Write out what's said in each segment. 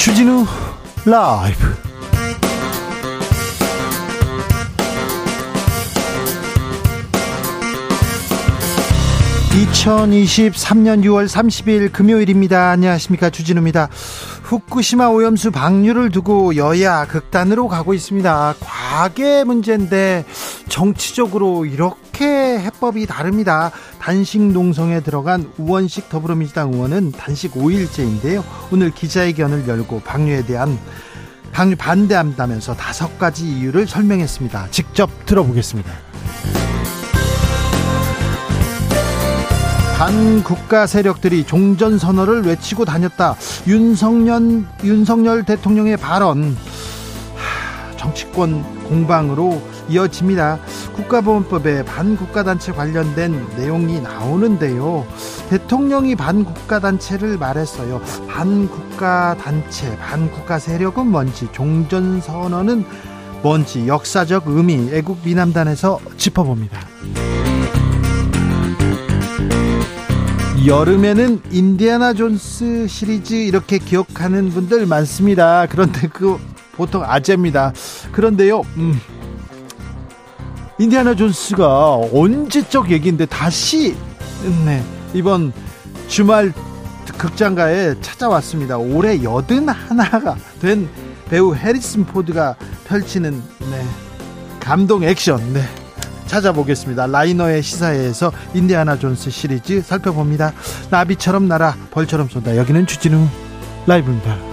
주진우 라이브. (2023년 6월 30일) 금요일입니다. 안녕하십니까. 주진우입니다. 후쿠시마 오염수 방류를 두고 여야 극단으로 가고 있습니다. 과계 문제인데 정치적으로 이렇게 해법이 다릅니다 단식 농성에 들어간 우원식 더불어민주당 의원은 단식 5일째인데요. 오늘 기자회견을 열고 방류에 대한 방류 반대한다면서 다섯 가지 이유를 설명했습니다. 직접 들어보겠습니다. 반 국가 세력들이 종전 선언을 외치고 다녔다. 윤석열 윤석열 대통령의 발언 정치권 공방으로 이어집니다. 국가보안법에 반국가단체 관련된 내용이 나오는데요. 대통령이 반국가단체를 말했어요. 반국가단체, 반국가 세력은 뭔지, 종전선언은 뭔지, 역사적 의미, 애국 미남단에서 짚어봅니다. 여름에는 인디아나 존스 시리즈 이렇게 기억하는 분들 많습니다. 그런데 그 보통 아재입니다. 그런데요, 음, 인디아나 존스가 언제적 얘기인데 다시 네, 이번 주말 극장가에 찾아왔습니다. 올해 여든 하나가 된 배우 해리슨 포드가 펼치는 네, 감동 액션 네, 찾아보겠습니다. 라이너의 시사회에서 인디아나 존스 시리즈 살펴봅니다. 나비처럼 날아 벌처럼 쏜다. 여기는 주진우 라이브입니다.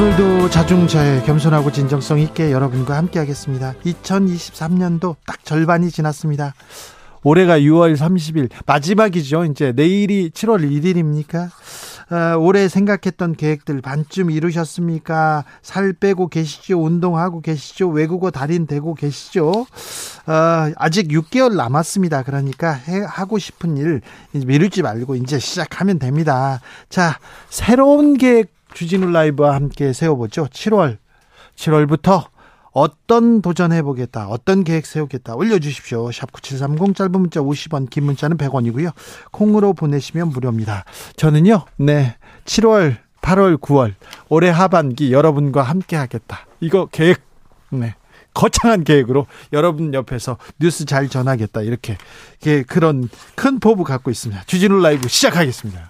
오늘도 자중자애 겸손하고 진정성 있게 여러분과 함께 하겠습니다. 2023년도 딱 절반이 지났습니다. 올해가 6월 30일 마지막이죠. 이제 내일이 7월 1일입니까? 어, 올해 생각했던 계획들 반쯤 이루셨습니까? 살 빼고 계시죠? 운동하고 계시죠? 외국어 달인 되고 계시죠? 어, 아직 6개월 남았습니다. 그러니까 해, 하고 싶은 일 미루지 말고 이제 시작하면 됩니다. 자, 새로운 계획 주진우 라이브와 함께 세워보죠. 7월, 7월부터 어떤 도전해보겠다, 어떤 계획 세우겠다 올려주십시오. 샵9730 짧은 문자 50원, 긴 문자는 100원이고요. 콩으로 보내시면 무료입니다. 저는요, 네, 7월, 8월, 9월, 올해 하반기 여러분과 함께 하겠다. 이거 계획, 네. 거창한 계획으로 여러분 옆에서 뉴스 잘 전하겠다. 이렇게, 그런 큰 포부 갖고 있습니다. 주진우 라이브 시작하겠습니다.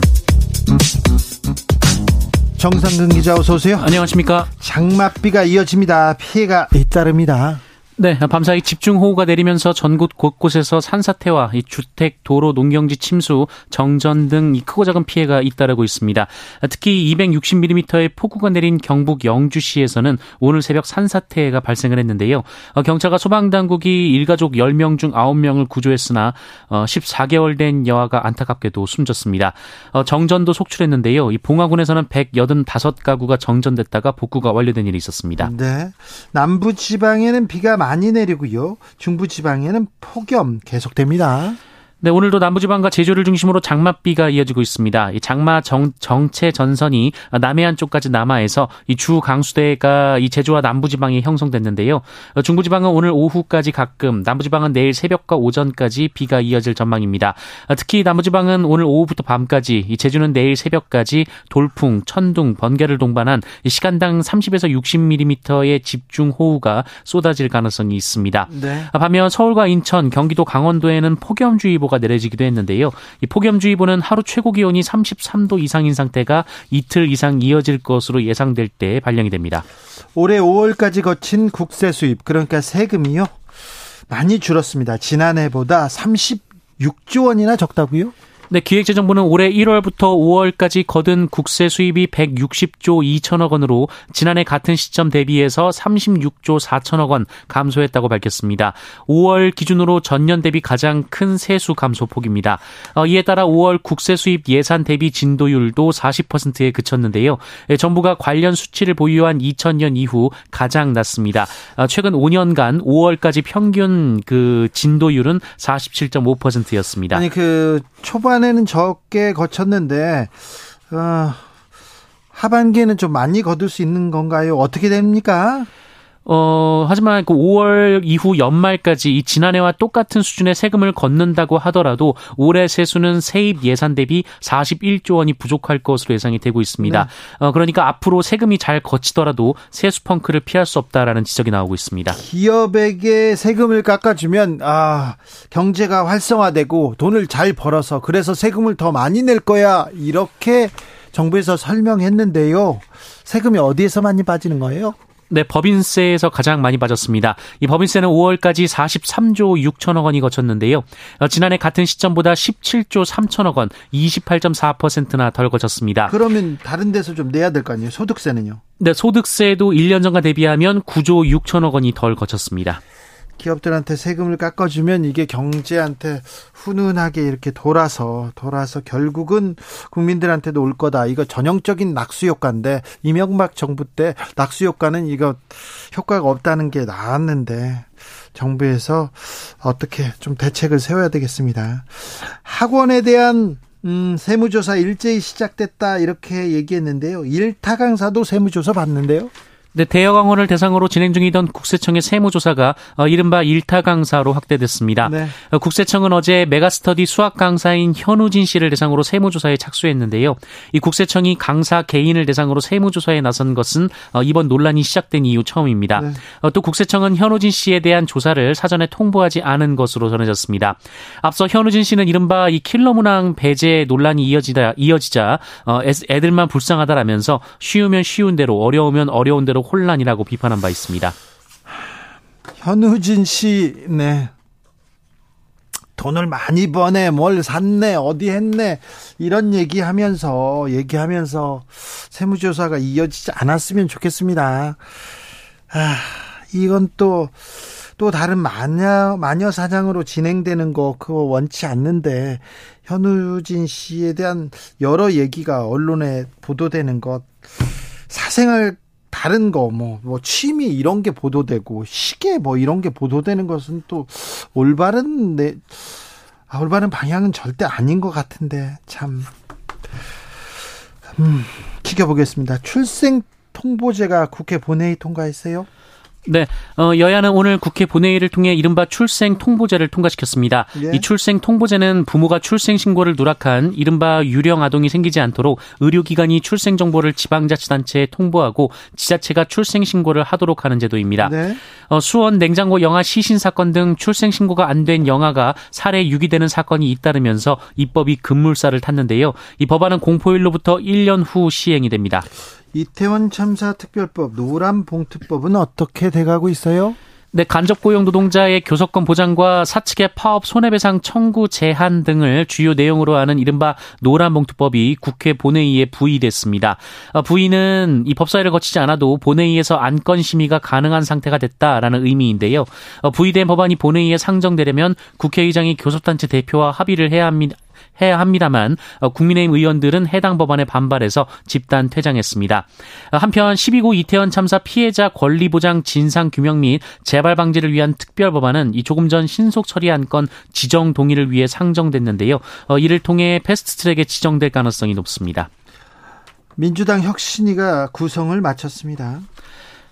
정상근 기자 어서 오세요. 안녕하십니까. 장맛비가 이어집니다. 피해가 잇따릅니다. 네, 밤사이 집중호우가 내리면서 전국 곳곳에서 산사태와 이 주택, 도로, 농경지 침수, 정전 등이 크고 작은 피해가 잇따르고 있습니다. 특히 260mm의 폭우가 내린 경북 영주시에서는 오늘 새벽 산사태가 발생을 했는데요. 어, 경찰과 소방당국이 일가족 10명 중 9명을 구조했으나 14개월 어, 된 여아가 안타깝게도 숨졌습니다. 어, 정전도 속출했는데요. 이 봉화군에서는 185가구가 정전됐다가 복구가 완료된 일이 있었습니다. 네. 남부 지방에는 비가 많이 많이 내리고요. 중부지방에는 폭염 계속됩니다. 네, 오늘도 남부지방과 제주를 중심으로 장맛비가 이어지고 있습니다. 이 장마 정, 정체 전선이 남해안 쪽까지 남하해서 이 주 강수대가 이 제주와 남부지방에 형성됐는데요. 중부지방은 오늘 오후까지 가끔, 남부지방은 내일 새벽과 오전까지 비가 이어질 전망입니다. 특히 남부지방은 오늘 오후부터 밤까지, 이 제주는 내일 새벽까지 돌풍, 천둥, 번개를 동반한 시간당 30에서 60mm의 집중 호우가 쏟아질 가능성이 있습니다. 네. 반면 서울과 인천, 경기도 강원도에는 폭염주의보 예보가 내려지기도 했는데요. 이 폭염주의보는 하루 최고 기온이 33도 이상인 상태가 이틀 이상 이어질 것으로 예상될 때 발령이 됩니다. 올해 5월까지 거친 국세 수입 그러니까 세금이요 많이 줄었습니다. 지난해보다 36조 원이나 적다고요? 네, 기획재정부는 올해 1월부터 5월까지 거둔 국세 수입이 160조 2천억 원으로 지난해 같은 시점 대비해서 36조 4천억 원 감소했다고 밝혔습니다. 5월 기준으로 전년 대비 가장 큰 세수 감소폭입니다. 어, 이에 따라 5월 국세 수입 예산 대비 진도율도 40%에 그쳤는데요. 예, 정부가 관련 수치를 보유한 2000년 이후 가장 낮습니다. 어, 최근 5년간 5월까지 평균 그 진도율은 47.5%였습니다. 아니 그 초반 에는 적게 거쳤는데 어, 하반기에는 좀 많이 거둘 수 있는 건가요? 어떻게 됩니까? 어, 하지만 그 5월 이후 연말까지 이 지난해와 똑같은 수준의 세금을 걷는다고 하더라도 올해 세수는 세입 예산 대비 41조 원이 부족할 것으로 예상이 되고 있습니다. 네. 어, 그러니까 앞으로 세금이 잘 거치더라도 세수 펑크를 피할 수 없다라는 지적이 나오고 있습니다. 기업에게 세금을 깎아주면 아, 경제가 활성화되고 돈을 잘 벌어서 그래서 세금을 더 많이 낼 거야. 이렇게 정부에서 설명했는데요. 세금이 어디에서 많이 빠지는 거예요? 네, 법인세에서 가장 많이 빠졌습니다. 이 법인세는 5월까지 43조 6천억 원이 거쳤는데요. 어, 지난해 같은 시점보다 17조 3천억 원, 28.4%나 덜 거쳤습니다. 그러면 다른 데서 좀 내야 될 거 아니에요? 소득세는요? 네, 소득세도 1년 전과 대비하면 9조 6천억 원이 덜 거쳤습니다. 기업들한테 세금을 깎아주면 이게 경제한테 훈훈하게 이렇게 돌아서 돌아서 결국은 국민들한테도 올 거다. 이거 전형적인 낙수 효과인데 이명박 정부 때 낙수 효과는 이거 효과가 없다는 게 나왔는데 정부에서 어떻게 좀 대책을 세워야 되겠습니다. 학원에 대한 음, 세무조사 일제히 시작됐다 이렇게 얘기했는데요. 일타 강사도 세무조사 받는데요. 네, 대여광원을 대상으로 진행 중이던 국세청의 세무조사가 어, 이른바 일타 강사로 확대됐습니다. 네. 어, 국세청은 어제 메가스터디 수학 강사인 현우진 씨를 대상으로 세무조사에 착수했는데요. 이 국세청이 강사 개인을 대상으로 세무조사에 나선 것은 어, 이번 논란이 시작된 이후 처음입니다. 네. 어, 또 국세청은 현우진 씨에 대한 조사를 사전에 통보하지 않은 것으로 전해졌습니다. 앞서 현우진 씨는 이른바 이 킬러 문항 배제 논란이 이어지다 이어지자 어, 애들만 불쌍하다라면서 쉬우면 쉬운 대로 어려우면 어려운 대로 혼란이라고 비판한 바 있습니다. 현우진 씨, 네. 돈을 많이 버네, 뭘 샀네, 어디 했네, 이런 얘기 하면서, 얘기하면서 세무조사가 이어지지 않았으면 좋겠습니다. 아, 이건 또, 또 다른 마녀, 마녀 사장으로 진행되는 거, 그거 원치 않는데, 현우진 씨에 대한 여러 얘기가 언론에 보도되는 것, 사생활 다른 거, 뭐, 뭐, 취미 이런 게 보도되고, 시계 뭐 이런 게 보도되는 것은 또 올바른, 내, 아, 올바른 방향은 절대 아닌 것 같은데, 참. 음, 지켜보겠습니다. 출생 통보제가 국회 본회의 통과했어요? 네, 어, 여야는 오늘 국회 본회의를 통해 이른바 출생 통보제를 통과시켰습니다. 예. 이 출생 통보제는 부모가 출생 신고를 누락한 이른바 유령 아동이 생기지 않도록 의료기관이 출생 정보를 지방자치단체에 통보하고 지자체가 출생 신고를 하도록 하는 제도입니다. 네. 어, 수원 냉장고 영아 시신 사건 등 출생 신고가 안 된 영아가 살해 유기되는 사건이 잇따르면서 입법이 급물살을 탔는데요. 이 법안은 공포일로부터 1년 후 시행이 됩니다. 이태원 참사 특별법 노란 봉투법은 어떻게 돼가고 있어요? 네, 간접 고용 노동자의 교섭권 보장과 사측의 파업 손해배상 청구 제한 등을 주요 내용으로 하는 이른바 노란봉투법이 국회 본회의에 부의됐습니다. 어, 부의는 이 법사위를 거치지 않아도 본회의에서 안건 심의가 가능한 상태가 됐다라는 의미인데요. 어, 부의된 법안이 본회의에 상정되려면 국회의장이 교섭단체 대표와 합의를 해야 합니다. 해야 합니다만 어, 국민의힘 의원들은 해당 법안에 반발해서 집단 퇴장했습니다. 어, 한편 12구 이태원 참사 피해자 권리 보장 진상 규명 및 재발 방지를 위한 특별 법안은 이 조금 전 신속 처리한 건 지정 동의를 위해 상정됐는데요. 어, 이를 통해 패스트트랙에 지정될 가능성이 높습니다. 민주당 혁신위가 구성을 마쳤습니다.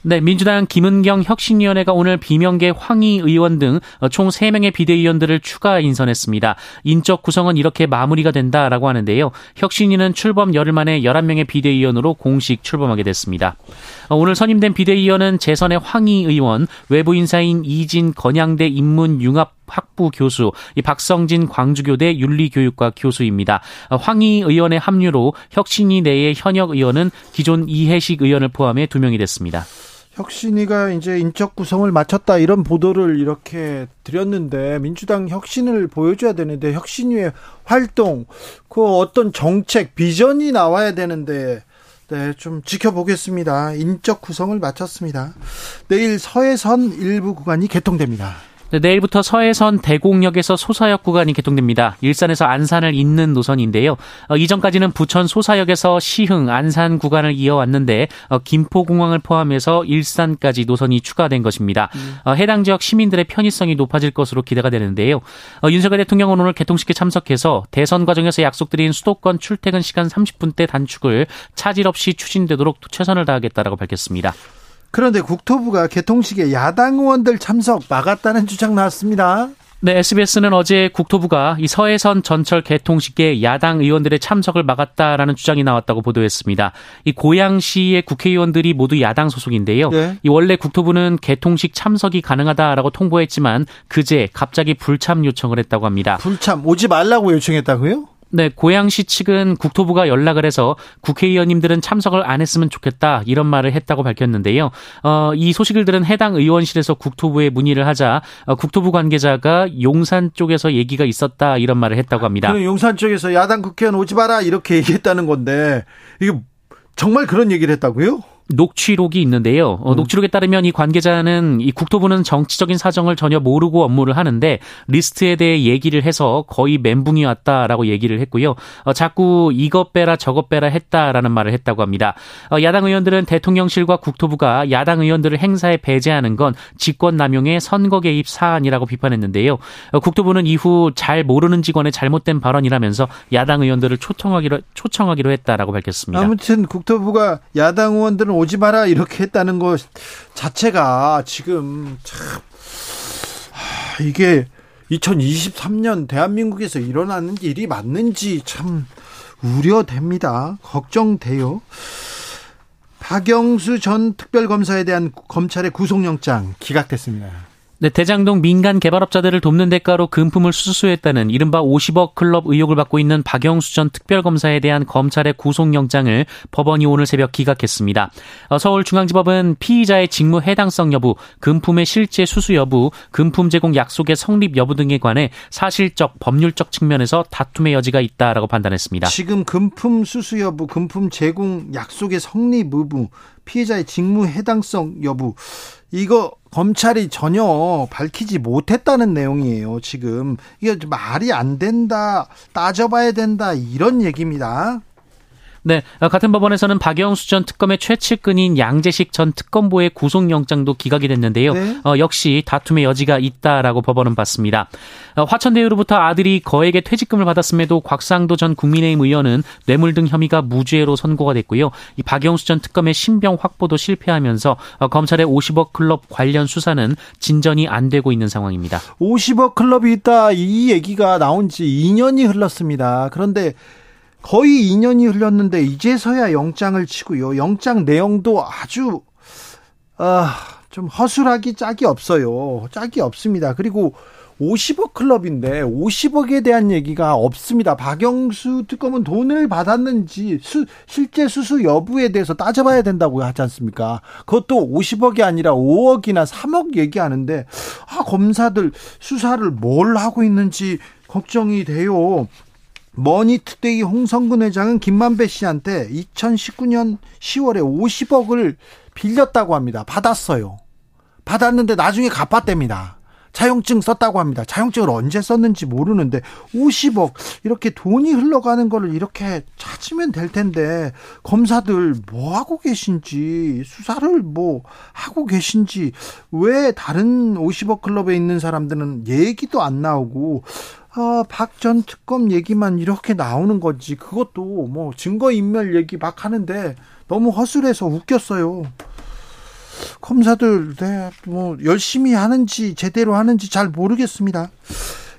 네, 민주당 김은경 혁신위원회가 오늘 비명계 황희 의원 등 총 3명의 비대위원들을 추가 인선했습니다. 인적 구성은 이렇게 마무리가 된다라고 하는데요. 혁신위는 출범 열흘 만에 11명의 비대위원으로 공식 출범하게 됐습니다. 오늘 선임된 비대위원은 재선의 황희 의원, 외부 인사인 이진 건양대 인문융합 학부 교수, 이 박성진 광주교대 윤리교육과 교수입니다. 황희 의원의 합류로 혁신위 내의 현역 의원은 기존 이해식 의원을 포함해 두 명이 됐습니다. 혁신이가 이제 인적 구성을 마쳤다 이런 보도를 이렇게 드렸는데 민주당 혁신을 보여줘야 되는데 혁신위의 활동 그 어떤 정책 비전이 나와야 되는데 네, 좀 지켜보겠습니다. 인적 구성을 마쳤습니다. 내일 서해선 일부 구간이 개통됩니다. 네, 내일부터 서해선 대곡역에서 소사역 구간이 개통됩니다. 일산에서 안산을 잇는 노선인데요. 어, 이전까지는 부천 소사역에서 시흥, 안산 구간을 이어왔는데 어, 김포공항을 포함해서 일산까지 노선이 추가된 것입니다. 어, 해당 지역 시민들의 편의성이 높아질 것으로 기대가 되는데요. 어, 윤석열 대통령은 오늘 개통식에 참석해서 대선 과정에서 약속드린 수도권 출퇴근 시간 30분대 단축을 차질 없이 추진되도록 최선을 다하겠다라고 밝혔습니다. 그런데 국토부가 개통식에 야당 의원들 참석 막았다는 주장 나왔습니다. 네, SBS는 어제 국토부가 이 서해선 전철 개통식에 야당 의원들의 참석을 막았다라는 주장이 나왔다고 보도했습니다. 이 고양시의 국회의원들이 모두 야당 소속인데요. 네. 이 원래 국토부는 개통식 참석이 가능하다라고 통보했지만 그제 갑자기 불참 요청을 했다고 합니다. 불참 오지 말라고 요청했다고요? 네, 고양시 측은 국토부가 연락을 해서 국회의원님들은 참석을 안 했으면 좋겠다 이런 말을 했다고 밝혔는데요. 어, 이 소식을 들은 해당 의원실에서 국토부에 문의를 하자 어, 국토부 관계자가 용산 쪽에서 얘기가 있었다 이런 말을 했다고 합니다. 용산 쪽에서 야당 국회의원 오지 마라 이렇게 얘기했다는 건데 이게 정말 그런 얘기를 했다고요? 녹취록이 있는데요. 어, 음. 녹취록에 따르면 이 관계자는 이 국토부는 정치적인 사정을 전혀 모르고 업무를 하는데 리스트에 대해 얘기를 해서 거의 멘붕이 왔다라고 얘기를 했고요. 어, 자꾸 이것 빼라 저것 빼라 했다라는 말을 했다고 합니다. 어, 야당 의원들은 대통령실과 국토부가 야당 의원들을 행사에 배제하는 건 직권남용의 선거 개입 사안이라고 비판했는데요. 어, 국토부는 이후 잘 모르는 직원의 잘못된 발언이라면서 야당 의원들을 초청하기로 초청하기로 했다라고 밝혔습니다. 아무튼 국토부가 야당 의원들은 오지 마라 이렇게 했다는 것 자체가 지금 참 하, 이게 2023년 대한민국에서 일어나는 일이 맞는지 참 우려됩니다. 걱정돼요. 박영수 전 특별검사에 대한 검찰의 구속영장 기각됐습니다. 네, 대장동 민간 개발업자들을 돕는 대가로 금품을 수수했다는 이른바 50억 클럽 의혹을 받고 있는 박영수 전 특별검사에 대한 검찰의 구속영장을 법원이 오늘 새벽 기각했습니다. 어, 서울중앙지법은 피의자의 직무 해당성 여부, 금품의 실제 수수 여부, 금품 제공 약속의 성립 여부 등에 관해 사실적, 법률적 측면에서 다툼의 여지가 있다라고 판단했습니다. 지금 금품 수수 여부, 금품 제공 약속의 성립 여부, 피해자의 직무 해당성 여부 이거 검찰이 전혀 밝히지 못했다는 내용이에요. 지금 이게 말이 안 된다, 따져봐야 된다 이런 얘기입니다. 네, 같은 법원에서는 박영수 전 특검의 최측근인 양재식 전 특검보의 구속영장도 기각이 됐는데요. 네. 어, 역시 다툼의 여지가 있다라고 법원은 봤습니다. 어, 화천대유로부터 아들이 거액의 퇴직금을 받았음에도 곽상도 전 국민의힘 의원은 뇌물 등 혐의가 무죄로 선고가 됐고요. 이 박영수 전 특검의 신병 확보도 실패하면서 어, 검찰의 50억 클럽 관련 수사는 진전이 안 되고 있는 상황입니다. 50억 클럽이 있다 이 얘기가 나온 지 2년이 흘렀습니다. 그런데 거의 2년이 흘렀는데 이제서야 영장을 치고요. 영장 내용도 아주 아, 좀 허술하기 짝이 없어요. 짝이 없습니다. 그리고 50억 클럽인데 50억에 대한 얘기가 없습니다. 박영수 특검은 돈을 받았는지 수, 실제 수수 여부에 대해서 따져봐야 된다고 하지 않습니까? 그것도 50억이 아니라 5억이나 3억 얘기하는데 아 검사들 수사를 뭘 하고 있는지 걱정이 돼요. 머니투데이 홍선근 회장은 김만배 씨한테 2019년 10월에 50억을 빌렸다고 합니다. 받았어요. 받았는데 나중에 갚았답니다. 차용증 썼다고 합니다. 차용증을 언제 썼는지 모르는데 50억 이렇게 돈이 흘러가는 거를 이렇게 찾으면 될 텐데 검사들 뭐 하고 계신지 수사를 뭐 하고 계신지 왜 다른 50억 클럽에 있는 사람들은 얘기도 안 나오고 어, 박 전 특검 얘기만 이렇게 나오는 거지. 그것도 뭐 증거 인멸 얘기 막 하는데 너무 허술해서 웃겼어요. 검사들, 네, 뭐, 열심히 하는지, 제대로 하는지 잘 모르겠습니다.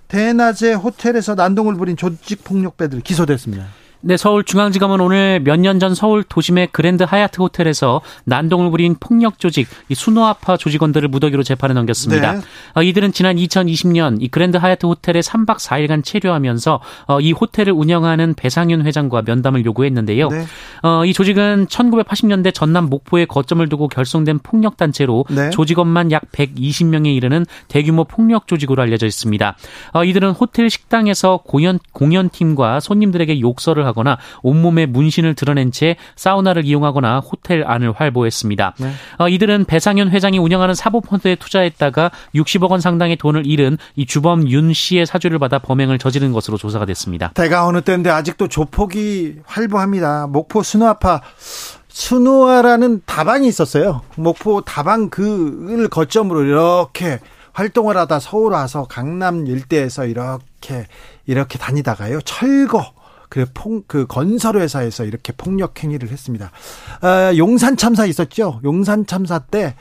대낮에 호텔에서 난동을 부린 조직 폭력배들 기소됐습니다. 네, 서울중앙지검은 오늘 몇 년 전 서울 도심의 그랜드 하얏트 호텔에서 난동을 부린 폭력 조직 이 순호아파 조직원들을 무더기로 재판에 넘겼습니다. 네. 어, 이들은 지난 2020년 이 그랜드 하얏트 호텔에 3박 4일간 체류하면서 어, 이 호텔을 운영하는 배상윤 회장과 면담을 요구했는데요. 네. 어, 이 조직은 1980년대 전남 목포에 거점을 두고 결성된 폭력 단체로 네. 조직원만 약 120명에 이르는 대규모 폭력 조직으로 알려져 있습니다. 어, 이들은 호텔 식당에서 공연 공연팀과 손님들에게 욕설을 하거나 온몸에 문신을 드러낸 채 사우나를 이용하거나 호텔 안을 활보했습니다. 네. 어, 이들은 배상현 회장이 운영하는 사보펀드에 투자했다가 60억 원 상당의 돈을 잃은 이 주범 윤 씨의 사주를 받아 범행을 저지른 것으로 조사가 됐습니다. 대가 어느 때인데 아직도 조폭이 활보합니다. 목포 순화파 순호아라는 다방이 있었어요. 목포 다방 그를 거점으로 이렇게 활동을 하다 서울 와서 강남 일대에서 이렇게 이렇게 다니다가요 철거 그, 폭, 그 건설회사에서 이렇게 폭력 행위를 했습니다. 어, 용산 참사 있었죠? 용산 참사 때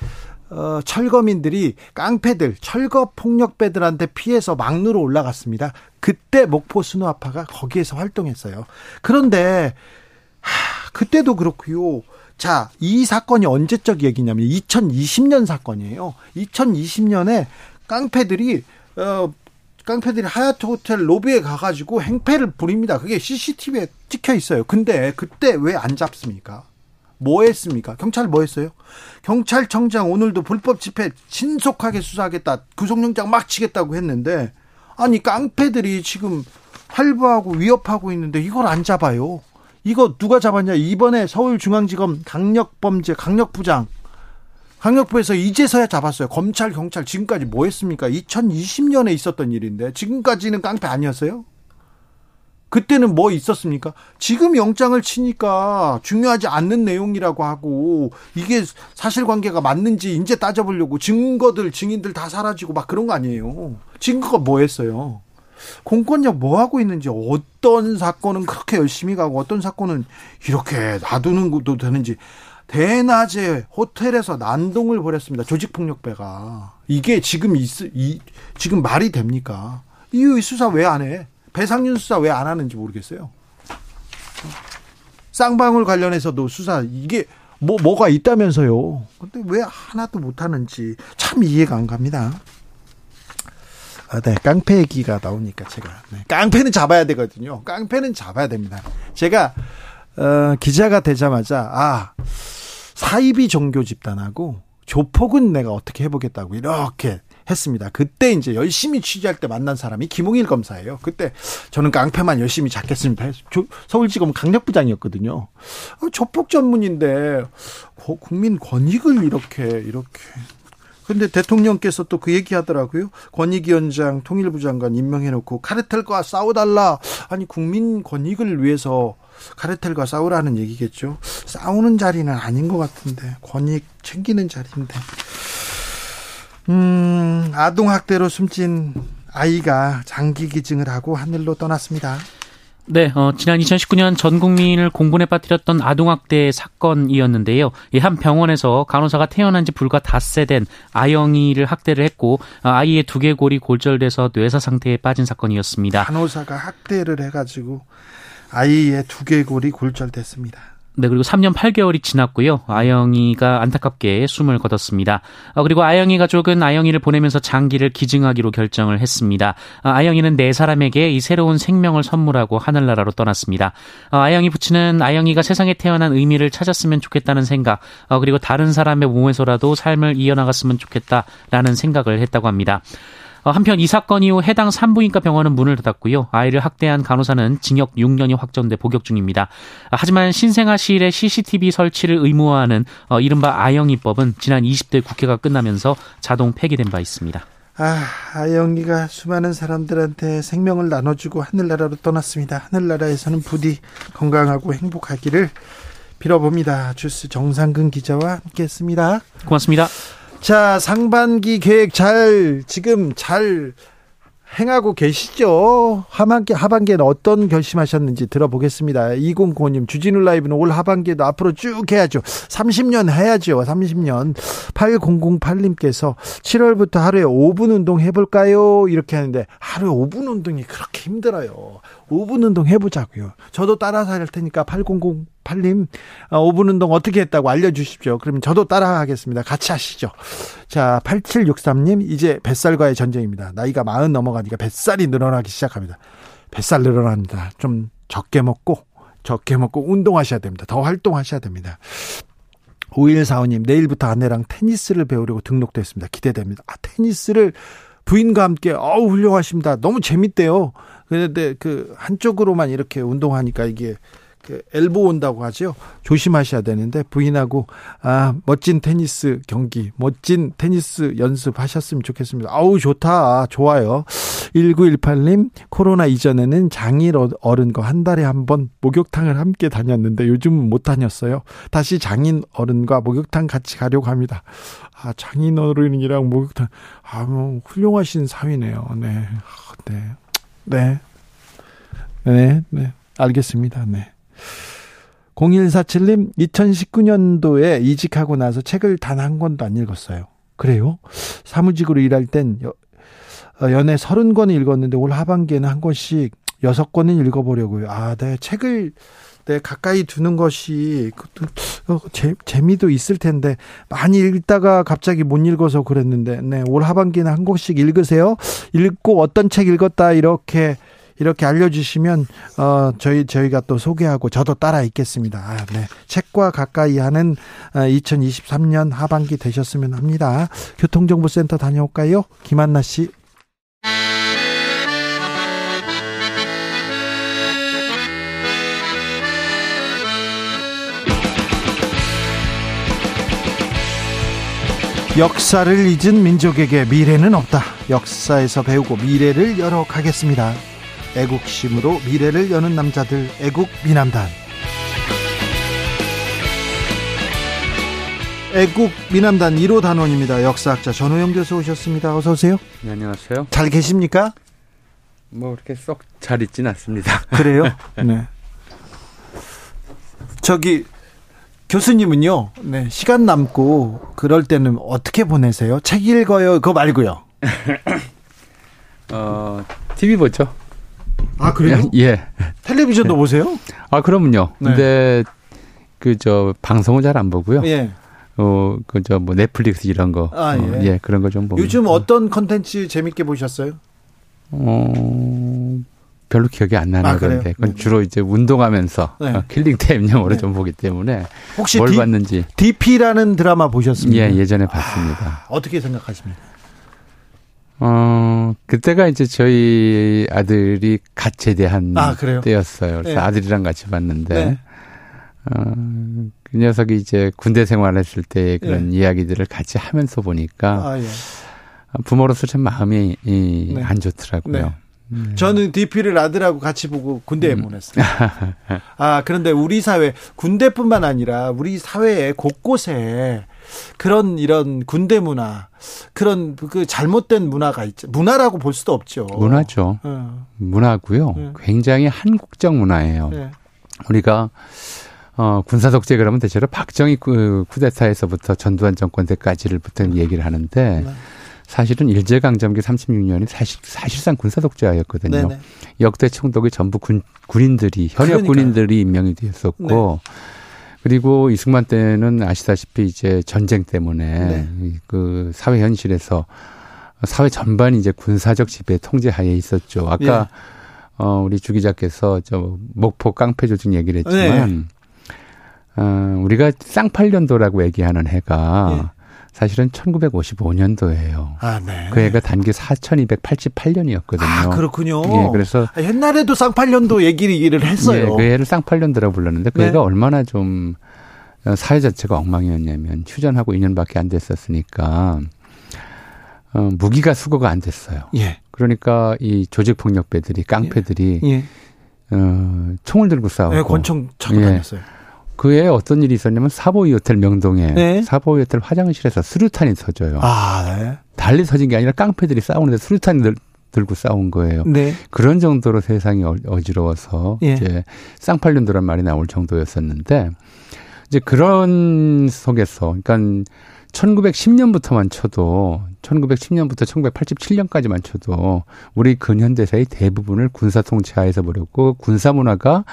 어, 철거민들이 깡패들, 철거 폭력배들한테 피해서 막루로 올라갔습니다. 그때 목포 순호아파가 거기에서 활동했어요. 그런데 하, 그때도 그렇고요. 자, 이 사건이 언제적 얘기냐면 2020년 사건이에요. 2020년에 깡패들이 어 깡패들이 하얏트 호텔 로비에 가가지고 행패를 부립니다. 그게 CCTV에 찍혀 있어요. 근데 그때 왜 안 잡습니까? 뭐 했습니까? 경찰 뭐 했어요? 경찰청장 오늘도 불법 집회 신속하게 수사하겠다. 구속영장 막 치겠다고 했는데 아니 깡패들이 지금 활보하고 위협하고 있는데 이걸 안 잡아요. 이거 누가 잡았냐? 이번에 서울중앙지검 강력범죄 강력부장 강력부에서 이제서야 잡았어요. 검찰, 경찰 지금까지 뭐 했습니까? 2020년에 있었던 일인데 지금까지는 깡패 아니었어요? 그때는 뭐 있었습니까? 지금 영장을 치니까 중요하지 않는 내용이라고 하고 이게 사실관계가 맞는지 이제 따져보려고 증거들, 증인들 다 사라지고 막 그런 거 아니에요. 증거가 뭐 했어요? 공권력 뭐 하고 있는지 어떤 사건은 그렇게 열심히 가고 어떤 사건은 이렇게 놔두는 것도 되는지 대낮에 호텔에서 난동을 벌였습니다. 조직폭력배가. 이게 지금 있, 이, 지금 말이 됩니까? 이 수사 왜 안 해? 배상윤 수사 왜 안 하는지 모르겠어요. 쌍방울 관련해서도 수사, 이게 뭐, 뭐가 있다면서요. 근데 왜 하나도 못 하는지 참 이해가 안 갑니다. 아, 네. 깡패 얘기가 나오니까 제가. 네. 깡패는 잡아야 되거든요. 깡패는 잡아야 됩니다. 제가, 어, 기자가 되자마자, 아, 사이비 종교 집단하고 조폭은 내가 어떻게 해보겠다고 이렇게 했습니다. 그때 이제 열심히 취재할 때 만난 사람이 김홍일 검사예요. 그때 저는 깡패만 열심히 잡겠습니다. 서울지검 강력부장이었거든요. 어, 조폭 전문인데 국민 권익을 이렇게 이렇게 근데 대통령께서 또 그 얘기 하더라고요. 권익위원장, 통일부 장관 임명해놓고 카르텔과 싸워달라. 아니, 국민 권익을 위해서 카르텔과 싸우라는 얘기겠죠. 싸우는 자리는 아닌 것 같은데 권익 챙기는 자리인데. 음, 아동 학대로 숨진 아이가 장기 기증을 하고 하늘로 떠났습니다. 네, 어, 지난 2019년 전 국민을 공분에 빠뜨렸던 아동학대 사건이었는데요. 한 병원에서 간호사가 태어난 지 불과 닷새 된 아영이를 학대를 했고 어, 아이의 두개골이 골절돼서 뇌사 상태에 빠진 사건이었습니다. 간호사가 학대를 해가지고 아이의 두개골이 골절됐습니다. 네, 그리고 3년 8개월이 지났고요. 아영이가 안타깝게 숨을 거뒀습니다. 어, 그리고 아영이 가족은 아영이를 보내면서 장기를 기증하기로 결정을 했습니다. 어, 아영이는 네 사람에게 이 새로운 생명을 선물하고 하늘나라로 떠났습니다. 어, 아영이 부친은 아영이가 세상에 태어난 의미를 찾았으면 좋겠다는 생각, 어, 그리고 다른 사람의 몸에서라도 삶을 이어나갔으면 좋겠다라는 생각을 했다고 합니다. 어, 한편 이 사건 이후 해당 산부인과 병원은 문을 닫았고요. 아이를 학대한 간호사는 징역 6년이 확정돼 복역 중입니다. 하지만 신생아실에 CCTV 설치를 의무화하는 어, 이른바 아영이법은 지난 20대 국회가 끝나면서 자동 폐기된 바 있습니다. 아, 아영이가 수많은 사람들한테 생명을 나눠주고 하늘나라로 떠났습니다. 하늘나라에서는 부디 건강하고 행복하기를 빌어봅니다. 주스 정상근 기자와 함께했습니다. 고맙습니다. 자, 상반기 계획 잘, 지금 잘 행하고 계시죠? 하반기, 하반기에는 어떤 결심하셨는지 들어보겠습니다. 2095님, 주진우 라이브는 올 하반기에도 앞으로 쭉 해야죠. 30년 해야죠. 30년. 8008님께서 7월부터 하루에 5분 운동 해볼까요? 이렇게 하는데 하루에 5분 운동이 그렇게 힘들어요. 5분 운동 해보자고요. 저도 따라서 할 테니까 8008님 5분 어, 운동 어떻게 했다고 알려주십시오. 그러면 저도 따라 하겠습니다. 같이 하시죠. 자 8763님 이제 뱃살과의 전쟁입니다. 나이가 40 넘어가니까 뱃살이 늘어나기 시작합니다. 뱃살 늘어납니다. 좀 적게 먹고 적게 먹고 운동하셔야 됩니다. 더 활동하셔야 됩니다. 5145님, 내일부터 아내랑 테니스를 배우려고 등록됐습니다. 기대됩니다. 아, 테니스를 부인과 함께, 어우, 훌륭하십니다. 너무 재밌대요. 그런데 그 한쪽으로만 이렇게 운동하니까 이게 그 엘보 온다고 하죠. 조심하셔야 되는데 부인하고 아 멋진 테니스 경기, 멋진 테니스 연습하셨으면 좋겠습니다. 아우 좋다, 아, 좋아요. 1918님 코로나 이전에는 장일 어른과 한 달에 한 번 목욕탕을 함께 다녔는데 요즘은 못 다녔어요. 다시 장인 어른과 목욕탕 같이 가려고 합니다. 아 장인 어른이랑 목욕탕 아뭐 훌륭하신 사위네요. 네, 네. 네. 네, 네. 알겠습니다. 네. 0147님, 2019년도에 이직하고 나서 책을 단 한 권도 안 읽었어요. 그래요? 사무직으로 일할 땐 여, 어, 연애 30권 읽었는데 올 하반기에는 한 권씩 6권은 읽어보려고요. 아, 네. 책을 네, 가까이 두는 것이 어, 재, 재미도 있을 텐데 많이 읽다가 갑자기 못 읽어서 그랬는데 네, 올 하반기는 한 권씩 읽으세요. 읽고 어떤 책 읽었다 이렇게 이렇게 알려주시면 어 저희 저희가 또 소개하고 저도 따라 읽겠습니다. 아, 네. 책과 가까이 하는 2023년 어, 하반기 되셨으면 합니다. 교통정보센터 다녀올까요? 김한나 씨. 역사를 잊은 민족에게 미래는 없다. 역사에서 배우고 미래를 열어가겠습니다. 애국심으로 미래를 여는 남자들 애국 미남단 애국 미남단 1호 단원입니다. 역사학자 전호영 교수 오셨습니다. 어서 오세요. 네, 안녕하세요. 잘 계십니까? 뭐 그렇게 썩 잘 있진 않습니다. 그래요? 네. 저기 교수님은요. 네, 시간 남고 그럴 때는 어떻게 보내세요? 책 읽어요. 그거 말고요. 어, TV 보죠. 아 그래요? 예. 텔레비전도 보세요? 아 그럼요. 네. 근데 그 저 방송은 잘 안 보고요. 예. 어, 그 저 뭐 넷플릭스 이런 거. 아, 예. 어, 예. 그런 거 좀 보고. 요즘 어떤 컨텐츠 재밌게 보셨어요? 어, 별로 기억이 안 나는 아, 건데. 그건 네. 주로 이제 운동하면서 네. 어, killing time용으로 네. 좀 보기 때문에 혹시 뭘 D, 봤는지. DP라는 드라마 보셨습니까? 예, 예전에 봤습니다. 아, 어떻게 생각하십니까? 어, 그때가 이제 저희 아들이 갓 제대한 아, 때였어요. 그래서 네. 아들이랑 같이 봤는데, 네. 어, 그 녀석이 이제 군대 생활했을 때 그런 네. 이야기들을 같이 하면서 보니까, 아, 예. 부모로서 참 마음이 이, 네. 안 좋더라고요. 네. 네. 저는 DP를 아들하고 같이 보고 군대에 음. 보냈어요. 아, 그런데 우리 사회, 군대뿐만 아니라 우리 사회에 곳곳에 그런 이런 군대 문화, 그런 그 잘못된 문화가 있죠. 문화라고 볼 수도 없죠. 문화죠. 어. 문화고요. 네. 굉장히 한국적 문화예요. 네. 우리가 어, 군사 독재 그러면 대체로 박정희 그 쿠데타에서부터 전두환 정권 때까지를 부터 얘기를 하는데 네. 사실은 일제강점기 36년이 사실, 사실상 군사독재였거든요. 네네. 역대 총독이 전부 군, 군인들이, 현역 그러니까요. 군인들이 임명이 되었었고, 네. 그리고 이승만 때는 아시다시피 이제 전쟁 때문에 네. 그 사회 현실에서 사회 전반이 이제 군사적 지배 통제 하에 있었죠. 아까 네. 어 우리 주 기자께서 저 목포 깡패 조직 얘기를 했지만 네. 어 우리가 쌍팔년도라고 얘기하는 해가 네. 사실은 1955년도예요. 아, 네. 그 해가 단기 4,288년이었거든요. 아, 그렇군요. 예, 그래서 아, 옛날에도 쌍팔년도 얘기를 했어요. 예, 그 해를 쌍팔년도라고 불렀는데 그 네. 해가 얼마나 좀 사회 자체가 엉망이었냐면 휴전하고 2년밖에 안 됐었으니까 어, 무기가 수거가 안 됐어요. 예. 그러니까 이 조직 폭력배들이 깡패들이 예. 예. 어, 총을 들고 싸우고 네, 권총 차고 예. 다녔어요. 그에 어떤 일이 있었냐면 사보이 호텔 명동에 네. 사보이 호텔 화장실에서 수류탄이 터져요. 아, 네. 달리 터진 게 아니라 깡패들이 싸우는데 수류탄이 들고 싸운 거예요. 네. 그런 정도로 세상이 어, 어지러워서 예. 이제 쌍팔년도란 말이 나올 정도였었는데 이제 그런 속에서 그러니까 1910년부터만 쳐도 1910년부터 1987년까지만 쳐도 우리 근현대사의 대부분을 군사 통치하에서 보렸고 군사 문화가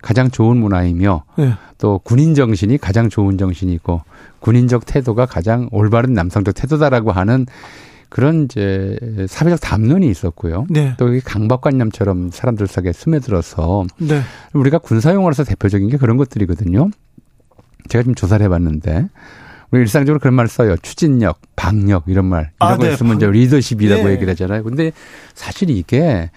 가장 좋은 문화이며 네. 또 군인 정신이 가장 좋은 정신이고 군인적 태도가 가장 올바른 남성적 태도다라고 하는 그런 이제 사회적 담론이 있었고요. 네. 또 강박관념처럼 사람들 사이에 스며들어서 네. 우리가 군사용어로서 대표적인 게 그런 것들이거든요. 제가 좀 조사를 해봤는데 우리 일상적으로 그런 말 써요. 추진력, 방력 이런 말 이런 아, 거 네. 있으면 이제 리더십이라고 네. 얘기를 하잖아요. 근데 사실 이게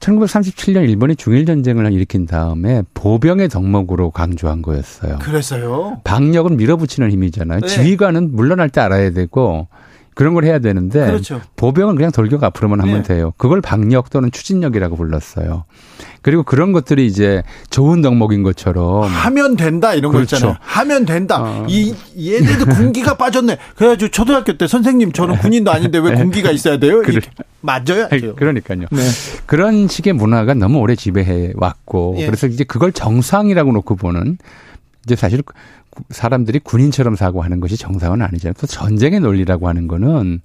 1937년 일본이 중일 전쟁을 일으킨 다음에 보병의 덕목으로 강조한 거였어요. 그래서요. 방력은 밀어붙이는 힘이잖아요. 네. 지휘관은 물러날 때 알아야 되고 그런 걸 해야 되는데 그렇죠. 보병은 그냥 돌격 앞으로만 하면 네. 돼요. 그걸 방력 또는 추진력이라고 불렀어요. 그리고 그런 것들이 이제 좋은 덕목인 것처럼 하면 된다 이런 그렇죠. 거 있잖아요. 하면 된다. 어. 이 얘네도 군기가 빠졌네. 그래가지고 초등학교 때 선생님 저는 군인도 아닌데 왜 군기가 있어야 돼요? 그래. 맞아요. 그러니까요. 네. 그런 식의 문화가 너무 오래 지배해 왔고 예. 그래서 이제 그걸 정상이라고 놓고 보는 이제 사실 사람들이 군인처럼 사고하는 것이 정상은 아니잖아요. 또 전쟁의 논리라고 하는 거는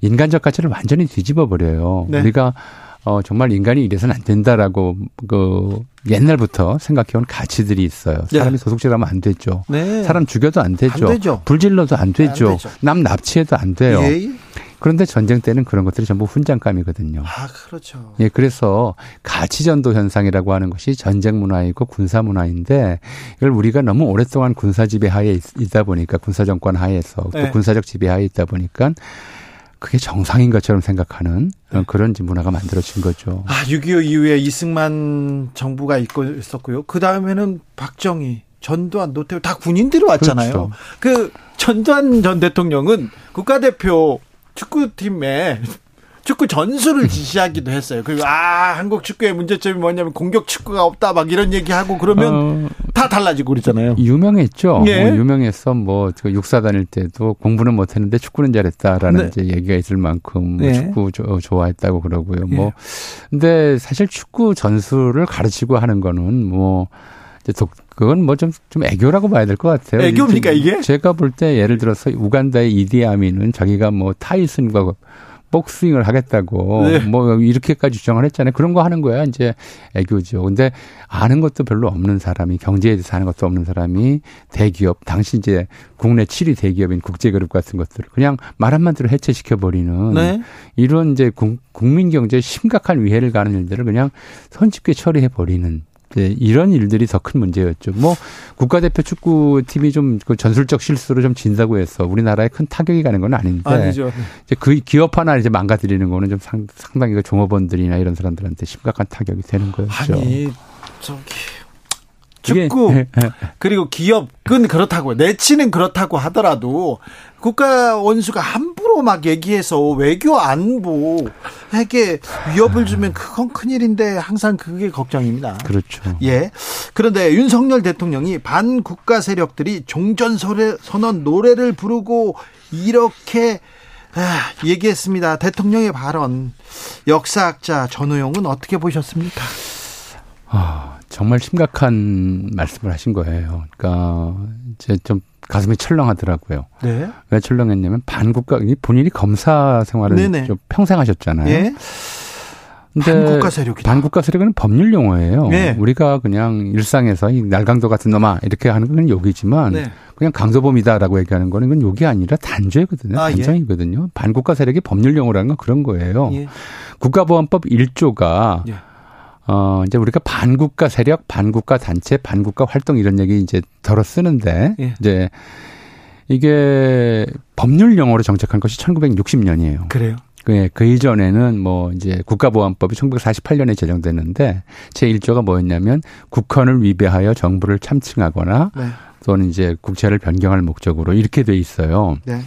인간적 가치를 완전히 뒤집어 버려요. 네. 우리가 어 정말 인간이 이래서는 안 된다라고 그 옛날부터 생각해온 가치들이 있어요. 네. 사람이 네. 도둑질하면 안 되죠. 네. 사람 죽여도 안 되죠. 안 되죠. 불질러도 안 되죠. 안 되죠. 남 납치해도 안 돼요. 예. 그런데 전쟁 때는 그런 것들이 전부 훈장감이거든요. 아, 그렇죠. 예, 그래서 가치전도 현상이라고 하는 것이 전쟁 문화이고 군사 문화인데 이걸 우리가 너무 오랫동안 군사 지배 하에 있다 보니까 군사 정권 하에서 또 네. 군사적 지배 하에 있다 보니까 그게 정상인 것처럼 생각하는 네. 그런 문화가 만들어진 거죠. 아, 6.25 이후에 이승만 정부가 있고 있었고요. 그 다음에는 박정희, 전두환, 노태우 다 군인들이 왔잖아요. 그렇죠. 그 전두환 전 대통령은 국가대표 축구팀에 축구 전술을 지시하기도 했어요. 그리고 아 한국 축구의 문제점이 뭐냐면 공격 축구가 없다 막 이런 얘기하고 그러면 어, 다 달라지고 그러잖아요. 유명했죠. 예. 뭐 유명해서 뭐 육사 다닐 때도 공부는 못했는데 축구는 잘했다라는 네. 이제 얘기가 있을 만큼 뭐 네. 축구 조, 좋아했다고 그러고요. 뭐 예. 근데 사실 축구 전술을 가르치고 하는 거는 뭐 독, 그건 뭐 좀 좀 애교라고 봐야 될 것 같아요. 애교입니까 이게? 제가 볼 때 예를 들어서 우간다의 이디아민은 자기가 뭐 타이슨과 복싱을 하겠다고 네. 뭐 이렇게까지 주장을 했잖아요. 그런 거 하는 거야 이제 애교죠. 근데 아는 것도 별로 없는 사람이 경제에 대해서 아는 것도 없는 사람이 대기업 당시 이제 국내 7위 대기업인 국제그룹 같은 것들을 그냥 말 한마디로 해체시켜 버리는 네. 이런 이제 국민 경제에 심각한 위해를 가는 일들을 그냥 손쉽게 처리해 버리는 네, 이런 일들이 더 큰 문제였죠. 뭐 국가대표 축구팀이 좀 그 전술적 실수로 좀 진다고 해서 우리나라에 큰 타격이 가는 건 아닌데 아니죠. 이제 그 기업 하나 이제 망가뜨리는 거는 좀 상, 상당히 그 종업원들이나 이런 사람들한테 심각한 타격이 되는 거였죠. 아니 저기 축구 네. 그리고 기업은 그렇다고 내치는 그렇다고 하더라도 국가 원수가 함부로 막 얘기해서 외교 안보에게 위협을 주면 그건 큰일인데 항상 그게 걱정입니다. 그렇죠. 예. 그런데 윤석열 대통령이 반국가 세력들이 종전 선언 노래를 부르고 이렇게 아, 얘기했습니다. 대통령의 발언 역사학자 전우용은 어떻게 보셨습니까? 아, 정말 심각한 말씀을 하신 거예요. 그러니까 이제 좀 가슴이 철렁하더라고요. 네. 왜 철렁했냐면 반국가 본인이 검사 생활을 네네. 좀 평생 하셨잖아요. 네. 근데 반국가 세력이 반국가 세력은 법률 용어예요. 네. 우리가 그냥 일상에서 이 날강도 같은 놈아 이렇게 하는 건 욕이지만 네. 그냥 강도범이다라고 얘기하는 거는 이건 욕이 아니라 단죄거든요. 아, 예. 단정이거든요. 예. 반국가 세력이 법률 용어라는 건 그런 거예요. 예. 국가보안법 1조가 예. 어, 이제 우리가 반국가 세력, 반국가 단체, 반국가 활동 이런 얘기 이제 덜어 쓰는데, 예. 이제 이게 법률 용어로 정착한 것이 1960년이에요. 그래요? 그, 그 이전에는 뭐 이제 국가보안법이 1948년에 제정됐는데 제 1조가 뭐였냐면 국헌을 위배하여 정부를 참칭하거나 네. 또는 이제 국채를 변경할 목적으로 이렇게 돼 있어요. 네.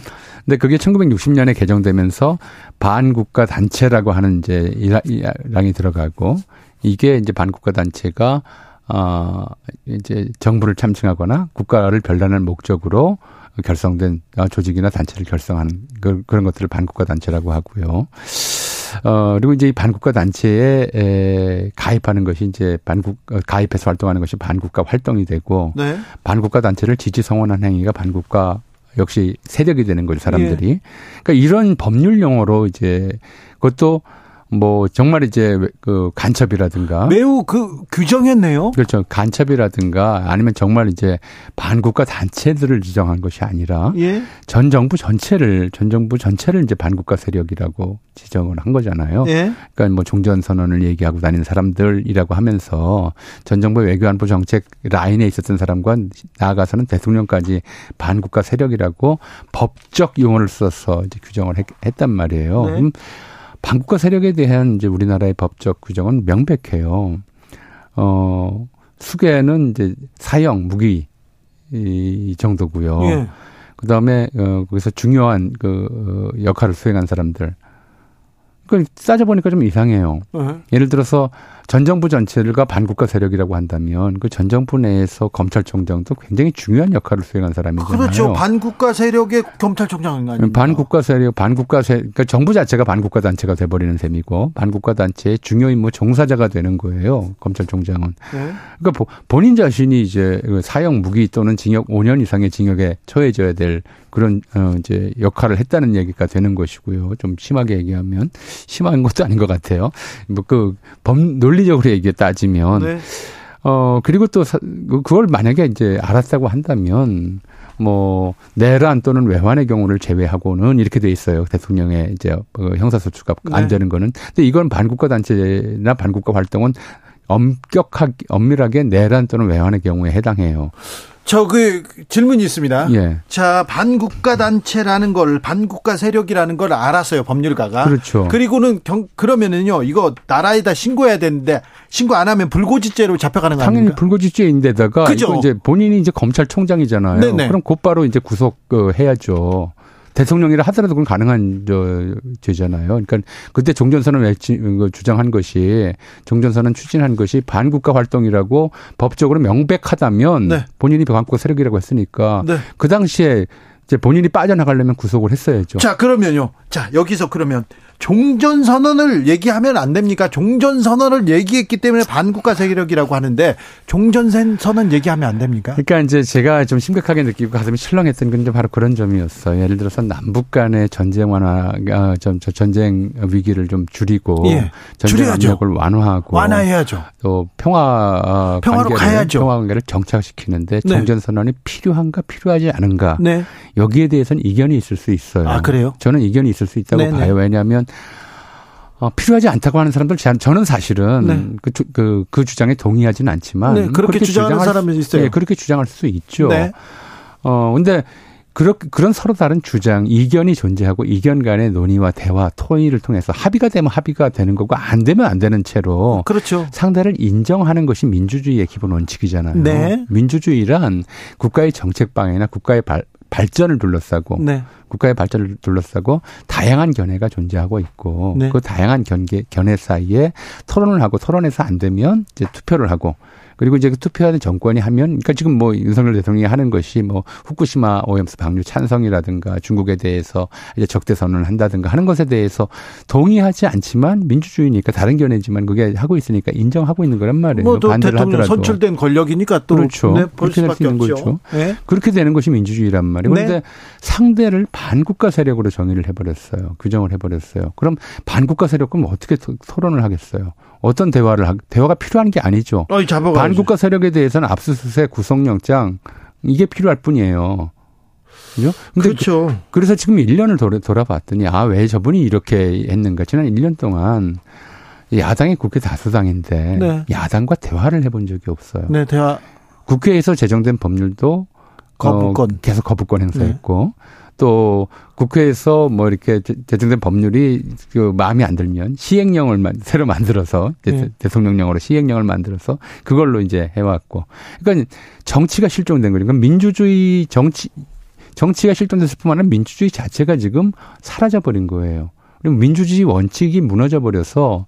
근데 그게 1960년에 개정되면서 반국가 단체라고 하는 이제 이랑이 들어가고 이게 이제 반국가 단체가 어 이제 정부를 참칭하거나 국가를 별난할 목적으로 결성된 조직이나 단체를 결성하는 그런 것들을 반국가 단체라고 하고요. 어, 그리고 이제 이 반국가 단체에 에, 가입하는 것이 이제 반국, 어, 가입해서 활동하는 것이 반국가 활동이 되고 네. 반국가 단체를 지지 성원한 행위가 반국가 역시 세력이 되는 거죠, 사람들이. 예. 그러니까 이런 법률 용어로 이제 그것도 뭐 정말 이제 그 간첩이라든가 매우 그 규정했네요. 그렇죠. 간첩이라든가 아니면 정말 이제 반국가 단체들을 지정한 것이 아니라 예. 전 정부 전체를 전 정부 전체를 이제 반국가 세력이라고 지정을 한 거잖아요. 예. 그러니까 뭐 종전 선언을 얘기하고 다니는 사람들이라고 하면서 전 정부 외교안보 정책 라인에 있었던 사람과 나아가서는 대통령까지 반국가 세력이라고 법적 용어를 써서 이제 규정을 했, 단 말이에요. 네. 음, 반국가 세력에 대한 이제 우리나라의 법적 규정은 명백해요. 어, 수계는 이제 사형, 무기 이 정도고요. 예. 그다음에 어 거기서 중요한 그 어, 역할을 수행한 사람들. 그 따져 보니까 좀 이상해요. 예. 예를 들어서 전 정부 전체가 반국가 세력이라고 한다면 그 전 정부 내에서 검찰총장도 굉장히 중요한 역할을 수행한 사람이잖아요. 그렇죠. 반국가 세력의 검찰총장 아닙니까? 반국가 세력, 반국가 세, 그러니까 정부 자체가 반국가 단체가 돼버리는 셈이고 반국가 단체의 중요 임무 종사자가 되는 거예요. 검찰총장은. 네. 그러니까 본인 자신이 이제 그 사형 무기 또는 징역 5년 이상의 징역에 처해져야 될 그런 어 이제 역할을 했다는 얘기가 되는 것이고요. 좀 심하게 얘기하면 심한 것도 아닌 것 같아요. 뭐그법 논리 적으로 얘기 따지면 네. 어 그리고 또 그, 그걸 만약에 이제 알았다고 한다면 뭐 내란 또는 외환의 경우를 제외하고는 이렇게 돼 있어요. 대통령의 이제 그 형사소추가 네. 안 되는 거는. 근데 이건 반국가 단체나 반국가 활동은 엄격하게 엄밀하게 내란 또는 외환의 경우에 해당해요. 저그 질문이 있습니다. 예. 자 반국가 단체라는 걸 반국가 세력이라는 걸 알았어요 법률가가. 그렇죠. 그리고는 경, 그러면은요 이거 나라에다 신고해야 되는데 신고 안 하면 불고지죄로 잡혀가는 거 당연히 아닙니까? 불고지죄인데다가 그죠? 이제 본인이 이제 검찰총장이잖아요. 네네. 그럼 곧바로 이제 구속해야죠. 대통령이라 하더라도 그건 가능한 저 죄잖아요. 그러니까 그때 종전선언 외치 그 주장한 것이 종전선언 추진한 것이 반국가 활동이라고 법적으로 명백하다면 네. 본인이 반국가 세력이라고 했으니까 네. 그 당시에 이제 본인이 빠져나가려면 구속을 했어야죠. 자, 그러면요. 자, 여기서 그러면 종전 선언을 얘기하면 안 됩니까? 종전 선언을 얘기했기 때문에 반국가 세력이라고 하는데 종전 선언 얘기하면 안 됩니까? 그러니까 이제 제가 좀 심각하게 느끼고 가슴이 실렁했던 건 바로 그런 점이었어요. 예를 들어서 남북 간의 전쟁 완화, 아, 좀 전쟁 위기를 좀 줄이고 예, 전쟁 압력을 완화하고 완화해야죠. 또 평화 어, 평화로 관계를, 가야죠. 평화 관계를 정착시키는데 네. 종전 선언이 필요한가 필요하지 않은가 네. 여기에 대해서는 이견이 있을 수 있어요. 아 그래요? 저는 이견이 있을 수 있다고 네네. 봐요. 왜냐하면 어, 필요하지 않다고 하는 사람들 저는 사실은 네. 그, 그, 그 주장에 동의하지는 않지만 네, 그렇게, 그렇게 주장하는 사람이 있어요. 네, 그렇게 주장할 수 있죠. 네. 어 근데 그렇 그런 서로 다른 주장, 이견이 존재하고 이견 간의 논의와 대화, 토의를 통해서 합의가 되면 합의가 되는 거고 안 되면 안 되는 채로 그렇죠. 상대를 인정하는 것이 민주주의의 기본 원칙이잖아요. 네. 민주주의란 국가의 정책 방향이나 국가의 발, 발전을 둘러싸고 네. 국가의 발전을 둘러싸고 다양한 견해가 존재하고 있고 네. 그 다양한 견해, 견해 사이에 토론을 하고 토론해서 안 되면 이제 투표를 하고 그리고 이제 그 투표하는 정권이 하면, 그러니까 지금 뭐 윤석열 대통령이 하는 것이 뭐 후쿠시마 오염수 방류 찬성이라든가 중국에 대해서 이제 적대 선언을 한다든가 하는 것에 대해서 동의하지 않지만 민주주의니까 다른 견해지만 그게 하고 있으니까 인정하고 있는 거란 말이에요. 뭐또 반대를 하더라도. 선출된 권력이니까 또 그렇죠. 네, 그렇게 될 수 있는 없죠. 거죠. 네. 그렇게 되는 것이 민주주의란 말이에요. 그런데 네. 상대를 반국가 세력으로 정의를 해버렸어요. 규정을 해버렸어요. 그럼 반국가 세력은 어떻게 토론을 하겠어요? 어떤 대화를 하, 대화가 필요한 게 아니죠. 어이, 반국가 세력에 대해서는 압수수색 구속영장 이게 필요할 뿐이에요. 그죠? 그렇죠. 그, 래서 지금 1년을 돌아, 돌아봤더니 아, 왜 저분이 이렇게 했는가. 지난 1년 동안 야당이 국회 다수당인데 네. 야당과 대화를 해본 적이 없어요. 네, 대화. 국회에서 제정된 법률도 거부권 어, 계속 거부권 행사했고 네. 또 국회에서 뭐 이렇게 제정된 법률이 그 마음에 안 들면 시행령을 새로 만들어서 네. 대통령령으로 시행령을 만들어서 그걸로 이제 해왔고 그러니까 정치가 실종된 거니까 민주주의 정치 정치가 실종됐을 뿐만 아니라 민주주의 자체가 지금 사라져 버린 거예요. 그리고 민주주의 원칙이 무너져 버려서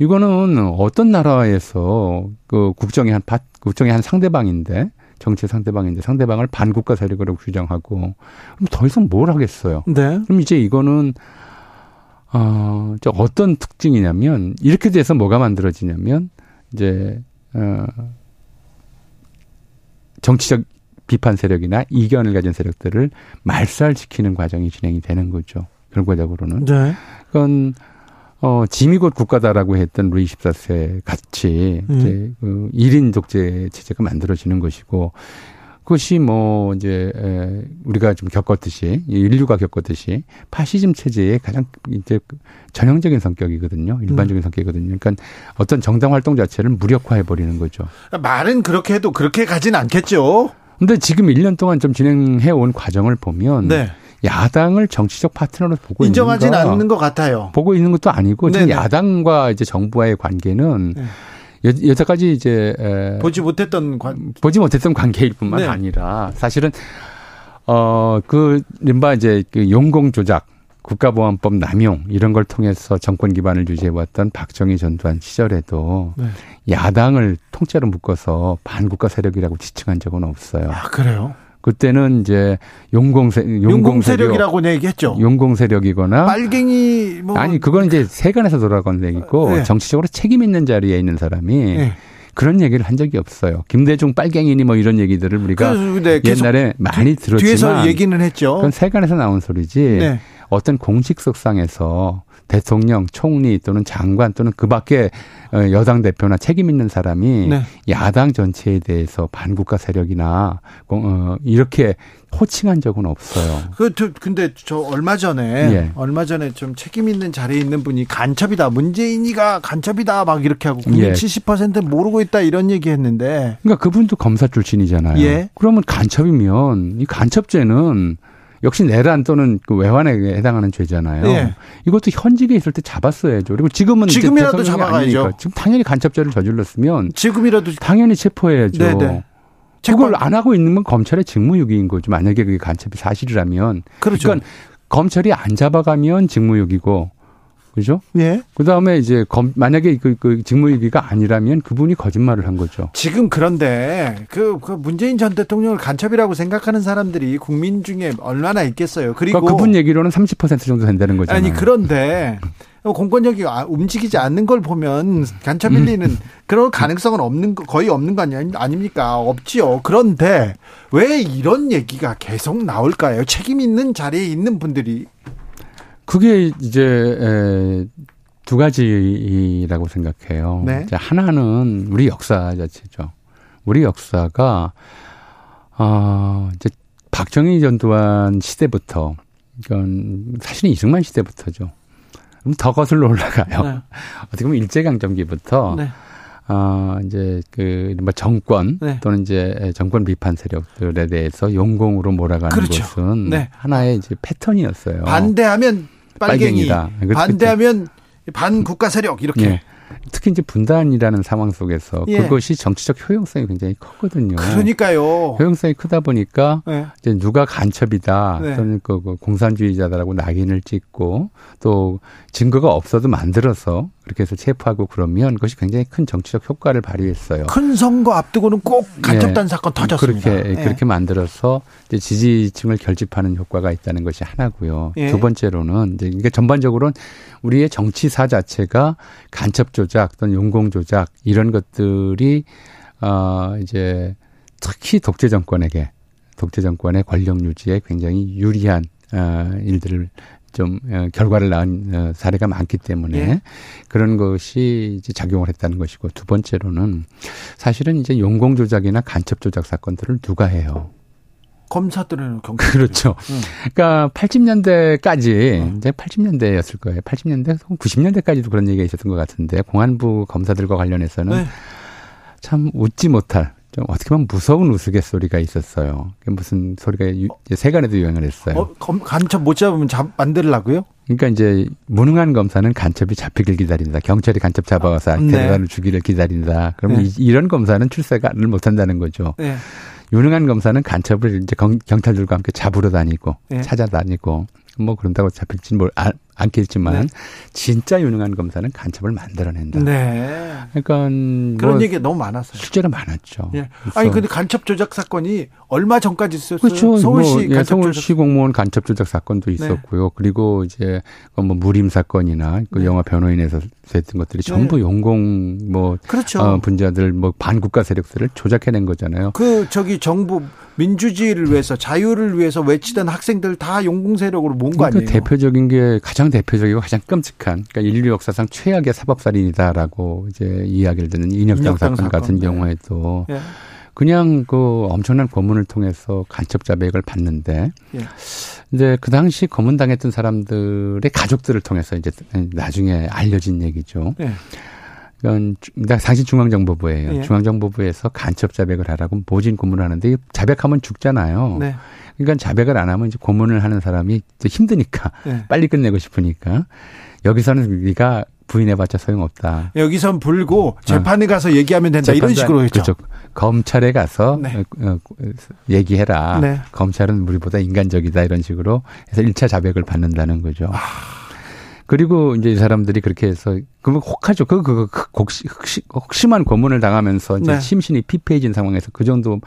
이거는 어떤 나라에서 그 국정의 한 파, 국정의 한 상대방인데 정치 상대방인데 상대방을 반국가 세력으로 규정하고 그럼 더 이상 뭘 하겠어요? 네. 그럼 이제 이거는 어, 저 어떤 특징이냐면 이렇게 돼서 뭐가 만들어지냐면 이제 어 정치적 비판 세력이나 이견을 가진 세력들을 말살시키는 과정이 진행이 되는 거죠. 결과적으로는. 네. 그건 어 짐이 곧 국가다라고 했던 루이 14세 같이 음. 이제 그 1인 독재 체제가 만들어지는 것이고 그것이 뭐 이제 에 우리가 좀 겪었듯이 인류가 겪었듯이 파시즘 체제의 가장 이제 전형적인 성격이거든요. 일반적인 음. 성격이거든요. 그러니까 어떤 정당 활동 자체를 무력화해 버리는 거죠. 말은 그렇게 해도 그렇게 가진 않겠죠. 근데 지금 1년 동안 좀 진행해 온 과정을 보면 네. 야당을 정치적 파트너로 보고 인정하진 있는가, 않는 것 같아요. 보고 있는 것도 아니고 지금 야당과 이제 정부와의 관계는 네. 여, 태까지 이제 에, 보지 못했던 관 보지 못했던 관계일 뿐만 네. 아니라 사실은 어그 림바 이제 그 용공 조작 국가보안법 남용 이런 걸 통해서 정권 기반을 유지해왔던 박정희 전두환 시절에도 네. 야당을 통째로 묶어서 반국가 세력이라고 지칭한 적은 없어요. 아 그래요? 그때는 이제 용공세 용공 세력이라고 얘기했죠. 용공 세력이거나 빨갱이 뭐 아니 그건 이제 세간에서 돌아간 얘기고 네. 정치적으로 책임 있는 자리에 있는 사람이 네. 그런 얘기를 한 적이 없어요. 김대중 빨갱이니 뭐 이런 얘기들을 우리가 네, 옛날에 많이 들었지만 뒤에서 얘기는 했죠. 그건 세간에서 나온 소리지. 네. 어떤 공식 석상에서 대통령, 총리 또는 장관 또는 그 밖에 어, 여당 대표나 책임 있는 사람이 네. 야당 전체에 대해서 반국가 세력이나 어, 이렇게 호칭한 적은 없어요. 그, 근데 저 얼마 전에, 예. 얼마 전에 좀 책임 있는 자리에 있는 분이 간첩이다. 문재인이가 간첩이다. 막 이렇게 하고 국민 예. 70% 모르고 있다. 이런 얘기 했는데. 그러니까 그분도 검사 출신이잖아요. 예. 그러면 간첩이면 이 간첩죄는 역시 내란 또는 그 외환에 해당하는 죄잖아요. 네. 이것도 현직에 있을 때 잡았어야죠. 그리고 지금은 지금이라도 잡아가야죠. 아니니까. 지금 당연히 간첩죄를 저질렀으면 지금이라도 당연히 체포해야죠. 네네. 네. 그걸 안 하고 있는 건 검찰의 직무유기인 거죠. 만약에 그게 간첩이 사실이라면. 그렇죠. 그러니까 검찰이 안 잡아가면 직무유기고 그죠? 예. 그 다음에 이제 검, 만약에 그, 그 직무유기가 아니라면 그분이 거짓말을 한 거죠. 지금 그런데 그, 그 문재인 전 대통령을 간첩이라고 생각하는 사람들이 국민 중에 얼마나 있겠어요. 그리고 그러니까 그분 얘기로는 30% 정도 된다는 거죠. 아니 그런데 공권력이 아, 움직이지 않는 걸 보면 간첩일리는 음. 그런 가능성은 없는 거의 없는 거 아니, 아닙니까? 없지요. 그런데 왜 이런 얘기가 계속 나올까요? 책임 있는 자리에 있는 분들이 그게 이제 두 가지라고 생각해요. 네. 이제 하나는 우리 역사 자체죠. 우리 역사가 어 이제 박정희 전두환 시대부터 이건 사실은 이승만 시대부터죠. 그럼 더 거슬러 올라가요. 네. 어떻게 보면 일제강점기부터 네. 어, 이제 그, 뭐 정권 네. 또는 이제 정권 비판 세력들에 대해서 용공으로 몰아가는 그렇죠. 것은 네. 하나의 이제 패턴이었어요. 반대하면 빨갱이, 빨갱이 다. 반대하면 반국가 세력 이렇게. 네. 특히 이제 분단이라는 상황 속에서 예. 그것이 정치적 효용성이 굉장히 컸거든요. 그러니까요. 효용성이 크다 보니까 네. 이제 누가 간첩이다 네. 또는 그 공산주의자다라고 낙인을 찍고 또 증거가 없어도 만들어서 그렇게 해서 체포하고 그러면 그것이 굉장히 큰 정치적 효과를 발휘했어요. 큰 선거 앞두고는 꼭 간첩단 네. 사건 터졌습니다. 그렇게 네. 그렇게 만들어서 이제 지지층을 결집하는 효과가 있다는 것이 하나고요. 예. 두 번째로는 이제 이게 전반적으로는 우리의 정치사 자체가 간첩 조작 또는 용공 조작 이런 것들이 어 이제 특히 독재 정권에게 독재 정권의 권력 유지에 굉장히 유리한 어 일들을 좀 어, 결과를 낳은 어, 사례가 많기 때문에 예. 그런 것이 이제 작용을 했다는 것이고 두 번째로는 사실은 이제 용공 조작이나 간첩 조작 사건들을 누가 해요? 검사들은 경 그렇죠. 응. 그러니까 80년대까지 응. 이제 80년대였을 거예요. 80년대, 90년대까지도 그런 얘기가 있었던 것 같은데 공안부 검사들과 관련해서는 네. 참 웃지 못할 좀 어떻게 보면 무서운 우스갯소리가 있었어요. 무슨 소리가 유, 세간에도 유행을 했어요. 어, 간첩 못 잡으면 잡, 만들라고요? 그러니까 이제 무능한 검사는 간첩이 잡히길 기다린다. 경찰이 간첩 잡아와서 아, 데려가는 네. 주기를 기다린다. 그러면 네. 이, 런 검사는 출세가를 못한다는 거죠. 네. 유능한 검사는 간첩을 이제 경 찰들과 함께 잡으러 다니고 네. 찾아다니고 뭐 그런다고 잡힐지 뭘 아, 않겠지만 네. 진짜 유능한 검사는 간첩을 만들어낸다. 네. 그러니까 그런 뭐 얘기가 너무 많았어요. 실제로 많았죠. 예. 아니 근데 간첩 조작 사건이 얼마 전까지 있었어요. 그렇죠. 서울시 뭐, 예, 서울시. 공무원 간첩 조작 사건도 네. 있었고요. 네. 그리고 이제 뭐 무림 사건이나 그 네. 영화 변호인에서 했던 것들이 네. 전부 용공 뭐 그렇죠. 어, 분자들 뭐 반국가 세력들을 조작해낸 거잖아요. 그 저기 정부 민주주의를 위해서 자유를 위해서 외치던 학생들 다 용공 세력으로 모은 거 그러니까 아니에요? 대표적인 게 가장 대표적이고 가장 끔찍한 그러니까 인류 역사상 최악의 사법살인이다라고 이제 이야기를 듣는 인혁당 사건, 사건 같은 네. 경우에도 예. 그냥 그 엄청난 고문을 통해서 간첩 자백을 받는데 예. 이제 그 당시 고문당했던 사람들의 가족들을 통해서 이제 나중에 알려진 얘기죠. 예. 이건 당시 중앙정보부예요. 예. 중앙정보부에서 간첩 자백을 하라고 모진 고문을 하는데 자백하면 죽잖아요. 네. 그러니까 자백을 안 하면 이제 고문을 하는 사람이 또 힘드니까 네. 빨리 끝내고 싶으니까 여기서는 네가 부인해봤자 소용없다. 여기선 불고 재판에 가서 얘기하면 된다 이런 식으로 했죠. 그렇죠. 검찰에 가서 네. 어, 어, 얘기해라. 네. 검찰은 우리보다 인간적이다 이런 식으로 해서 1차 자백을 받는다는 거죠. 아. 그리고 이제 이 사람들이 그렇게 해서 그러면 혹하죠. 그, 그, 그, 혹시, 혹시, 혹심한 고문을 당하면서 이제 네. 심신이 피폐해진 상황에서 그 정도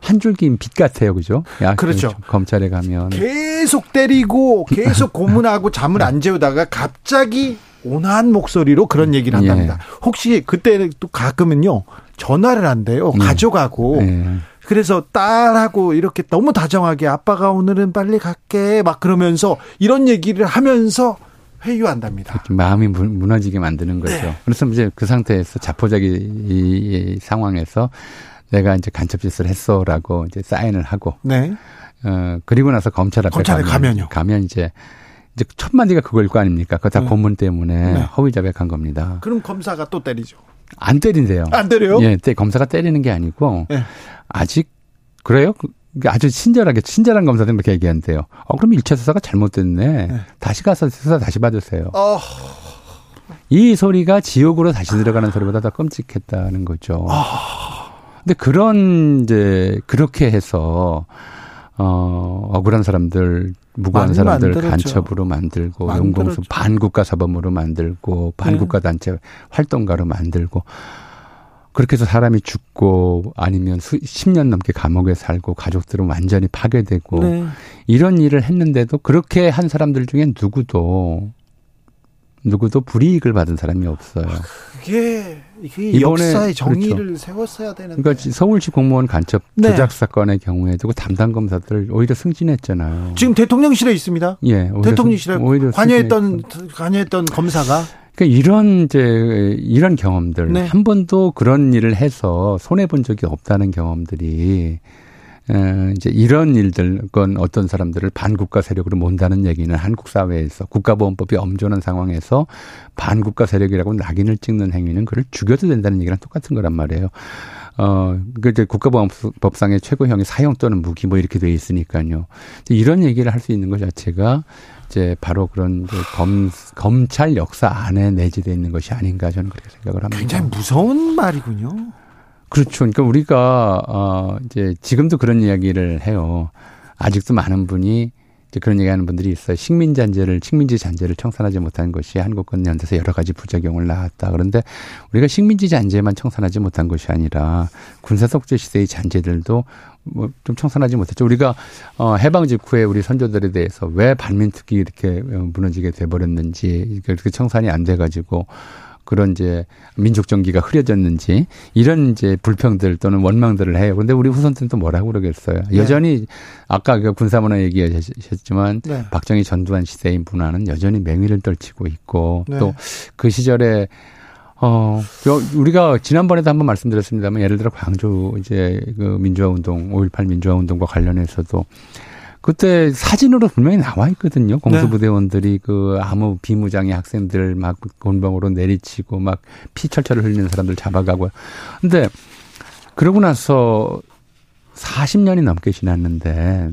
한 줄기인 빛 같아요. 그죠? 야, 그렇죠. 검찰에 가면. 계속 때리고 계속 고문하고 잠을 안 재우다가 갑자기 온화한 목소리로 그런 얘기를 한답니다. 예. 혹시 그때 또 가끔은요 전화를 한대요. 음. 가져가고. 예. 그래서 딸하고 이렇게 너무 다정하게 아빠가 오늘은 빨리 갈게 막 그러면서 이런 얘기를 하면서 회유한답니다. 마음이 무너지게 만드는 거죠. 네. 그래서 이제 그 상태에서 자포자기 이 상황에서 내가 이제 간첩 짓을 했어라고 이제 사인을 하고. 네. 어 그리고 나서 검찰 앞에 검찰에 가면, 요 가면 이제 이제 첫 마디가 그걸 거 아닙니까? 그거 다 네. 고문 때문에 네. 허위 자백한 겁니다. 그럼 검사가 또 때리죠. 안 때린대요. 안 때려요? 예, 검사가 때리는 게 아니고 네. 아직 그래요? 아주 친절하게 친절한 검사들은 그렇게 얘기한대요. 어 그럼 1차 수사가 잘못됐네. 네. 다시 가서 수사 다시 받으세요. 어... 이 소리가 지옥으로 다시 들어가는 소리보다 더 끔찍했다는 거죠. 어... 근데 그런 이제 그렇게 해서 어 억울한 사람들 무고한 사람들 만들었죠. 간첩으로 만들고 용공수 반국가 사범으로 만들고 반국가 네. 단체 활동가로 만들고 그렇게 해서 사람이 죽고 아니면 수, 10년 넘게 감옥에 살고 가족들은 완전히 파괴되고 네. 이런 일을 했는데도 그렇게 한 사람들 중에 누구도 누구도 불이익을 받은 사람이 없어요. 아, 그게 이게 역사의 정의를 그렇죠. 세웠어야 되는데. 그러니까 서울시 공무원 간첩 네. 조작 사건의 경우에도 그 담당 검사들 오히려 승진했잖아요. 지금 대통령실에 있습니다. 예, 대통령실에 오히려 관여했던 관여했던 검사가 그러니까 이런 이제 이런 경험들 네. 한 번도 그런 일을 해서 손해 본 적이 없다는 경험들이 에, 이제 이런 일들, 건 어떤 사람들을 반국가 세력으로 몬다는 얘기는 한국 사회에서 국가보안법이 엄존한 상황에서 반국가 세력이라고 낙인을 찍는 행위는 그를 죽여도 된다는 얘기랑 똑같은 거란 말이에요. 어, 그 이제 국가보안법상의 최고형이 사형 또는 무기 뭐 이렇게 돼 있으니까요. 이런 얘기를 할 수 있는 것 자체가 이제 바로 그런 검, 검찰 역사 안에 내재되어 있는 것이 아닌가 저는 그렇게 생각을 합니다. 굉장히 무서운 말이군요. 그렇죠. 그러니까 우리가 어 이제 지금도 그런 이야기를 해요. 아직도 많은 분이 이제 그런 얘기하는 분들이 있어요. 식민 잔재를 식민지 잔재를 청산하지 못한 것이 한국권 연대에서 여러 가지 부작용을 낳았다. 그런데 우리가 식민지 잔재만 청산하지 못한 것이 아니라 군사 독재 시대의 잔재들도 뭐 좀 청산하지 못했죠. 우리가 어 해방 직후에 우리 선조들에 대해서 왜 반민특위 이렇게 어, 무너지게 돼 버렸는지 그렇게 청산이 안 돼 가지고 그런 이제 민족 정기가 흐려졌는지 이런 이제 불평들 또는 원망들을 해요. 그런데 우리 후손들은 또 뭐라고 그러겠어요. 네. 여전히 아까 그 군사문화 얘기하셨지만 네. 박정희 전두환 시대의 문화는 여전히 맹위를 떨치고 있고 네. 또그 시절에 어, 우리가 지난번에도 한번 말씀드렸습니다만 예를 들어 광주 이제 그 민주화 운동, 5.18 민주화 운동과 관련해서도 그때 사진으로 분명히 나와 있거든요. 공수부대원들이 네. 그 아무 비무장의 학생들 막 곤방으로 내리치고 막 피 철철 흘리는 사람들 잡아가고. 근데 그러고 나서 40년이 넘게 지났는데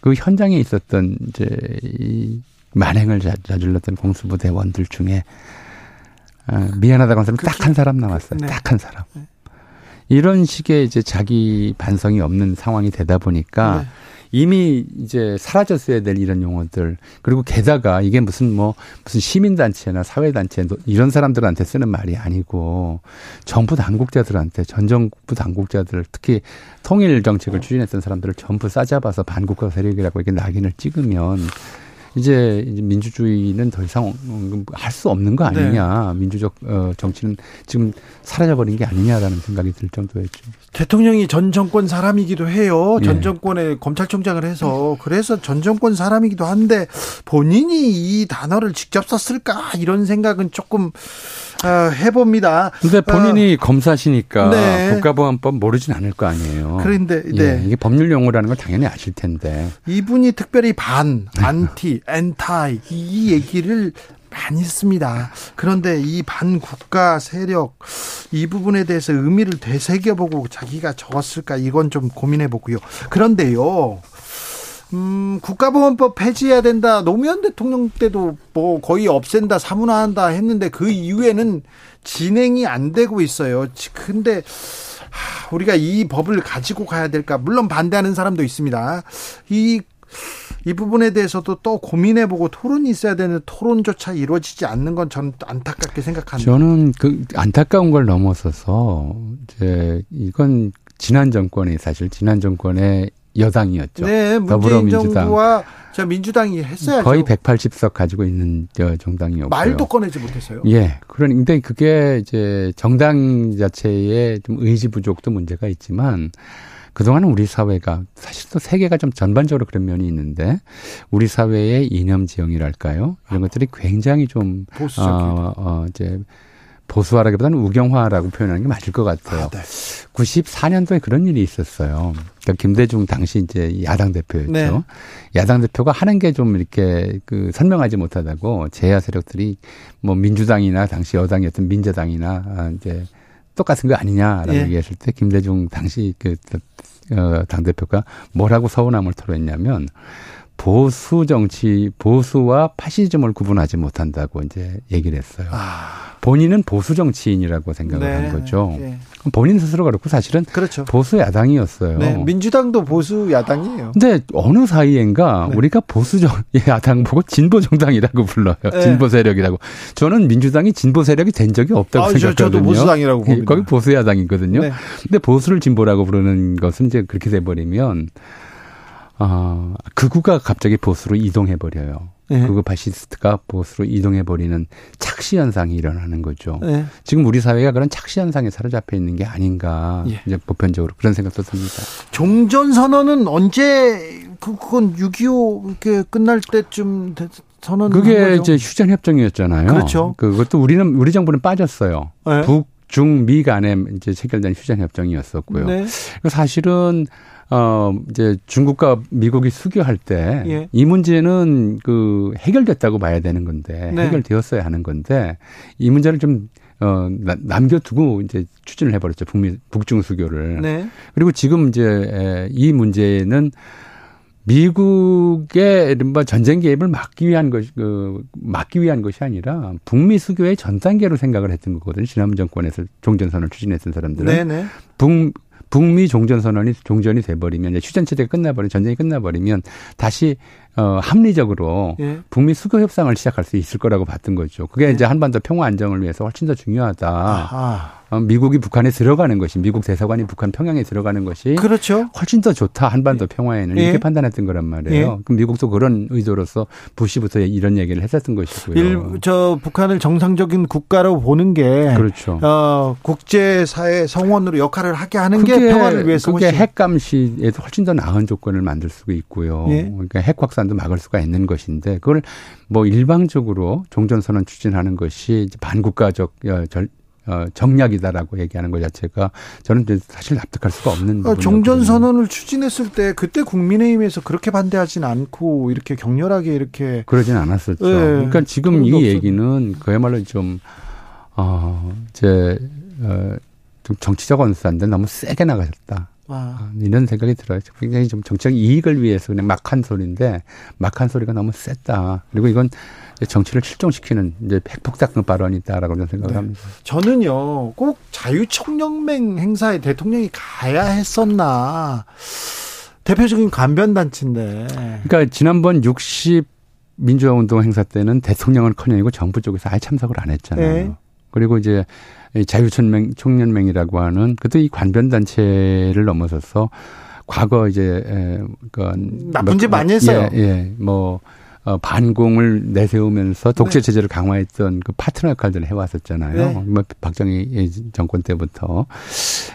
그 현장에 있었던 이제 이 만행을 저질렀던 공수부대원들 중에 아, 미안하다고 한 사람 딱 한 사람 남았어요. 네. 딱한 사람. 네. 이런 식의 이제 자기 반성이 없는 상황이 되다 보니까 네. 이미 이제 사라졌어야 될 이런 용어들 그리고 게다가 이게 무슨 뭐 무슨 시민단체나 사회단체 이런 사람들한테 쓰는 말이 아니고 정부 당국자들한테 전 정부 당국자들 특히 통일 정책을 추진했던 사람들을 전부 싸잡아서 반국가 세력이라고 이렇게 낙인을 찍으면 이제 민주주의는 더 이상 할 수 없는 거 아니냐. 네. 민주적 어, 정치는 지금 사라져버린 게 아니냐라는 생각이 들 정도였죠. 대통령이 전 정권 사람이기도 해요. 전 네. 정권의 검찰총장을 해서 그래서 전 정권 사람이기도 한데 본인이 이 단어를 직접 썼을까 이런 생각은 조금 어, 해봅니다. 근데 본인이 어, 검사시니까 네. 국가보안법 모르진 않을 거 아니에요. 그런데 네. 예, 이게 법률 용어라는 걸 당연히 아실 텐데. 이분이 특별히 반, 안티, 엔타이 이 얘기를 많이 씁니다. 그런데 이 반국가 세력 이 부분에 대해서 의미를 되새겨보고 자기가 적었을까 이건 좀 고민해보고요. 그런데요. 음, 국가보안법 폐지해야 된다. 노무현 대통령 때도 뭐 거의 없앤다, 사문화한다 했는데 그 이후에는 진행이 안 되고 있어요. 근데 우리가 이 법을 가지고 가야 될까? 물론 반대하는 사람도 있습니다. 이, 이 부분에 대해서도 또 고민해보고 토론이 있어야 되는 토론조차 이루어지지 않는 건 저는 안타깝게 생각합니다. 저는 그 안타까운 걸 넘어서서 이제 이건 지난 정권이 사실 지난 정권의 여당이었죠. 네, 더불어민주당과 저 민주당이 했어야죠. 거의 180석 가지고 있는 정당이었고요. 말도 꺼내지 못했어요. 예. 그런데 그게 이제 정당 자체의 좀 의지 부족도 문제가 있지만 그동안은 우리 사회가 사실 또 세계가 좀 전반적으로 그런 면이 있는데 우리 사회의 이념 지형이랄까요? 이런 것들이 굉장히 좀 보수적 어, 어, 이제 보수화라기보다는 우경화라고 표현하는 게 맞을 것 같아요. 아, 네. 94년도에 그런 일이 있었어요. 그러니까 김대중 당시 이제 야당 대표였죠. 네. 야당 대표가 하는 게 좀 이렇게 그 설명하지 못하다고 제야 세력들이 뭐 민주당이나 당시 여당이었던 민주당이나 아, 이제 똑같은 거 아니냐라고 예. 얘기했을 때 김대중 당시 그 어, 당 대표가 뭐라고 서운함을 토로했냐면 보수 정치 보수와 파시즘을 구분하지 못한다고 이제 얘기를 했어요. 아. 본인은 보수 정치인이라고 생각을 네. 한 거죠. 네. 본인 스스로 그렇고 사실은 그렇죠. 보수 야당이었어요. 네. 민주당도 보수 야당이에요. 근데 어느 사이엔가 네. 우리가 보수 정 야당 보고 진보 정당이라고 불러요. 네. 진보 세력이라고. 저는 민주당이 진보 세력이 된 적이 없다고 아, 생각하거든요. 저도 보수당이라고 봅니다. 거기 보수 야당이거든요. 네. 근데 보수를 진보라고 부르는 것은 이제 그렇게 돼 버리면 아, 극우가 갑자기 보수로 이동해 버려요. 네. 극우 파시스트가 보수로 이동해 버리는 착시 현상이 일어나는 거죠. 네. 지금 우리 사회가 그런 착시 현상에 사로잡혀 있는 게 아닌가 예. 이제 보편적으로 그런 생각도 듭니다. 종전 선언은 언제 그, 그건 6.25 끝날 때쯤 선언 그게 이제 휴전 협정이었잖아요. 그렇죠. 그것도 우리는 우리 정부는 빠졌어요. 네. 북, 중, 미 간에 이제 체결된 휴전 협정이었었고요. 네. 사실은 어, 이제 중국과 미국이 수교할 때이 예. 문제는 그 해결됐다고 봐야 되는 건데 네. 해결되었어야 하는 건데 이 문제를 좀 어, 남겨두고 이제 추진을 해버렸죠. 북미, 북중 수교를. 네. 그리고 지금 이제 이 문제는 미국의 이른바 전쟁 개입을 막기 위한 것, 그, 막기 위한 것이 아니라 북미 수교의 전 단계로 생각을 했던 거거든요. 지난번 정권에서 종전선을 추진했던 사람들은. 네네. 북, 북미 종전 선언이 종전이 돼버리면 휴전 체제가 끝나버리면 전쟁이 끝나버리면 다시 어 합리적으로 예. 북미 수교 협상을 시작할 수 있을 거라고 봤던 거죠. 그게 예. 이제 한반도 평화 안정을 위해서 훨씬 더 중요하다. 아하. 어, 미국이 북한에 들어가는 것이 미국 대사관이 북한 평양에 들어가는 것이 그렇죠. 훨씬 더 좋다 한반도 평화에는 예. 이렇게 판단했던 거란 말이에요. 예. 그럼 미국도 그런 의도로서 부시부터 이런 얘기를 했었던 것이고요. 일, 저 북한을 정상적인 국가로 보는 게 그렇죠. 어, 국제사회 성원으로 역할을 하게 하는 그게, 게 평화를 위해서 그게 핵 감시에서 훨씬 더 나은 조건을 만들 수가 있고요. 예. 그러니까 핵 확산도 막을 수가 있는 것인데 그걸 뭐 일방적으로 종전선언 추진하는 것이 반국가적 어, 어, 정략이다라고 얘기하는 것 자체가 저는 사실 납득할 수가 없는 어, 종전 선언을 추진했을 때 그때 국민의힘에서 그렇게 반대하진 않고 이렇게 격렬하게 이렇게 그러진 않았었죠. 네. 그러니까 지금 이 얘기는 그야말로 좀 어, 이제 어, 좀 정치적 언사인데 너무 세게 나가셨다. 아, 이런 생각이 들어요. 굉장히 좀 정치적 이익을 위해서 그냥 막한 소리인데 막한 소리가 너무 셌다. 그리고 이건 정치를 실종시키는 이제 핵폭삭 발언이다라고 저는 생각을 네. 합니다. 저는요, 꼭 자유총연맹 행사에 대통령이 가야 했었나. 대표적인 관변 단체인데. 그러니까 지난번 60 민주화 운동 행사 때는 대통령은 커녕이고 정부 쪽에서 아예 참석을 안 했잖아요. 네. 그리고 이제 자유촌명 총연맹이라고 하는 그것도 이 관변 단체를 넘어서서 과거 이제 그러니까 나쁜 짓 많이 했어요. 예, 예. 뭐 어, 반공을 내세우면서 독재 네. 체제를 네. 강화했던 그 파트너 역할들을 해왔었잖아요. 네. 뭐 박정희 정권 때부터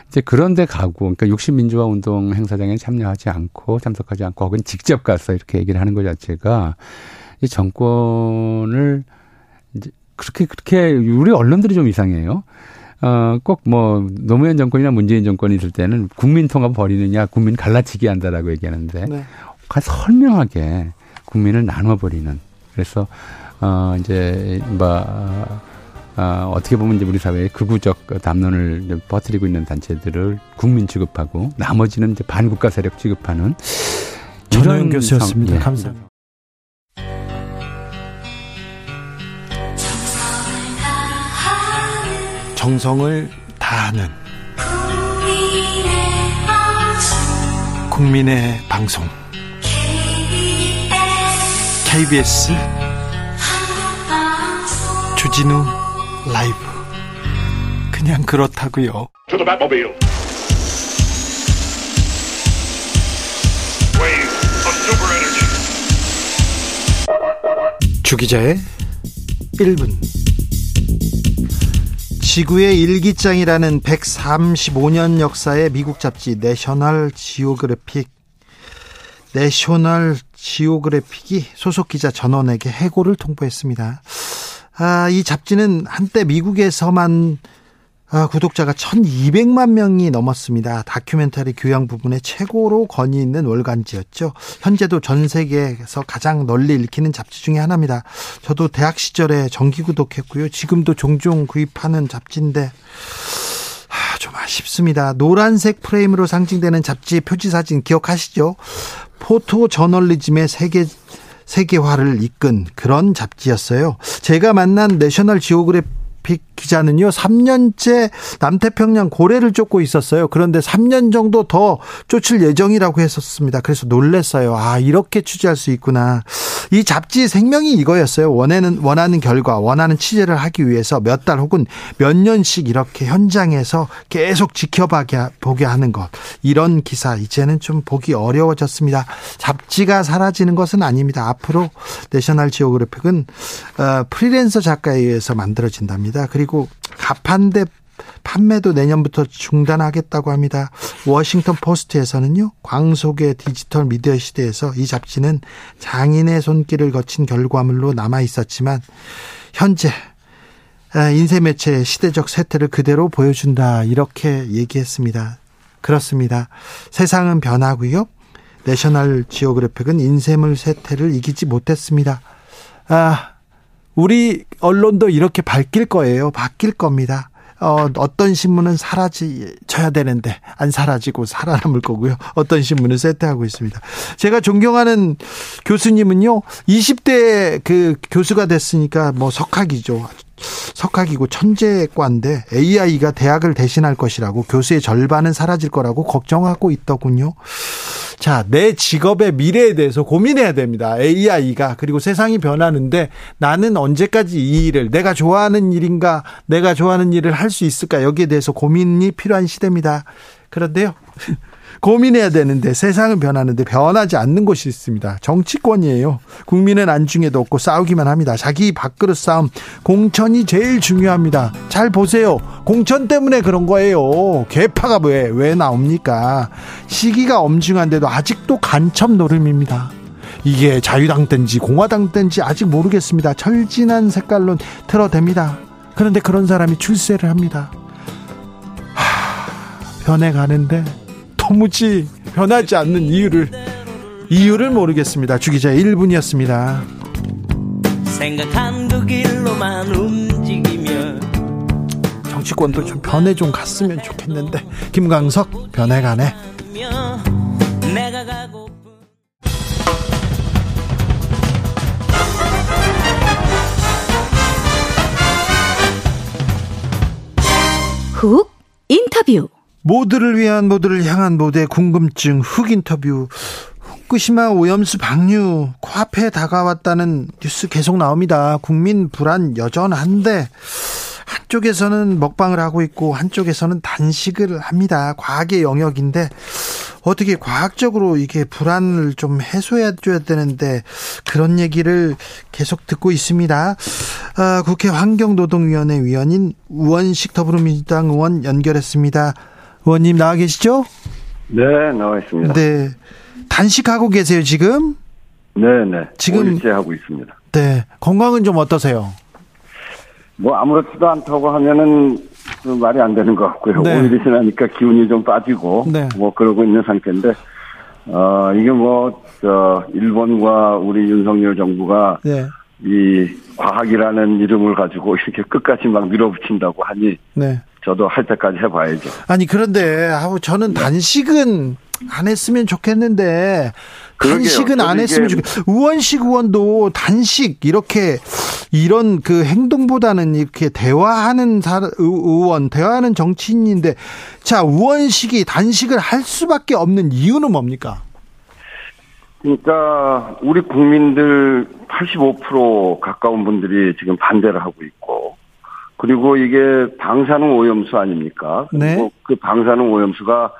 이제 그런데 가고 그러니까 60 민주화 운동 행사장에 참여하지 않고 참석하지 않고 혹은 직접 가서 이렇게 얘기를 하는 것 자체가 이 정권을 이제 그렇게 그렇게 우리 언론들이 좀 이상해요. 어, 꼭 뭐, 노무현 정권이나 문재인 정권이 있을 때는 국민 통합 벌이느냐, 국민 갈라치기 한다라고 얘기하는데, 네. 설명하게 국민을 나눠버리는. 그래서, 어, 이제, 뭐, 어, 어떻게 보면 이제 우리 사회의 극우적 담론을 퍼뜨리고 있는 단체들을 국민 취급하고, 나머지는 이제 반국가 세력 취급하는. 전호영 교수였습니다. 예. 감사합니다. 정성을 다하는 국민의 방송 KBS 주진우 라이브. 그냥 그렇다고요. 주기자의 1분. 지구의 일기장이라는 135년 역사의 미국 잡지 내셔널 지오그래픽 내셔널 지오그래픽이 소속 기자 전원에게 해고를 통보했습니다. 아, 이 잡지는 한때 미국에서만 아, 구독자가 1200만 명이 넘었습니다. 다큐멘터리 교양 부분에 최고로 권위 있는 월간지였죠. 현재도 전 세계에서 가장 널리 읽히는 잡지 중의 하나입니다. 저도 대학 시절에 정기 구독했고요. 지금도 종종 구입하는 잡지인데 아, 좀 아쉽습니다. 노란색 프레임으로 상징되는 잡지 표지 사진 기억하시죠? 포토 저널리즘의 세계 세계화를 이끈 그런 잡지였어요. 제가 만난 내셔널 지오그래피 올림픽 기자는요, 3년째 남태평양 고래를 쫓고 있었어요. 그런데 3년 정도 더 쫓을 예정이라고 했었습니다. 그래서 놀랬어요. 아, 이렇게 취재할 수 있구나. 이 잡지 생명이 이거였어요. 원하는, 원하는 결과, 원하는 취재를 하기 위해서 몇 달 혹은 몇 년씩 이렇게 현장에서 계속 지켜보게 하는 것. 이런 기사, 이제는 좀 보기 어려워졌습니다. 잡지가 사라지는 것은 아닙니다. 앞으로 내셔널 지오그래픽은 어, 프리랜서 작가에 의해서 만들어진답니다. 그리고 가판대 판매도 내년부터 중단하겠다고 합니다. 워싱턴 포스트에서는요, 광속의 디지털 미디어 시대에서 이 잡지는 장인의 손길을 거친 결과물로 남아 있었지만, 현재 인쇄 매체의 시대적 세태를 그대로 보여준다. 이렇게 얘기했습니다. 그렇습니다. 세상은 변하고요. 내셔널 지오그래픽은 인쇄물 세태를 이기지 못했습니다. 아, 우리 언론도 이렇게 바뀔 거예요. 바뀔 겁니다. 어, 어떤 신문은 사라져야 되는데 안 사라지고 살아남을 거고요. 어떤 신문은 쇠퇴하고 있습니다. 제가 존경하는 교수님은요. 20대 그 교수가 됐으니까 뭐 석학이죠. 석학이고 천재과인데 AI가 대학을 대신할 것이라고 교수의 절반은 사라질 거라고 걱정하고 있더군요. 자, 내 직업의 미래에 대해서 고민해야 됩니다. AI가 그리고 세상이 변하는데 나는 언제까지 이 일을 내가 좋아하는 일인가, 내가 좋아하는 일을 할 수 있을까 여기에 대해서 고민이 필요한 시대입니다. 그런데요. 고민해야 되는데 세상은 변하는데 변하지 않는 곳이 있습니다. 정치권이에요. 국민은 안중에도 없고 싸우기만 합니다. 자기 밥그릇 싸움 공천이 제일 중요합니다. 잘 보세요. 공천 때문에 그런 거예요. 개파가 왜, 왜 나옵니까? 시기가 엄중한데도 아직도 간첩 노름입니다. 이게 자유당 땐지 공화당 땐지 아직 모르겠습니다. 철진한 색깔론 틀어댑니다. 그런데 그런 사람이 출세를 합니다. 하, 변해가는데 도무지 변하지 않는 이유를 이유를 모르겠습니다. 주기자 1분이었습니다. 생각한 그 길로만 움직이며 정치권도 좀 변해 좀 갔으면 좋겠는데 김광석 변해가네. 훅 인터뷰 모두를 위한 모두를 향한 모두의 궁금증 흑 인터뷰 후쿠시마 오염수 방류 코앞에 다가왔다는 뉴스 계속 나옵니다. 국민 불안 여전한데 한쪽에서는 먹방을 하고 있고 한쪽에서는 단식을 합니다. 과학의 영역인데 어떻게 과학적으로 이게 불안을 좀 해소해 줘야 되는데 그런 얘기를 계속 듣고 있습니다. 아, 국회 환경노동위원회 위원인 우원식 더불어민주당 의원 연결했습니다. 의원님 나와 계시죠? 네, 나와 있습니다. 네. 단식하고 계세요, 지금? 네, 네. 지금 하고 있습니다. 네. 건강은 좀 어떠세요? 뭐 아무렇지도 않다고 하면은 그 말이 안 되는 것 같고요. 네. 오일이 지나니까 기운이 좀 빠지고 네. 뭐 그러고 있는 상태인데 어 이게 뭐 저 일본과 우리 윤석열 정부가 네. 이 과학이라는 이름을 가지고 이렇게 끝까지 막 밀어붙인다고 하니 네. 저도 할 때까지 해봐야죠. 아니 그런데 아우 저는 네. 단식은 안 했으면 좋겠는데 단식은 안 했으면 좋겠. 의원식 의원도 단식 이렇게 이런 그 행동보다는 이렇게 대화하는 의원, 대화하는 정치인인데 자 의원식이 단식을 할 수밖에 없는 이유는 뭡니까? 그러니까 우리 국민들 85% 가까운 분들이 지금 반대를 하고 있고 그리고 이게 방사능 오염수 아닙니까? 네. 그 방사능 오염수가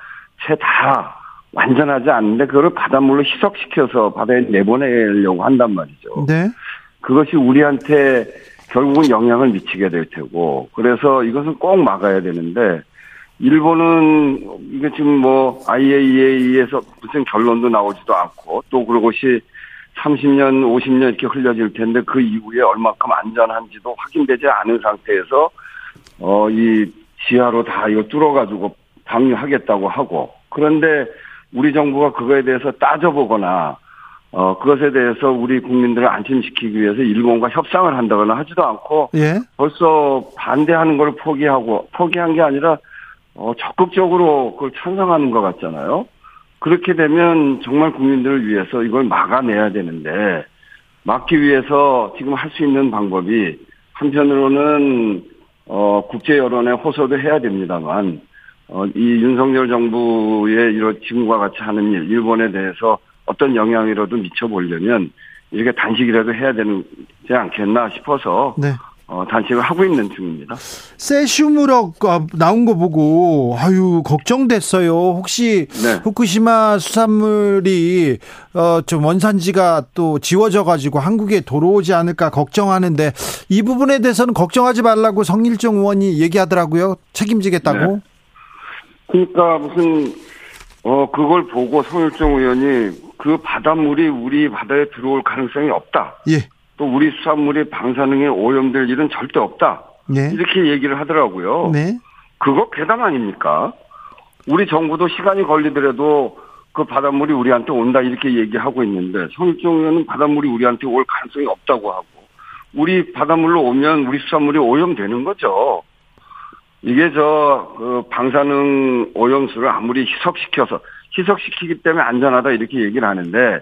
채 다 완전하지 않는데 그거를 바닷물로 희석시켜서 바다에 내보내려고 한단 말이죠. 네. 그것이 우리한테 결국은 영향을 미치게 될 테고 그래서 이것은 꼭 막아야 되는데 일본은 이게 지금 뭐 IAEA에서 무슨 결론도 나오지도 않고 또 그것이 30년, 50년 이렇게 흘려질 텐데 그 이후에 얼마큼 안전한지도 확인되지 않은 상태에서 어 이 지하로 다 이거 뚫어가지고 방류하겠다고 하고 그런데 우리 정부가 그거에 대해서 따져보거나 어 그것에 대해서 우리 국민들을 안심시키기 위해서 일본과 협상을 한다거나 하지도 않고 예? 벌써 반대하는 걸 포기하고 포기한 게 아니라 어 적극적으로 그걸 찬성하는 것 같잖아요. 그렇게 되면 정말 국민들을 위해서 이걸 막아내야 되는데 막기 위해서 지금 할 수 있는 방법이 한편으로는 어 국제 여론에 호소도 해야 됩니다만 어, 이 윤석열 정부의 이런 지금과 같이 하는 일, 일본에 대해서 어떤 영향이라도 미쳐보려면 이렇게 단식이라도 해야 되지 않겠나 싶어서 네. 어, 단식을 하고 있는 중입니다. 세슘으로 나온 거 보고 아유 걱정됐어요. 혹시 네. 후쿠시마 수산물이 어, 좀 원산지가 또 지워져 가지고 한국에 돌아오지 않을까 걱정하는데 이 부분에 대해서는 걱정하지 말라고 성일정 의원이 얘기하더라고요. 책임지겠다고. 네. 그러니까 무슨 어 그걸 보고 성일정 의원이 그 바닷물이 우리 바다에 들어올 가능성이 없다. 예. 또 우리 수산물이 방사능에 오염될 일은 절대 없다. 네. 이렇게 얘기를 하더라고요. 네. 그거 괴담 아닙니까? 우리 정부도 시간이 걸리더라도 그 바닷물이 우리한테 온다 이렇게 얘기하고 있는데 성일정 의원은 바닷물이 우리한테 올 가능성이 없다고 하고 우리 바닷물로 오면 우리 수산물이 오염되는 거죠. 이게 저, 그 방사능 오염수를 아무리 희석시켜서, 희석시키기 때문에 안전하다 이렇게 얘기를 하는데,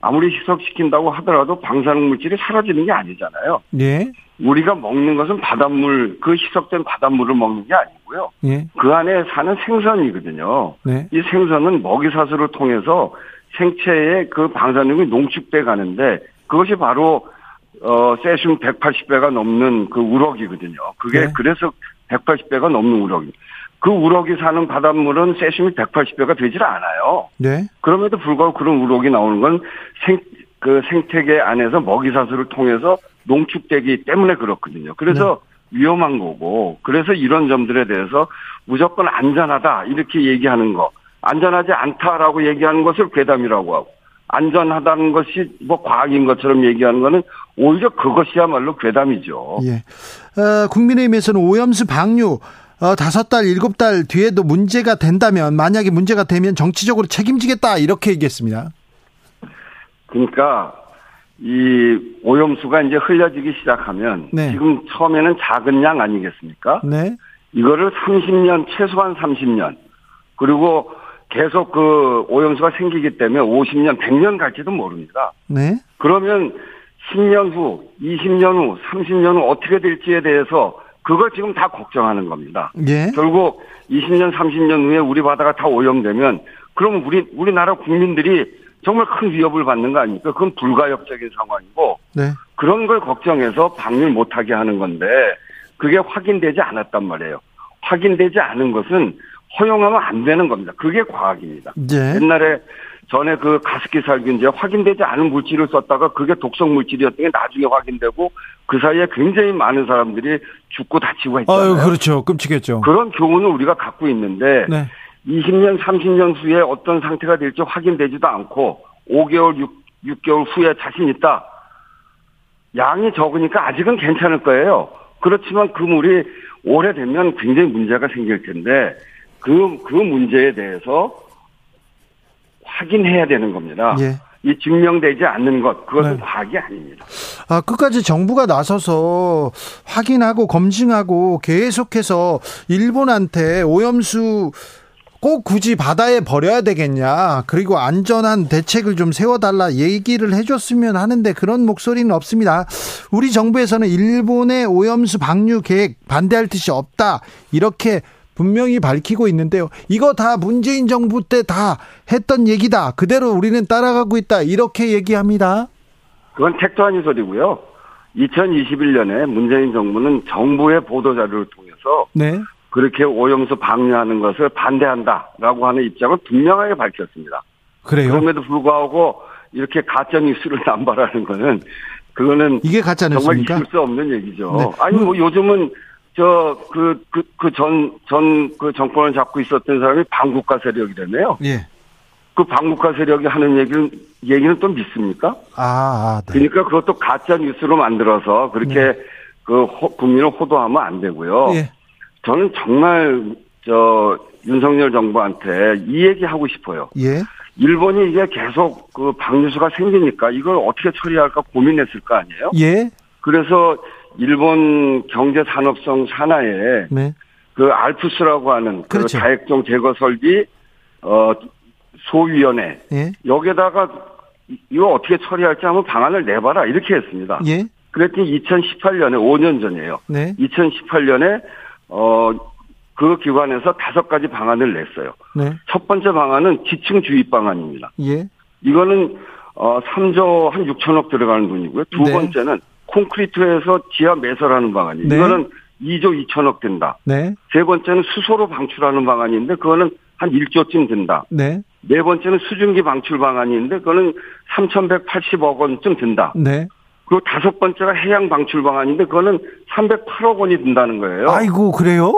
아무리 희석시킨다고 하더라도 방사능 물질이 사라지는 게 아니잖아요. 네. 우리가 먹는 것은 바닷물, 그 희석된 바닷물을 먹는 게 아니고요. 네. 그 안에 사는 생선이거든요. 네. 이 생선은 먹이사슬을 통해서 생체에 그 방사능이 농축돼 가는데, 그것이 바로, 어, 세슘 180배가 넘는 그 우럭이거든요. 그게 네. 그래서 180배가 넘는 우럭이. 그 우럭이 사는 바닷물은 세슘이 180배가 되질 않아요. 네. 그럼에도 불구하고 그런 우럭이 나오는 건 생, 그 생태계 안에서 먹이사슬을 통해서 농축되기 때문에 그렇거든요. 그래서 네. 위험한 거고, 그래서 이런 점들에 대해서 무조건 안전하다, 이렇게 얘기하는 거, 안전하지 않다라고 얘기하는 것을 괴담이라고 하고, 안전하다는 것이 뭐 과학인 것처럼 얘기하는 거는 오히려 그것이야말로 괴담이죠. 예. 어, 국민의힘에서는 오염수 방류 어, 다섯 달, 일곱 달 뒤에도 문제가 된다면 만약에 문제가 되면 정치적으로 책임지겠다 이렇게 얘기했습니다. 그러니까 이 오염수가 이제 흘려지기 시작하면 네. 지금 처음에는 작은 양 아니겠습니까? 네. 이거를 30년 최소한 30년 그리고 계속 그 오염수가 생기기 때문에 50년, 100년 갈지도 모릅니다. 네. 그러면 10년 후, 20년 후, 30년 후 어떻게 될지에 대해서 그걸 지금 다 걱정하는 겁니다. 예. 결국 20년, 30년 후에 우리 바다가 다 오염되면 그럼 우리 우리나라 국민들이 정말 큰 위협을 받는 거 아닙니까? 그건 불가역적인 상황이고 네. 그런 걸 걱정해서 방류 못하게 하는 건데 그게 확인되지 않았단 말이에요. 확인되지 않은 것은 허용하면 안 되는 겁니다. 그게 과학입니다. 네. 옛날에 전에 그 가습기 살균제 확인되지 않은 물질을 썼다가 그게 독성 물질이었던 게 나중에 확인되고 그 사이에 굉장히 많은 사람들이 죽고 다치고 했잖아요. 아유, 그렇죠. 끔찍했죠. 그런 교훈을 우리가 갖고 있는데 네. 20년, 30년 후에 어떤 상태가 될지 확인되지도 않고 5개월, 6, 6개월 후에 자신 있다. 양이 적으니까 아직은 괜찮을 거예요. 그렇지만 그 물이 오래되면 굉장히 문제가 생길 텐데 그, 그 문제에 대해서 확인해야 되는 겁니다. 예. 이 증명되지 않는 것 그것은 네. 과학이 아닙니다. 아 끝까지 정부가 나서서 확인하고 검증하고 계속해서 일본한테 오염수 꼭 굳이 바다에 버려야 되겠냐. 그리고 안전한 대책을 좀 세워달라 얘기를 해줬으면 하는데 그런 목소리는 없습니다. 우리 정부에서는 일본의 오염수 방류 계획 반대할 뜻이 없다. 이렇게 분명히 밝히고 있는데요. 이거 다 문재인 정부 때 다 했던 얘기다. 그대로 우리는 따라가고 있다. 이렇게 얘기합니다. 그건 택도 아닌 소리고요. 2021년에 문재인 정부는 정부의 보도자료를 통해서 네. 그렇게 오염수 방류하는 것을 반대한다라고 하는 입장을 분명하게 밝혔습니다. 그래요? 그럼에도 불구하고 이렇게 가짜 뉴스를 남발하는 거는 그거는 이게 가짜 뉴스입니까? 정말 있을 수 없는 얘기죠. 네. 아니 뭐 요즘은 저 그 그 그 전 전 그 정권을 잡고 있었던 사람이 반국가 세력이라며요. 예. 그 반국가 세력이 하는 얘기는 얘기는 또 믿습니까? 아, 아 네. 그러니까 그것도 가짜 뉴스로 만들어서 그렇게 네. 그 호, 국민을 호도하면 안 되고요. 예. 저는 정말 저 윤석열 정부한테 이 얘기 하고 싶어요. 예. 일본이 이게 계속 그 방류수가 생기니까 이걸 어떻게 처리할까 고민했을 거 아니에요? 예. 그래서 일본 경제 산업성 산하에 네. 그 알프스라고 하는 그 그렇죠. 그 다액종 제거 설비 어 소위원회 예. 여기에다가 이거 어떻게 처리할지 한번 방안을 내봐라 이렇게 했습니다. 예. 그랬더니 2018년에 5년 전이에요. 네. 2018년에 어 그 기관에서 다섯 가지 방안을 냈어요. 네. 첫 번째 방안은 지층 주입 방안입니다. 예. 이거는 어 3조 한 6천억 들어가는 돈이고요. 두 네. 번째는 콘크리트에서 지하 매설하는 방안이 네. 이거는 2조 2천억 든다. 네. 세 번째는 수소로 방출하는 방안인데 그거는 한 1조쯤 든다. 네. 네 번째는 수증기 방출 방안인데 그거는 3,180억 원쯤 든다. 네. 그리고 다섯 번째가 해양 방출 방안인데 그거는 308억 원이 든다는 거예요. 아이고 그래요?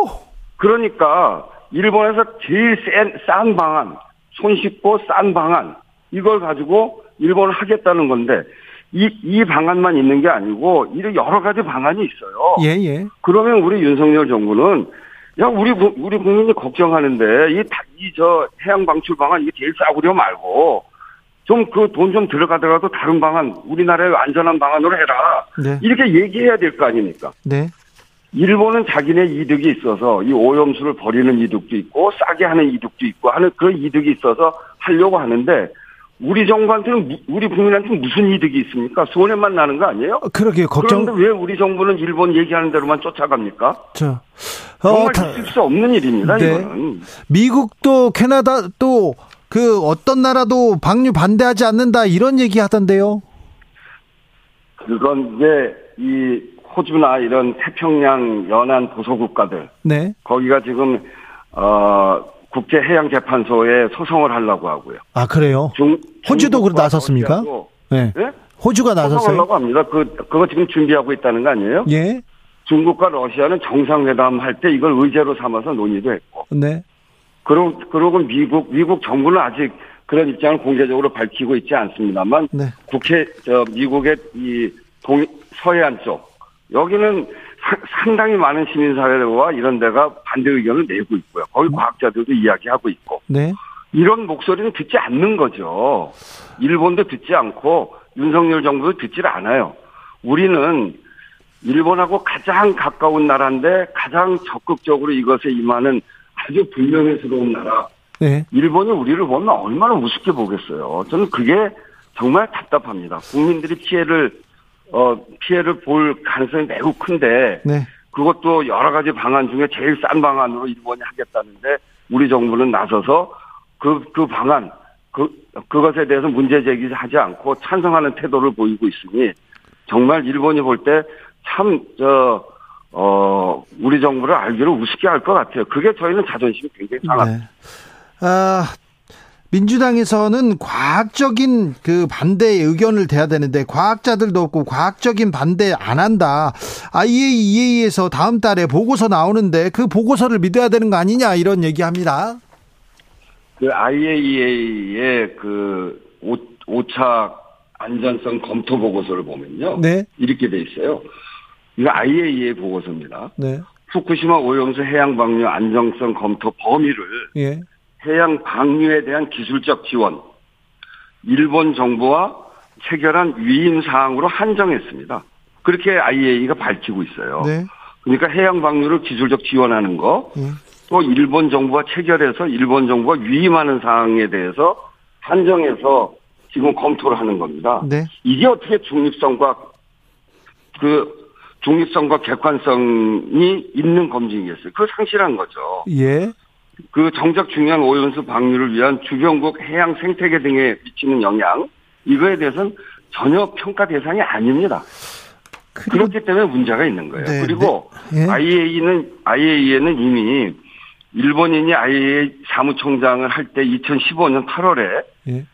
그러니까 일본에서 제일 센, 싼 방안, 손쉽고 싼 방안 이걸 가지고 일본을 하겠다는 건데 이, 이 방안만 있는 게 아니고, 이런 여러 가지 방안이 있어요. 예, 예. 그러면 우리 윤석열 정부는, 야, 우리, 우리 국민이 걱정하는데, 이, 이, 저, 해양 방출 방안, 이게 제일 싸구려 말고, 좀 그 돈 좀 들어가더라도 다른 방안, 우리나라의 안전한 방안으로 해라. 네. 이렇게 얘기해야 될 거 아닙니까? 네. 일본은 자기네 이득이 있어서 이 오염수를 버리는 이득도 있고 싸게 하는 이득도 있고 하는 그 이득이 있어서 하려고 하는데 우리 정부한테는 우리 국민한테 무슨 이득이 있습니까? 손해만 나는 거 아니에요? 어, 그러게요. 걱정. 그런데 왜 우리 정부는 일본 얘기하는 대로만 쫓아갑니까? 저 어, 정말 다, 있을 수 없는 일입니다. 네. 이거는. 미국도 캐나다도 그 어떤 나라도 방류 반대하지 않는다 이런 얘기 하던데요. 그건 이제 이 호주나 이런 태평양 연안 도서 국가들. 네. 거기가 지금 어 국제해양재판소에 소송을 하려고 하고요. 아 그래요? 중, 호주도 그 나섰습니까? 네. 네. 호주가 나섰어요. 소송하려고 합니다. 그 그거 지금 준비하고 있다는 거 아니에요? 예. 중국과 러시아는 정상회담 할 때 이걸 의제로 삼아서 논의도 했고. 네. 그러, 그러고 미국 미국 정부는 아직 그런 입장을 공개적으로 밝히고 있지 않습니다만 네. 국회 저 미국의 이 동 서해안 쪽 여기는 상당히 많은 시민사회와 이런 데가 반대 의견을 내고 있고요. 거기 음. 과학자들도 이야기하고 있고. 네. 이런 목소리는 듣지 않는 거죠. 일본도 듣지 않고 윤석열 정부도 듣질 않아요. 우리는 일본하고 가장 가까운 나라인데 가장 적극적으로 이것에 임하는 아주 불명예스러운 나라. 네. 일본이 우리를 보면 얼마나 우습게 보겠어요. 저는 그게 정말 답답합니다. 국민들이 피해를 어, 피해를 볼 가능성이 매우 큰데 네. 그것도 여러 가지 방안 중에 제일 싼 방안으로 일본이 하겠다는데 우리 정부는 나서서 그, 그 방안, 그, 그것에 대해서 문제 제기하지 않고 찬성하는 태도를 보이고 있으니 정말 일본이 볼 때 참 저 어, 우리 정부를 알기로 우습게 할 것 같아요. 그게 저희는 자존심이 굉장히 상합니다. 네. 아, 민주당에서는 과학적인 그 반대의 의견을 대야 되는데 과학자들도 없고 과학적인 반대 안 한다. IAEA에서 다음 달에 보고서 나오는데 그 보고서를 믿어야 되는 거 아니냐 이런 얘기합니다. 그 IAEA의 그 오, 오차 안전성 검토 보고서를 보면요. 네. 이렇게 돼 있어요. 이거 IAEA 보고서입니다. 네. 후쿠시마 오염수 해양 방류 안정성 검토 범위를 예. 해양 방류에 대한 기술적 지원, 일본 정부와 체결한 위임 사항으로 한정했습니다. 그렇게 IAEA가 밝히고 있어요. 네. 그러니까 해양 방류를 기술적 지원하는 거, 네. 또 일본 정부와 체결해서 일본 정부가 위임하는 사항에 대해서 한정해서 지금 검토를 하는 겁니다. 네. 이게 어떻게 중립성과 그 중립성과 객관성이 있는 검증이겠어요? 그거 상실한 거죠. 예. 그 정작 중요한 오염수 방류를 위한 주변국 해양 생태계 등에 미치는 영향 이거에 대해서는 전혀 평가 대상이 아닙니다. 그렇기 때문에 문제가 있는 거예요. 네, 그리고 네. 예. IAEA는 IAEA는 이미 일본인이 IAEA 사무총장을 할 때 2015년 8월에 예.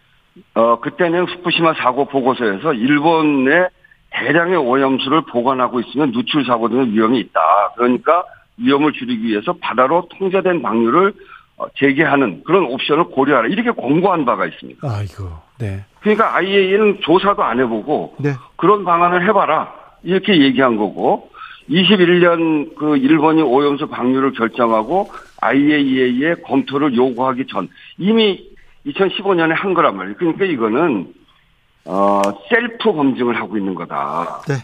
어 그때는 후쿠시마 사고 보고서에서 일본의 대량의 오염수를 보관하고 있으면 누출 사고 등의 위험이 있다. 그러니까 위험을 줄이기 위해서 바다로 통제된 방류를 어, 재개하는 그런 옵션을 고려하라 이렇게 공고한 바가 있습니다. 아이고, 네. 그러니까 IAEA는 조사도 안 해보고 네. 그런 방안을 해봐라 이렇게 얘기한 거고 21년 그 일본이 오염수 방류를 결정하고 IAEA에 검토를 요구하기 전 이미 2015년에 한 거란 말이에요. 그러니까 이거는 어 셀프 검증을 하고 있는 거다. 네.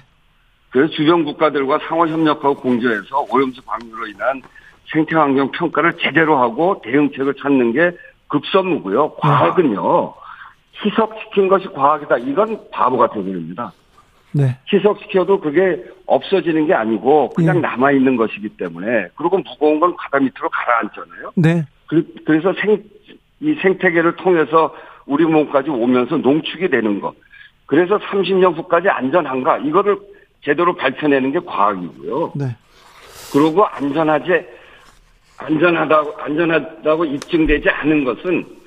그래서 주변 국가들과 상호 협력하고 공조해서 오염수 방류로 인한 생태 환경 평가를 제대로 하고 대응책을 찾는 게 급선무고요. 과학은요. 희석시킨 것이 과학이다. 이건 바보 같은 소리입니다. 네. 희석시켜도 그게 없어지는 게 아니고 그냥 네. 남아있는 것이기 때문에 그리고 무거운 건 바다 밑으로 가라앉잖아요. 네. 그, 래서 생, 이 생태계를 통해서 우리 몸까지 오면서 농축이 되는 것. 그래서 30년 후까지 안전한가? 이거를 제대로 밝혀내는 게 과학이고요. 네. 그리고 안전하지 안전하다고 안전하다고 입증되지 않은 것은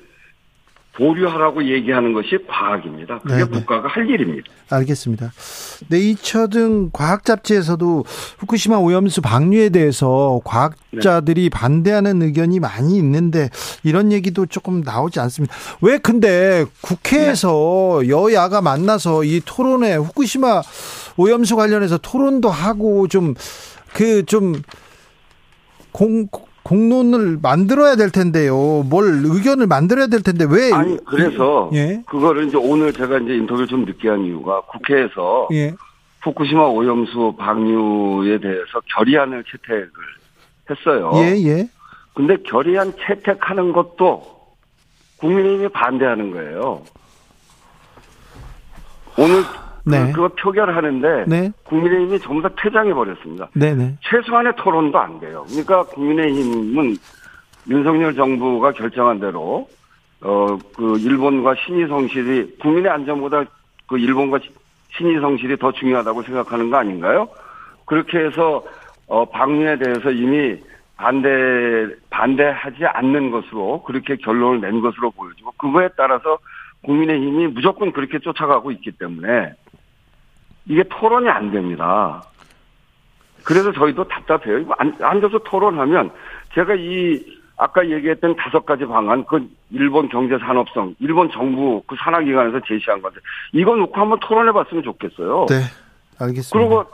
보류하라고 얘기하는 것이 과학입니다. 그게 네네. 네. 국가가 할 일입니다. 알겠습니다. 네이처 등 과학 잡지에서도 후쿠시마 오염수 방류에 대해서 과학자들이 네. 반대하는 의견이 많이 있는데 이런 얘기도 조금 나오지 않습니다. 왜 근데 국회에서 네. 여야가 만나서 이 토론회 후쿠시마 오염수 관련해서 토론도 하고 좀 그좀 그공 공론을 만들어야 될 텐데요. 뭘 의견을 만들어야 될 텐데 왜? 아니 그래서 예. 그거를 이제 오늘 제가 이제 인터뷰를 좀 늦게 한 이유가 국회에서 예. 후쿠시마 오염수 방류에 대해서 결의안을 채택을 했어요. 예 예. 근데 결의안 채택하는 것도 국민의힘이 반대하는 거예요. 오늘 네. 그, 거 표결하는데 네. 국민의힘이 전부 다 퇴장해 버렸습니다. 네네. 최소한의 토론도 안 돼요. 그러니까 국민의힘은 윤석열 정부가 결정한 대로 어 그 일본과 신의 성실이 국민의 안전보다 그 일본과 신의 성실이 더 중요하다고 생각하는 거 아닌가요? 그렇게 해서 어 방류에 대해서 이미 반대 반대하지 않는 것으로 그렇게 결론을 낸 것으로 보여지고 그거에 따라서 국민의힘이 무조건 그렇게 쫓아가고 있기 때문에 이게 토론이 안 됩니다. 그래서 저희도 답답해요. 이거 앉아서 토론하면 제가 이 아까 얘기했던 다섯 가지 방안, 그 일본 경제 산업성, 일본 정부 그 산하기관에서 제시한 건데 이거 놓고 한번 토론해 봤으면 좋겠어요. 네, 알겠습니다. 그리고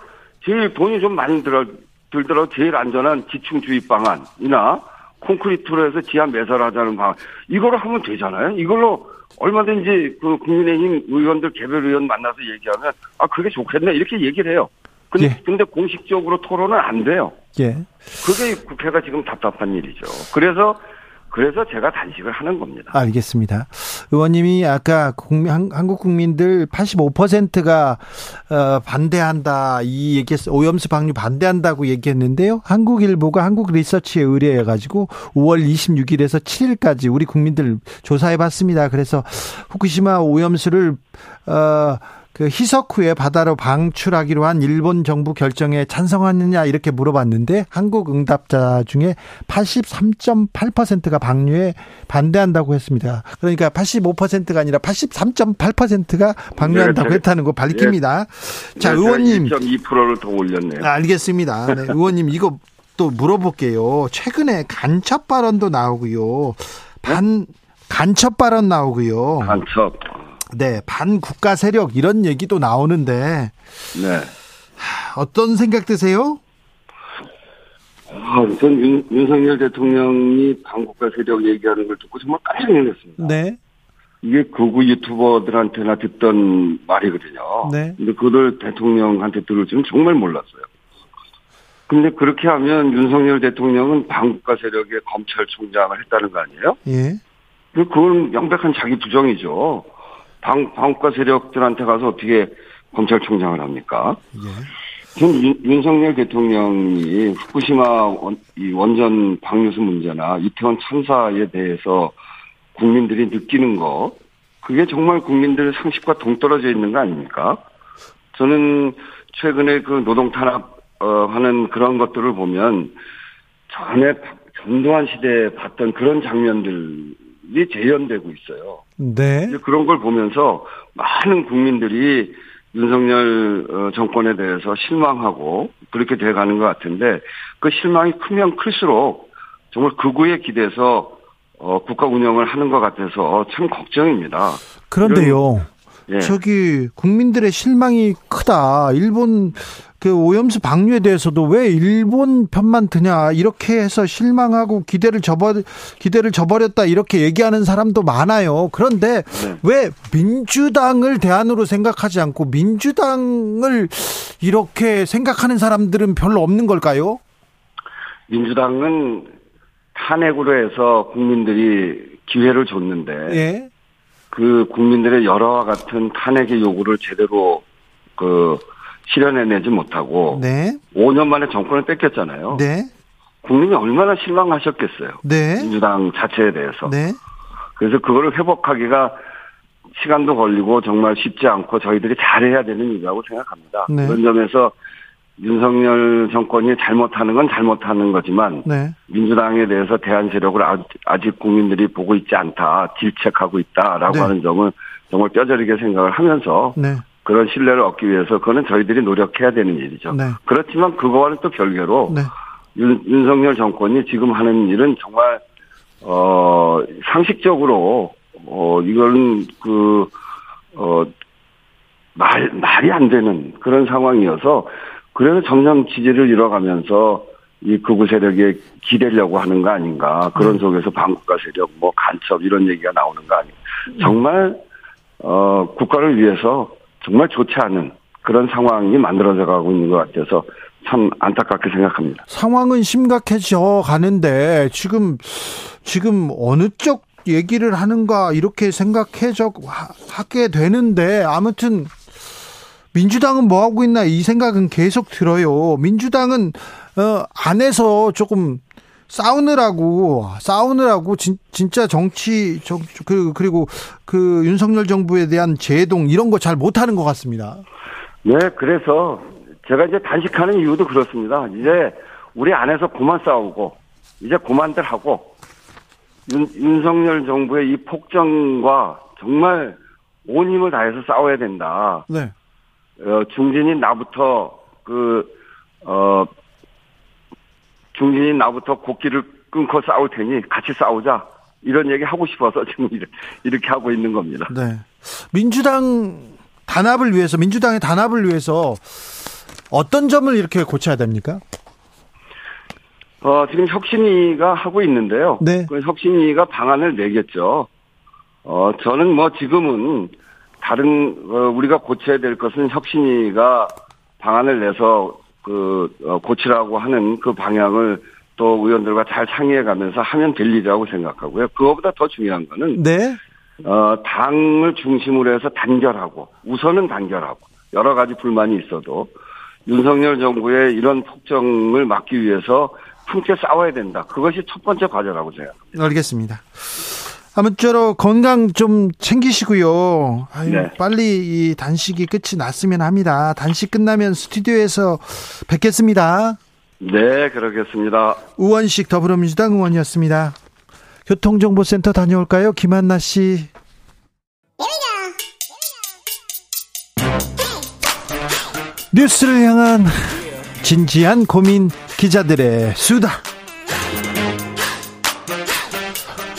제일 돈이 좀 많이 들어 들더라도 제일 안전한 지층 주입 방안이나 콘크리트로 해서 지하 매설하자는 방안 이걸로 하면 되잖아요. 이걸로 얼마든지 그 국민의힘 의원들 개별 의원 만나서 얘기하면 아 그게 좋겠네 이렇게 얘기를 해요. 근데, 예. 근데 공식적으로 토론은 안 돼요. 예. 그게 국회가 지금 답답한 일이죠. 그래서 그래서 제가 단식을 하는 겁니다. 알겠습니다. 의원님이 아까 국민, 한국 국민들 85%가 어, 반대한다 이 얘기했어 오염수 방류 반대한다고 얘기했는데요. 한국일보가 한국 리서치에 의뢰해 가지고 5월 26일에서 7일까지 우리 국민들 조사해 봤습니다. 그래서 후쿠시마 오염수를 어 그 희석 후에 바다로 방출하기로 한 일본 정부 결정에 찬성하느냐 이렇게 물어봤는데 한국 응답자 중에 83.8%가 방류에 반대한다고 했습니다. 그러니까 85%가 아니라 83.8%가 방류한다고 네, 했다는 거 밝힙니다. 네, 자, 의원님 2.2%를 더 올렸네요. 알겠습니다. 네, 의원님 이거 또 물어볼게요. 최근에 간첩 발언도 나오고요. 반 간첩 발언 나오고요. 간첩. 네, 반국가 세력 이런 얘기도 나오는데 네. 어떤 생각 드세요? 아, 우선 윤, 윤석열 대통령이 반국가 세력 얘기하는 걸 듣고 정말 깜짝 놀랐습니다. 네. 이게 극우 유튜버들한테나 듣던 말이거든요. 네. 근데 그걸 대통령한테 들을 줄은 정말 몰랐어요. 근데 그렇게 하면 윤석열 대통령은 반국가 세력의 검찰총장을 했다는 거 아니에요? 예. 그건 명백한 자기 부정이죠. 방, 방과 세력들한테 가서 어떻게 검찰총장을 합니까? 예. 전 윤, 윤석열 대통령이 후쿠시마 원, 이 원전 방류수 문제나 이태원 참사에 대해서 국민들이 느끼는 거, 그게 정말 국민들 상식과 동떨어져 있는 거 아닙니까? 저는 최근에 그 노동 탄압, 어, 하는 그런 것들을 보면 전에 전두환 시대에 봤던 그런 장면들 재현되고 있어요. 네. 그런 걸 보면서 많은 국민들이 윤석열 어, 정권에 대해서 실망하고 그렇게 돼가는 것 같은데 그 실망이 크면 클수록 정말 극우에 기대서 어, 국가 운영을 하는 것 같아서 참 걱정입니다. 그런데요. 예. 저기 국민들의 실망이 크다. 일본 그 오염수 방류에 대해서도 왜 일본 편만 드냐 이렇게 해서 실망하고 기대를 저버 기대를 저버렸다 이렇게 얘기하는 사람도 많아요. 그런데 네. 왜 민주당을 대안으로 생각하지 않고 민주당을 이렇게 생각하는 사람들은 별로 없는 걸까요? 민주당은 탄핵으로 해서 국민들이 기회를 줬는데 예. 그 국민들의 여러와 같은 탄핵의 요구를 제대로 그 실현해내지 못하고 네. 5년 만에 정권을 뺏겼잖아요. 네. 국민이 얼마나 실망하셨겠어요. 네. 민주당 자체에 대해서. 네. 그래서 그거를 회복하기가 시간도 걸리고 정말 쉽지 않고 저희들이 잘해야 되는 일이라고 생각합니다. 네. 그런 점에서 윤석열 정권이 잘못하는 건 잘못하는 거지만 네. 민주당에 대해서 대한 세력을 아직 국민들이 보고 있지 않다, 질책하고 있다라고 네. 하는 점을 정말 뼈저리게 생각을 하면서 네. 그런 신뢰를 얻기 위해서 그거는 저희들이 노력해야 되는 일이죠. 네. 그렇지만 그거와는 또 별개로 네. 윤, 윤석열 정권이 지금 하는 일은 정말 어 상식적으로 어 이거는 그어 말 말이 안 되는 그런 상황이어서 그래서 점점 지지를 잃어가면서 이 극우 세력에 기대려고 하는 거 아닌가 그런 네. 속에서 반국가 세력 뭐 간첩 이런 얘기가 나오는 거 아닌가 정말 어 국가를 위해서 정말 좋지 않은 그런 상황이 만들어져 가고 있는 것 같아서 참 안타깝게 생각합니다. 상황은 심각해져 가는데 지금 지금 어느 쪽 얘기를 하는가 이렇게 생각해져 하게 되는데 아무튼 민주당은 뭐 하고 있나 이 생각은 계속 들어요. 민주당은 어 안에서 조금 싸우느라고 싸우느라고 진, 진짜 정치 정, 그 그리고 그 윤석열 정부에 대한 제동 이런 거 잘 못하는 것 같습니다. 네, 그래서 제가 이제 단식하는 이유도 그렇습니다. 이제 우리 안에서 그만 싸우고 이제 그만들 하고 윤, 윤석열 정부의 이 폭정과 정말 온 힘을 다해서 싸워야 된다. 네. 어, 중진인 나부터 그 어. 중진이 나부터 곡기를 끊고 싸울 테니 같이 싸우자. 이런 얘기 하고 싶어서 지금 이렇게 하고 있는 겁니다. 네. 민주당 단합을 위해서, 민주당의 단합을 위해서 어떤 점을 이렇게 고쳐야 됩니까? 어, 지금 혁신위가 하고 있는데요. 네. 그 혁신위가 방안을 내겠죠. 어, 저는 뭐 지금은 다른, 어, 우리가 고쳐야 될 것은 혁신위가 방안을 내서 그 어, 고치라고 하는 그 방향을 또 의원들과 잘 상의해 가면서 하면 될 일이라고 생각하고요. 그거보다 더 중요한 거는 네. 어, 당을 중심으로 해서 단결하고 우선은 단결하고 여러 가지 불만이 있어도 윤석열 정부의 이런 폭정을 막기 위해서 함께 싸워야 된다. 그것이 첫 번째 과제라고 생각합니다. 알겠습니다. 아무쪼록 건강 좀 챙기시고요. 아유, 네. 빨리 이 단식이 끝이 났으면 합니다. 단식 끝나면 스튜디오에서 뵙겠습니다. 네, 그러겠습니다. 우원식 더불어민주당 의원이었습니다. 교통정보센터 다녀올까요? 김한나 씨. 뉴스를 향한 진지한 고민 기자들의 수다.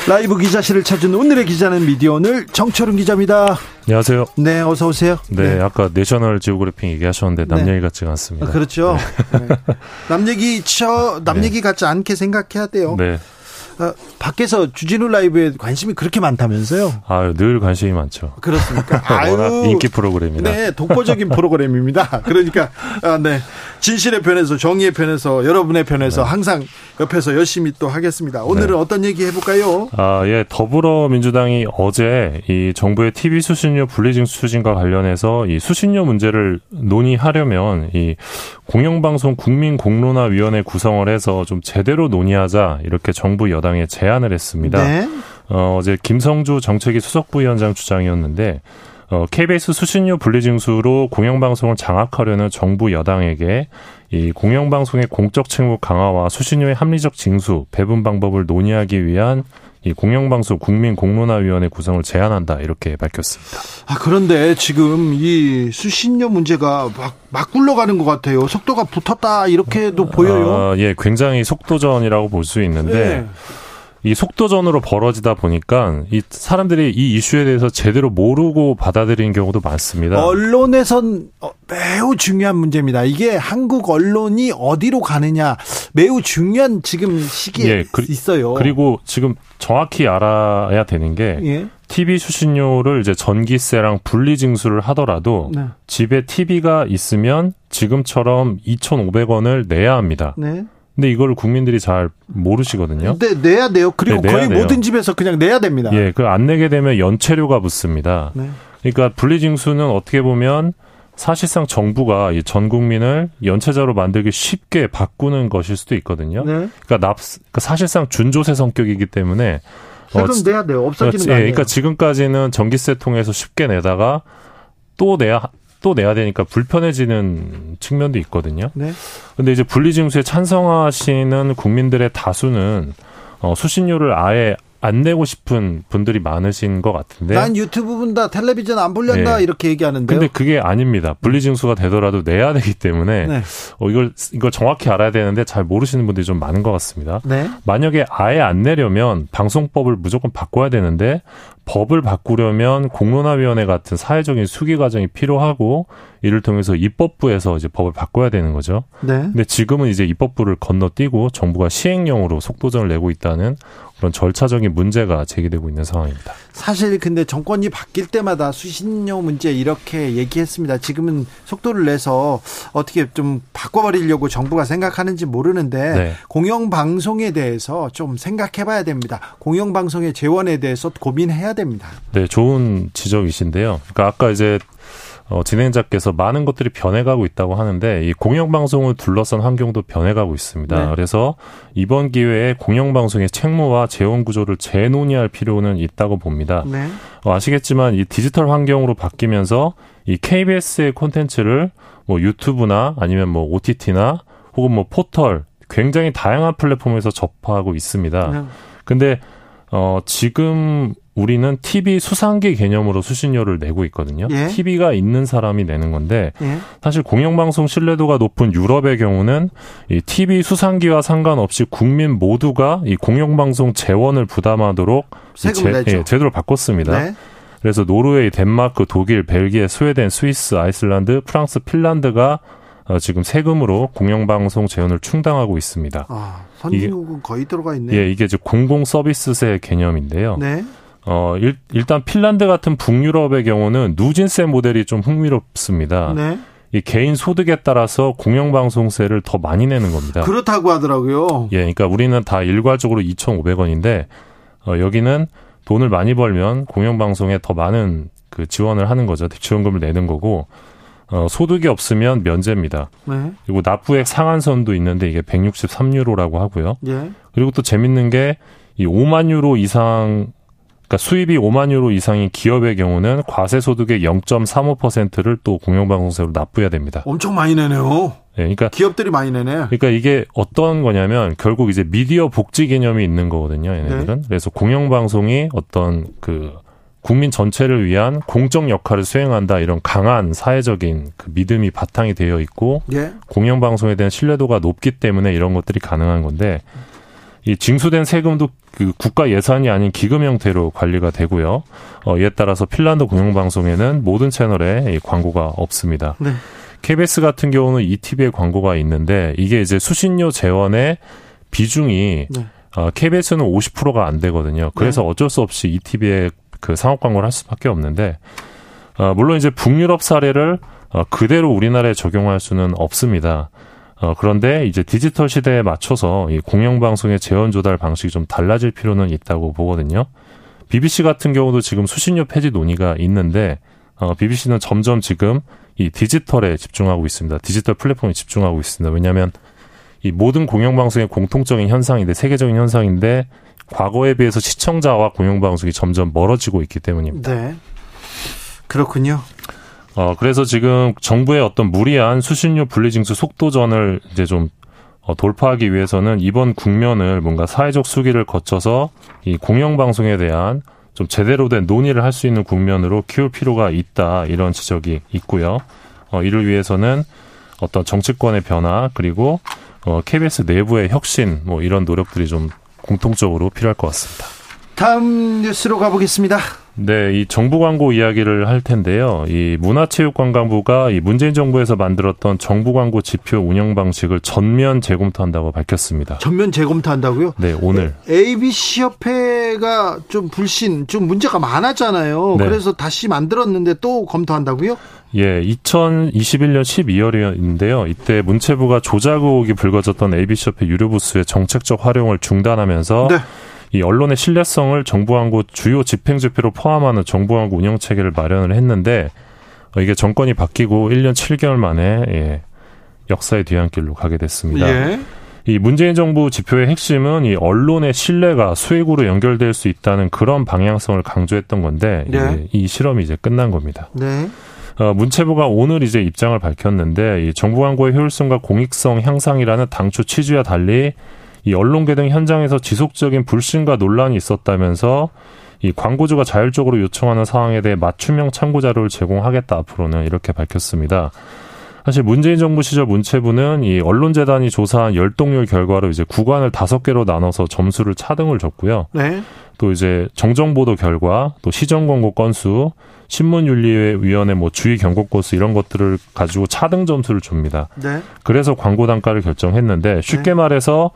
라이브 기자실을 찾은 오늘의 기자는 미디어 오늘 정철은 기자입니다. 안녕하세요. 네, 어서 오세요. 네, 네. 아까 내셔널 지오그래핑 얘기하셨는데 남 네. 얘기 같지가 않습니다. 아, 그렇죠. 네. 남 얘기 남 네. 얘기 같지 않게 생각해야 돼요. 네. 어, 밖에서 주진우 라이브에 관심이 그렇게 많다면서요? 아, 늘 관심이 많죠. 그렇습니까? 워낙 인기 프로그램이다. 네, 독보적인 프로그램입니다. 그러니까 아, 네. 진실의 편에서 정의의 편에서 여러분의 편에서 네. 항상 옆에서 열심히 또 하겠습니다. 오늘은 네. 어떤 얘기 해볼까요? 아, 예, 더불어민주당이 어제 이 정부의 TV 수신료 분리징수 추진과 관련해서 이 수신료 문제를 논의하려면 이 공영방송 국민공론화위원회 구성을 해서 좀 제대로 논의하자 이렇게 정부 여 당에 제안을 했습니다. 네. 어, 어제 김성주 정책위 수석부위원장 주장이었는데 어, KBS 수신료 분리징수로 공영방송을 장악하려는 정부 여당에게 이 공영방송의 공적 책무 강화와 수신료의 합리적 징수, 배분 방법을 논의하기 위한 이 공영방송 국민 공론화위원회 구성을 제안한다 이렇게 밝혔습니다. 아 그런데 지금 이 수신료 문제가 막, 막 굴러가는 것 같아요. 속도가 붙었다 이렇게도 보여요. 아, 예, 굉장히 속도전이라고 볼 수 있는데. 네. 이 속도전으로 벌어지다 보니까 이 사람들이 이 이슈에 대해서 제대로 모르고 받아들이는 경우도 많습니다. 언론에선 어, 매우 중요한 문제입니다. 이게 한국 언론이 어디로 가느냐 매우 중요한 지금 시기에 예, 그, 있어요. 그리고 지금 정확히 알아야 되는 게 예. TV 수신료를 이제 전기세랑 분리 징수를 하더라도 네. 집에 TV가 있으면 지금처럼 2,500원을 내야 합니다. 네. 근데 이걸 국민들이 잘 모르시거든요. 네, 내야 돼요. 그리고 네, 거의 돼요. 모든 집에서 그냥 내야 됩니다. 예, 그 안 내게 되면 연체료가 붙습니다. 네. 그러니까 분리징수는 어떻게 보면 사실상 정부가 전 국민을 연체자로 만들기 쉽게 바꾸는 것일 수도 있거든요. 네. 그러니까 납, 그러니까 사실상 준조세 성격이기 때문에 세금 어, 내야 돼요. 없어지는 거 예, 그러니까 지금까지는 전기세 통해서 쉽게 내다가 또 내야 또 내야 되니까 불편해지는 측면도 있거든요. 네. 근데 이제 분리징수에 찬성하시는 국민들의 다수는 어, 수신료를 아예 안 내고 싶은 분들이 많으신 것 같은데. 난 유튜브 본다, 텔레비전 안 보려다 네. 이렇게 얘기하는데. 근데 그게 아닙니다. 분리징수가 되더라도 내야 되기 때문에 네. 어, 이걸 이걸 정확히 알아야 되는데 잘 모르시는 분들이 좀 많은 것 같습니다. 네. 만약에 아예 안 내려면 방송법을 무조건 바꿔야 되는데 법을 바꾸려면 공론화위원회 같은 사회적인 수기 과정이 필요하고 이를 통해서 입법부에서 이제 법을 바꿔야 되는 거죠. 네. 근데 지금은 이제 입법부를 건너뛰고 정부가 시행령으로 속도전을 내고 있다는 그런 절차적인 문제가 제기되고 있는 상황입니다. 사실 근데 정권이 바뀔 때마다 수신료 문제 이렇게 얘기했습니다. 지금은 속도를 내서 어떻게 좀 바꿔버리려고 정부가 생각하는지 모르는데 네. 공영방송에 대해서 좀 생각해봐야 됩니다. 공영방송의 재원에 대해서 고민해야 됩니다. 네, 좋은 지적이신데요. 그러니까 아까 이제 어, 진행자께서 많은 것들이 변해가고 있다고 하는데 이 공영방송을 둘러싼 환경도 변해가고 있습니다. 네. 그래서 이번 기회에 공영방송의 책무와 재원 구조를 재논의할 필요는 있다고 봅니다. 네. 어, 아시겠지만 이 디지털 환경으로 바뀌면서 이 KBS의 콘텐츠를 뭐 유튜브나 아니면 뭐 OTT나 혹은 뭐 포털 굉장히 다양한 플랫폼에서 접하고 있습니다. 네. 근데 어 지금 우리는 TV 수상기 개념으로 수신료를 내고 있거든요. 예. TV가 있는 사람이 내는 건데 예. 사실 공영방송 신뢰도가 높은 유럽의 경우는 이 TV 수상기와 상관없이 국민 모두가 이 공영방송 재원을 부담하도록 제, 예, 제도를 바꿨습니다. 네. 그래서 노르웨이, 덴마크, 독일, 벨기에, 스웨덴, 스위스, 아이슬란드, 프랑스, 핀란드가 어, 지금 세금으로 공영방송 재원을 충당하고 있습니다. 아, 선진국은 거의 들어가 있네요. 예, 이게 이제 공공 서비스세 개념인데요. 네. 어, 일, 단 핀란드 같은 북유럽의 경우는 누진세 모델이 좀 흥미롭습니다. 네. 이 개인 소득에 따라서 공영방송세를 더 많이 내는 겁니다. 그렇다고 하더라고요. 예, 그러니까 우리는 다 일괄적으로 2,500원인데 어, 여기는 돈을 많이 벌면 공영방송에 더 많은 그 지원을 하는 거죠. 지원금을 내는 거고 어, 소득이 없으면 면제입니다. 네. 그리고 납부액 상한선도 있는데 이게 163유로라고 하고요. 예. 그리고 또 재밌는 게 이 5만 유로 이상 그러니까 수입이 5만 유로 이상인 기업의 경우는 과세 소득의 0.35%를 또 공영방송세로 납부해야 됩니다. 엄청 많이 내네요. 네, 그러니까 기업들이 많이 내네. 그러니까 이게 어떤 거냐면 결국 이제 미디어 복지 개념이 있는 거거든요. 얘네들은. 네. 그래서 공영방송이 어떤 그 국민 전체를 위한 공적 역할을 수행한다 이런 강한 사회적인 그 믿음이 바탕이 되어 있고 예. 공영방송에 대한 신뢰도가 높기 때문에 이런 것들이 가능한 건데 이 징수된 세금도 그 국가 예산이 아닌 기금 형태로 관리가 되고요. 어, 이에 따라서 핀란드 공영방송에는 모든 채널에 광고가 없습니다. 네. KBS 같은 경우는 ETV에 광고가 있는데 이게 이제 수신료 재원의 비중이 네. 어, KBS는 50%가 안 되거든요. 그래서 네. 어쩔 수 없이 ETV에 그 상업 광고를 할 수밖에 없는데 어, 물론 이제 북유럽 사례를 어, 그대로 우리나라에 적용할 수는 없습니다. 어, 그런데 이제 디지털 시대에 맞춰서 이 공영방송의 재원 조달 방식이 좀 달라질 필요는 있다고 보거든요. BBC 같은 경우도 지금 수신료 폐지 논의가 있는데 어, BBC는 점점 지금 이 디지털에 집중하고 있습니다. 디지털 플랫폼에 집중하고 있습니다. 왜냐하면 이 모든 공영방송의 공통적인 현상인데 세계적인 현상인데 과거에 비해서 시청자와 공영방송이 점점 멀어지고 있기 때문입니다. 네. 그렇군요. 어, 그래서 지금 정부의 어떤 무리한 수신료 분리징수 속도전을 이제 좀 어, 돌파하기 위해서는 이번 국면을 뭔가 사회적 수기를 거쳐서 이 공영방송에 대한 좀 제대로 된 논의를 할 수 있는 국면으로 키울 필요가 있다 이런 지적이 있고요. 어, 이를 위해서는 어떤 정치권의 변화 그리고 어, KBS 내부의 혁신 뭐 이런 노력들이 좀 공통적으로 필요할 것 같습니다. 다음 뉴스로 가보겠습니다. 네, 이 정부 광고 이야기를 할 텐데요. 이 문화체육관광부가 이 문재인 정부에서 만들었던 정부 광고 지표 운영 방식을 전면 재검토한다고 밝혔습니다. 전면 재검토한다고요? 네, 오늘. ABC 협회가 좀 불신, 좀 문제가 많았잖아요. 네. 그래서 다시 만들었는데 또 검토한다고요? 예, 2021년 12월이었는데요. 이때 문체부가 조작 의혹이 불거졌던 ABC협회 유료 부스의 정책적 활용을 중단하면서 네. 이 언론의 신뢰성을 정부 광고 주요 집행 지표로 포함하는 정부 광고 운영 체계를 마련을 했는데 어, 이게 정권이 바뀌고 1년 7개월 만에 예, 역사의 뒤안길로 가게 됐습니다. 예. 이 문재인 정부 지표의 핵심은 이 언론의 신뢰가 수익으로 연결될 수 있다는 그런 방향성을 강조했던 건데 네. 이 실험이 이제 끝난 겁니다. 네. 어, 문체부가 오늘 이제 입장을 밝혔는데 이 정부 광고의 효율성과 공익성 향상이라는 당초 취지와 달리 이 언론 계 등 현장에서 지속적인 불신과 논란이 있었다면서 이 광고주가 자율적으로 요청하는 사항에 대해 맞춤형 참고 자료를 제공하겠다 앞으로는 이렇게 밝혔습니다. 사실 문재인 정부 시절 문체부는 이 언론재단이 조사한 열동률 결과로 이제 구간을 다섯 개로 나눠서 점수를 차등을 줬고요. 네. 또 이제 정정보도 결과, 또 시정 광고 건수, 신문윤리위원회 뭐 주의 경고 건수 이런 것들을 가지고 차등 점수를 줍니다. 네. 그래서 광고 단가를 결정했는데 쉽게 네. 말해서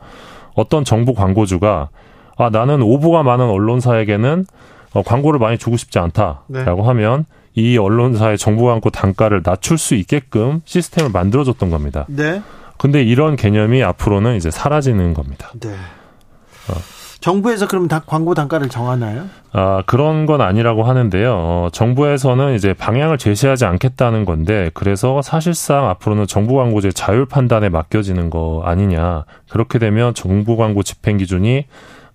어떤 정부 광고주가 아 나는 오보가 많은 언론사에게는 어, 광고를 많이 주고 싶지 않다라고 네. 하면 이 언론사의 정부 광고 단가를 낮출 수 있게끔 시스템을 만들어줬던 겁니다. 네. 근데 이런 개념이 앞으로는 이제 사라지는 겁니다. 네. 어. 정부에서 그럼 다 광고 단가를 정하나요? 아, 그런 건 아니라고 하는데요. 어, 정부에서는 이제 방향을 제시하지 않겠다는 건데, 그래서 사실상 앞으로는 정부 광고제 자율 판단에 맡겨지는 거 아니냐. 그렇게 되면 정부 광고 집행 기준이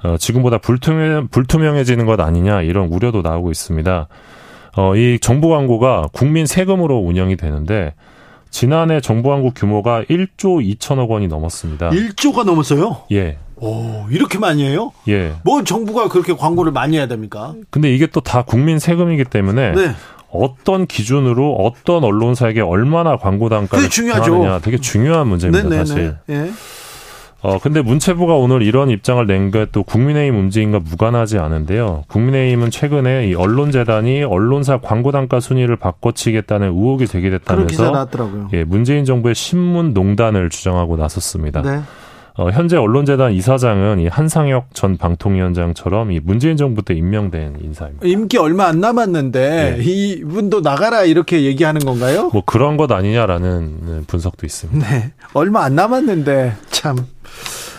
어, 지금보다 불투명, 불투명해지는 것 아니냐. 이런 우려도 나오고 있습니다. 어, 이 정부 광고가 국민 세금으로 운영이 되는데, 지난해 정부 광고 규모가 1조 2천억 원이 넘었습니다. 1조가 넘었어요? 예. 오, 이렇게 많이 해요? 예. 뭐 정부가 그렇게 광고를 많이 해야 됩니까? 근데 이게 또 다 국민 세금이기 때문에 네. 어떤 기준으로 어떤 언론사에게 얼마나 광고 단가를 중요하냐 되게 중요한 문제입니다, 네네네. 사실. 예. 어, 근데 문체부가 오늘 이런 입장을 낸 게 또 국민의힘 움직임과 무관하지 않은데요. 국민의힘은 최근에 이 언론재단이 언론사 광고 단가 순위를 바꿔치겠다는 의혹이 제기됐다면서 나왔더라고요. 예, 문재인 정부의 신문 농단을 주장하고 나섰습니다. 네. 어, 현재 언론재단 이사장은 이 한상혁 전 방통위원장처럼 이 문재인 정부 때 임명된 인사입니다. 임기 얼마 안 남았는데 네. 이분도 나가라 이렇게 얘기하는 건가요? 뭐 그런 것 아니냐라는 분석도 있습니다. 네. 얼마 안 남았는데 참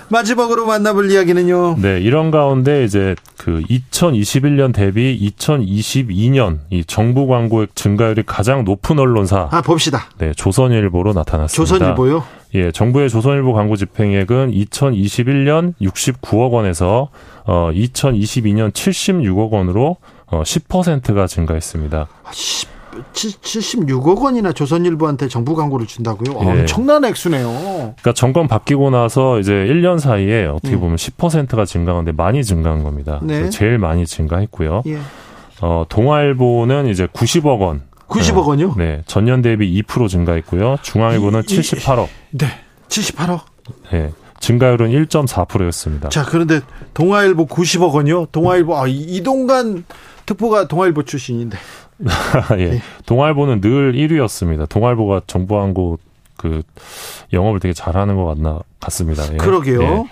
마지막으로 만나볼 이야기는요. 네, 이런 가운데 이제 그 2021년 대비 2022년 이 정부 광고액 증가율이 가장 높은 언론사. 아, 봅시다. 네, 조선일보로 나타났습니다. 조선일보요? 예, 정부의 조선일보 광고 집행액은 2021년 69억 원에서 어 2022년 76억 원으로 어 10%가 증가했습니다. 10 아, 76억 원이나 조선일보한테 정부 광고를 준다고요? 예. 엄청난 액수네요. 그러니까 정권 바뀌고 나서 이제 1년 사이에 어떻게 음. 보면 음. 10%가 증가한데 많이 증가한 겁니다. 네. 제일 많이 증가했고요. 예. 어, 동아일보는 이제 90억 원. 90억 원요? 네. 전년 대비 2% 증가했고요. 중앙일보는 이, 78억. 네. 78억. 네. 증가율은 1.4%였습니다. 자, 그런데 동아일보 90억 원요? 동아일보 아, 이동관 특보가 동아일보 출신인데. 예. 네. 동아일보는 늘 1위였습니다. 동아일보가 정부 광고 그 영업을 되게 잘하는 것 같나 같습니다. 예. 그러게요. 예.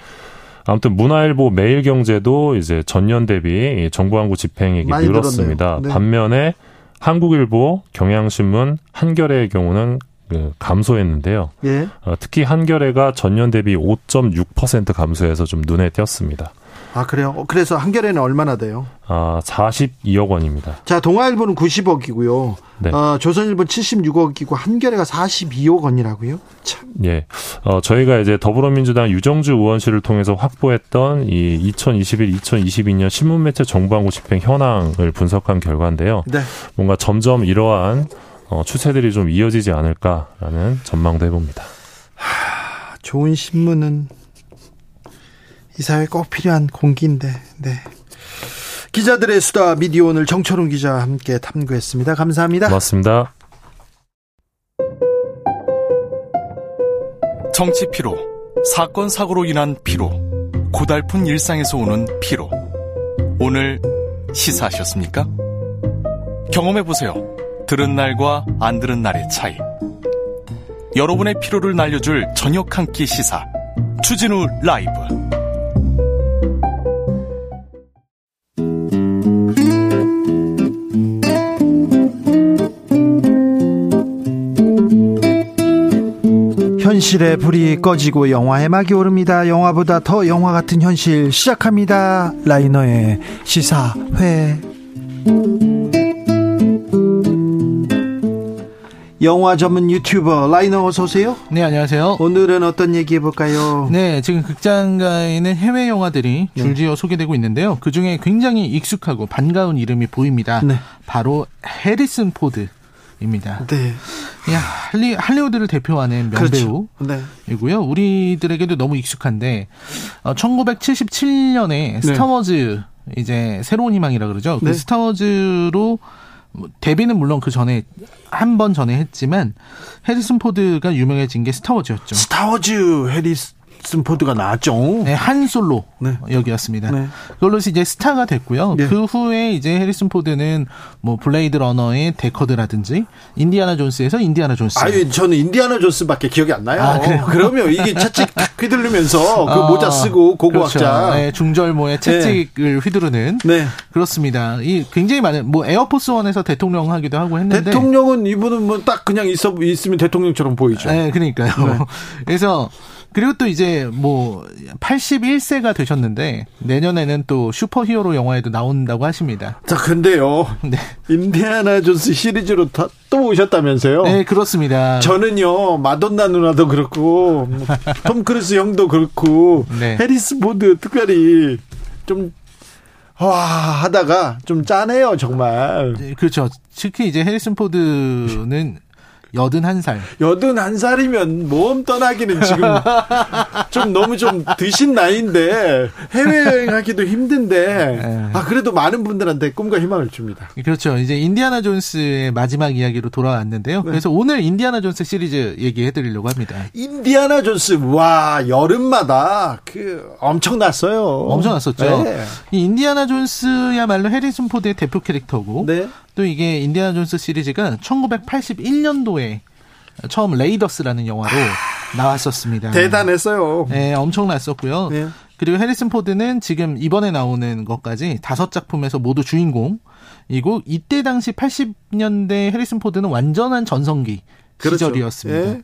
아무튼 문화일보 매일경제도 이제 전년 대비 정부 광고 집행액이 늘었습니다. 네. 반면에 한국일보, 경향신문, 한겨레의 경우는 그 감소했는데요. 예. 어, 특히 한겨레가 전년 대비 5.6% 감소해서 좀 눈에 띄었습니다. 아 그래요? 그래서 한겨레는 얼마나 돼요? 아 42억 원입니다. 자 동아일보는 90억이고요. 네. 어, 조선일보 76억이고 한겨레가 42억 원이라고요? 참. 예. 어, 저희가 이제 더불어민주당 유정주 의원실을 통해서 확보했던 이 2021, 2022년 신문매체 정보광고 집행 현황을 분석한 결과인데요. 네. 뭔가 점점 이러한 어, 추세들이 좀 이어지지 않을까라는 전망도 해봅니다. 하, 좋은 신문은 이 사회에 꼭 필요한 공기인데, 네. 기자들의 수다 미디어 오늘 정철웅 기자와 함께 탐구했습니다. 감사합니다. 고맙습니다. 정치 피로, 사건 사고로 인한 피로, 고달픈 일상에서 오는 피로. 오늘 시사하셨습니까? 경험해 보세요. 들은 날과 안 들은 날의 차이. 여러분의 피로를 날려줄 저녁 한 끼 시사. 추진우 라이브. 현실의 불이 꺼지고 영화의 막이 오릅니다. 영화보다 더 영화 같은 현실 시작합니다. 라이너의 시사회. 영화 전문 유튜버 라이너 어서 오세요. 네, 안녕하세요. 오늘은 어떤 얘기 해볼까요? 네, 지금 극장가에는 해외 영화들이 네. 줄지어 네. 소개되고 있는데요. 그 중에 굉장히 익숙하고 반가운 이름이 보입니다. 네. 바로 해리슨 포드. 입니다. 네. 야, 할리, 할리우드를 대표하는 명배우이고요. 그렇죠. 네. 우리들에게도 너무 익숙한데 어, 1977년에 네. 스타워즈 이제 새로운 희망이라 그러죠. 그 네. 스타워즈로 뭐 데뷔는 물론 그 전에 한 번 전에 했지만 해리슨 포드가 유명해진 게 스타워즈였죠. 스타워즈 해리스 스포드가 나왔죠. 네, 한 솔로 네. 여기였습니다. 네. 그걸로 이제 스타가 됐고요. 네. 그 후에 이제 해리슨 포드는 뭐 블레이드 러너의 데커드라든지 인디아나 존스에서 인디아나 존스. 아유, 저는 인디아나 존스밖에 기억이 안 나요. 아, 그러면 이게 채찍 휘두르면서 그 어, 모자 쓰고 고고학자. 그렇죠. 네, 중절모에 채찍을 휘두르는. 네. 그렇습니다. 이 굉장히 많은 뭐 에어포스 원에서 대통령 하기도 하고 했는데 대통령은 이분은 뭐 딱 그냥 있어 있으면 대통령처럼 보이죠. 네, 그러니까요. 네. 그래서 그리고 또 이제 뭐 81세가 되셨는데 내년에는 또 슈퍼히어로 영화에도 나온다고 하십니다. 자, 근데요. 네. 인디아나 존스 시리즈로 또 오셨다면서요? 네, 그렇습니다. 저는요. 마돈나 누나도 그렇고 톰 크루스 형도 그렇고 네. 해리슨 포드 특별히 좀 와, 하다가 좀 짜네요, 정말. 네, 그렇죠. 특히 이제 해리슨 포드는 여든 한 살. 여든 한 살이면 모험 떠나기는 지금 좀 너무 좀 드신 나이인데 해외여행하기도 힘든데 네. 아 그래도 많은 분들한테 꿈과 희망을 줍니다. 그렇죠. 이제 인디아나 존스의 마지막 이야기로 돌아왔는데요. 네. 그래서 오늘 인디아나 존스 시리즈 얘기해드리려고 합니다. 인디아나 존스 와 여름마다 그 엄청났어요. 엄청났었죠. 네. 이 인디아나 존스야말로 해리슨 포드의 대표 캐릭터고 네. 또 이게 인디아나 존스 시리즈가 1981년도에 처음 레이더스라는 영화로 나왔었습니다. 대단했어요. 네, 엄청났었고요. 네. 그리고 해리슨 포드는 지금 이번에 나오는 것까지 다섯 작품에서 모두 주인공이고 이때 당시 80년대 해리슨 포드는 완전한 전성기 그렇죠. 시절이었습니다. 예.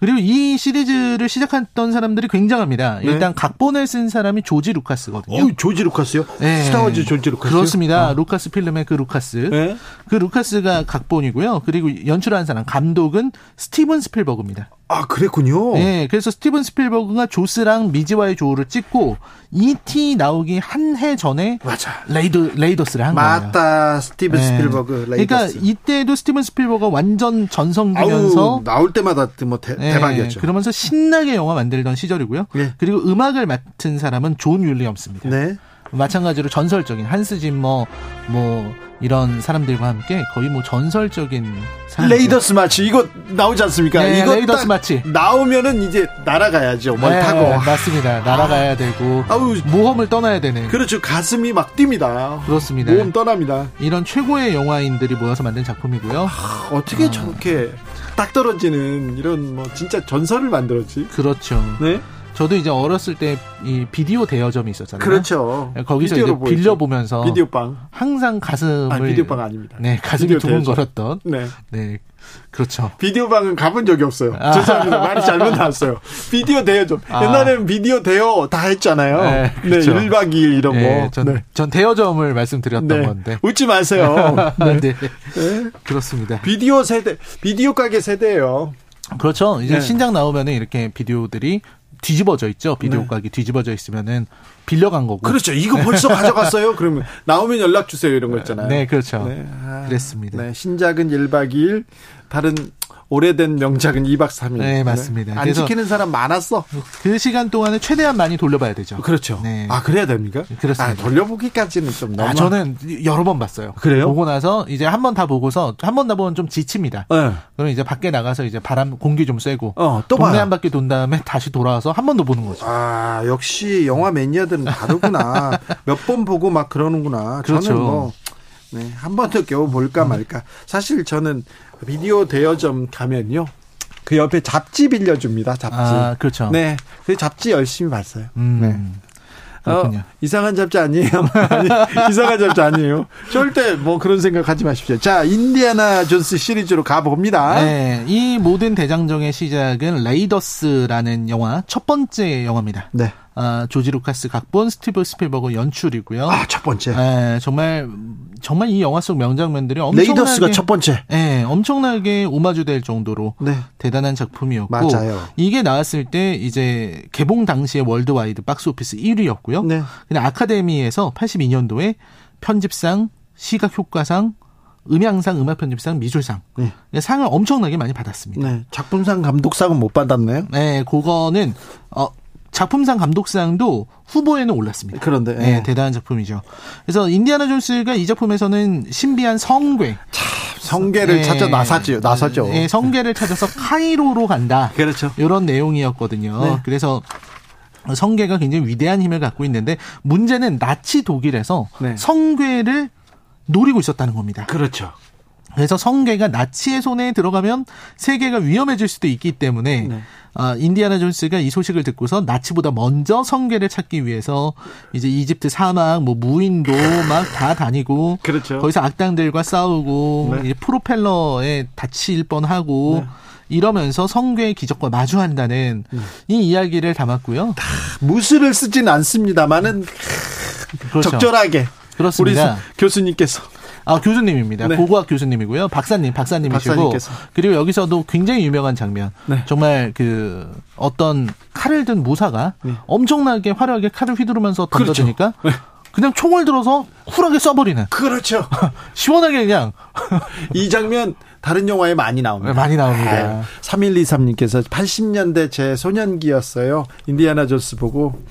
그리고 이 시리즈를 시작했던 사람들이 굉장합니다. 네. 일단 각본을 쓴 사람이 조지 루카스거든요. 어, 조지 루카스요? 네. 스타워즈 조지 루카스. 그렇습니다. 어. 루카스 필름의 그 루카스. 네. 그 루카스가 각본이고요. 그리고 연출한 사람 감독은 스티븐 스필버그입니다. 아, 그랬군요. 네, 그래서 스티븐 스필버그가 조스랑 미지와의 조우를 찍고 E.T. 나오기 한 해 전에 맞아. 레이더 레이더스를 한 맞다. 거예요. 맞다. 스티븐 네. 스필버그 레이더스. 그러니까 이때도 스티븐 스필버그가 완전 전성기면서 나올 때마다 뭐 대, 네, 박이었죠 그러면서 신나게 영화 만들던 시절이고요. 네. 그리고 음악을 맡은 사람은 존 윌리엄스입니다. 네. 마찬가지로 전설적인 한스 짐머 뭐 이런 사람들과 함께 거의 뭐 전설적인 레이더스 마치 이거 나오지 않습니까? 네, 이거 레이더스 마치 나오면은 이제 날아가야죠. 뭘 네, 타고 맞습니다. 날아가야 아. 되고 아우, 모험을 떠나야 되는. 그렇죠. 가슴이 막 뜁니다. 그렇습니다. 모험 떠납니다. 이런 최고의 영화인들이 모여서 만든 작품이고요. 아, 어떻게 아. 저렇게 딱 떨어지는 이런 뭐 진짜 전설을 만들었지? 그렇죠. 네. 저도 이제 어렸을 때 이 비디오 대여점이 있었잖아요. 그렇죠. 거기서 이제 빌려 보면서 비디오 빵 항상 가슴을 아, 비디오 빵 아닙니다. 네, 가슴이 두근거렸던. 네. 네. 그렇죠. 비디오 방은 가본 적이 없어요. 아. 죄송합니다. 말이 잘못 나왔어요. 비디오 대여점. 아. 옛날에는 비디오 대여 다 했잖아요. 네, 그렇죠. 네 1박 2일 이런 네, 거. 전, 네. 전 대여점을 말씀드렸던 네. 건데. 웃지 마세요. 네. 네. 네. 그렇습니다. 비디오 세대, 비디오 가게 세대예요. 그렇죠. 이제 네. 신작 나오면은 이렇게 비디오들이 뒤집어져 있죠. 비디오 네. 가게 뒤집어져 있으면은 빌려간 거고. 그렇죠. 이거 벌써 가져갔어요. 그러면 나오면 연락 주세요 이런 거 있잖아요. 네, 그렇죠. 네. 아, 그랬습니다. 네, 신작은 1박 2일, 다른 오래된 명작은 2박 3일. 네, 맞습니다. 안 지키는 사람 많았어. 그 시간 동안에 최대한 많이 돌려봐야 되죠. 그렇죠. 네. 아, 그래야 됩니까? 그렇습니다. 아, 돌려보기까지는 좀 너무. 아, 저는 여러 번 봤어요. 그래요? 보고 나서 이제 한 번 다 보고서 한 번 다 보면 좀 지칩니다. 네. 그럼 이제 밖에 나가서 이제 바람, 공기 좀 쐬고. 어, 또 동네 봐요. 한 바퀴 돈 다음에 다시 돌아와서 한 번 더 보는 거죠. 아, 역시 영화 매니아들은 다르구나. 몇 번 보고 막 그러는구나. 그렇죠. 저는 뭐. 네, 한 번 더 겨우 볼까 말까. 사실 저는 비디오 대여점 가면요. 그 옆에 잡지 빌려줍니다. 잡지. 아, 그렇죠. 네. 그 잡지 열심히 봤어요. 음. 네. 어, 이상한 잡지 아니에요. 아니, 이상한 잡지 아니에요. 절대 뭐 그런 생각하지 마십시오. 자, 인디아나 존스 시리즈로 가봅니다. 네, 이 모든 대장정의 시작은 레이더스라는 영화 첫 번째 영화입니다. 네. 아, 조지 루카스 각본, 스티브 스필버그 연출이고요. 아, 첫 번째. 네, 정말 정말 이 영화 속 명장면들이 엄청나게 레이더스가 첫 번째. 네, 엄청나게 오마주될 정도로 네. 대단한 작품이었고 맞아요. 이게 나왔을 때 이제 개봉 당시에 worldwide 박스오피스 1위였고요. 네. 근데 아카데미에서 82년도에 편집상, 시각 효과상, 음향상, 음악 편집상, 미술상 네. 상을 엄청나게 많이 받았습니다. 네. 작품상, 감독상은 못 받았나요? 네, 그거는 어 작품상 감독상도 후보에는 올랐습니다. 그런데 네, 네, 대단한 작품이죠. 그래서 인디아나 존스가 이 작품에서는 신비한 성괴, 참, 성괴를 네, 찾아 나섰죠. 나섰죠. 네, 성괴를 찾아서 카이로로 간다. 그렇죠. 이런 내용이었거든요. 네. 그래서 성괴가 굉장히 위대한 힘을 갖고 있는데 문제는 나치 독일에서 네. 성괴를 노리고 있었다는 겁니다. 그렇죠. 그래서 성괴가 나치의 손에 들어가면 세계가 위험해질 수도 있기 때문에 네. 아, 인디아나 존스가 이 소식을 듣고서 나치보다 먼저 성계를 찾기 위해서 이제 이집트 사막, 뭐 무인도 막 다 다니고 그렇죠. 거기서 악당들과 싸우고 네. 이제 프로펠러에 다칠 뻔하고 네. 이러면서 성괴의 기적과 마주한다는 네. 이 이야기를 담았고요. 무술을 쓰진 않습니다만은 그렇죠. 적절하게 그렇습니다. 우리 교수님께서 아, 교수님입니다. 네. 고고학 교수님이고요. 박사님, 박사님이시고. 박사님께서. 그리고 여기서도 굉장히 유명한 장면. 네. 정말 그 어떤 칼을 든 무사가 네. 엄청나게 화려하게 칼을 휘두르면서 던져주니까 그렇죠. 네. 그냥 총을 들어서 쿨하게 쏴버리는. 그렇죠. 시원하게 그냥. 이 장면 다른 영화에 많이 나옵니다. 많이 나옵니다. 3123님께서 80년대 제 소년기였어요. 인디아나 존스 보고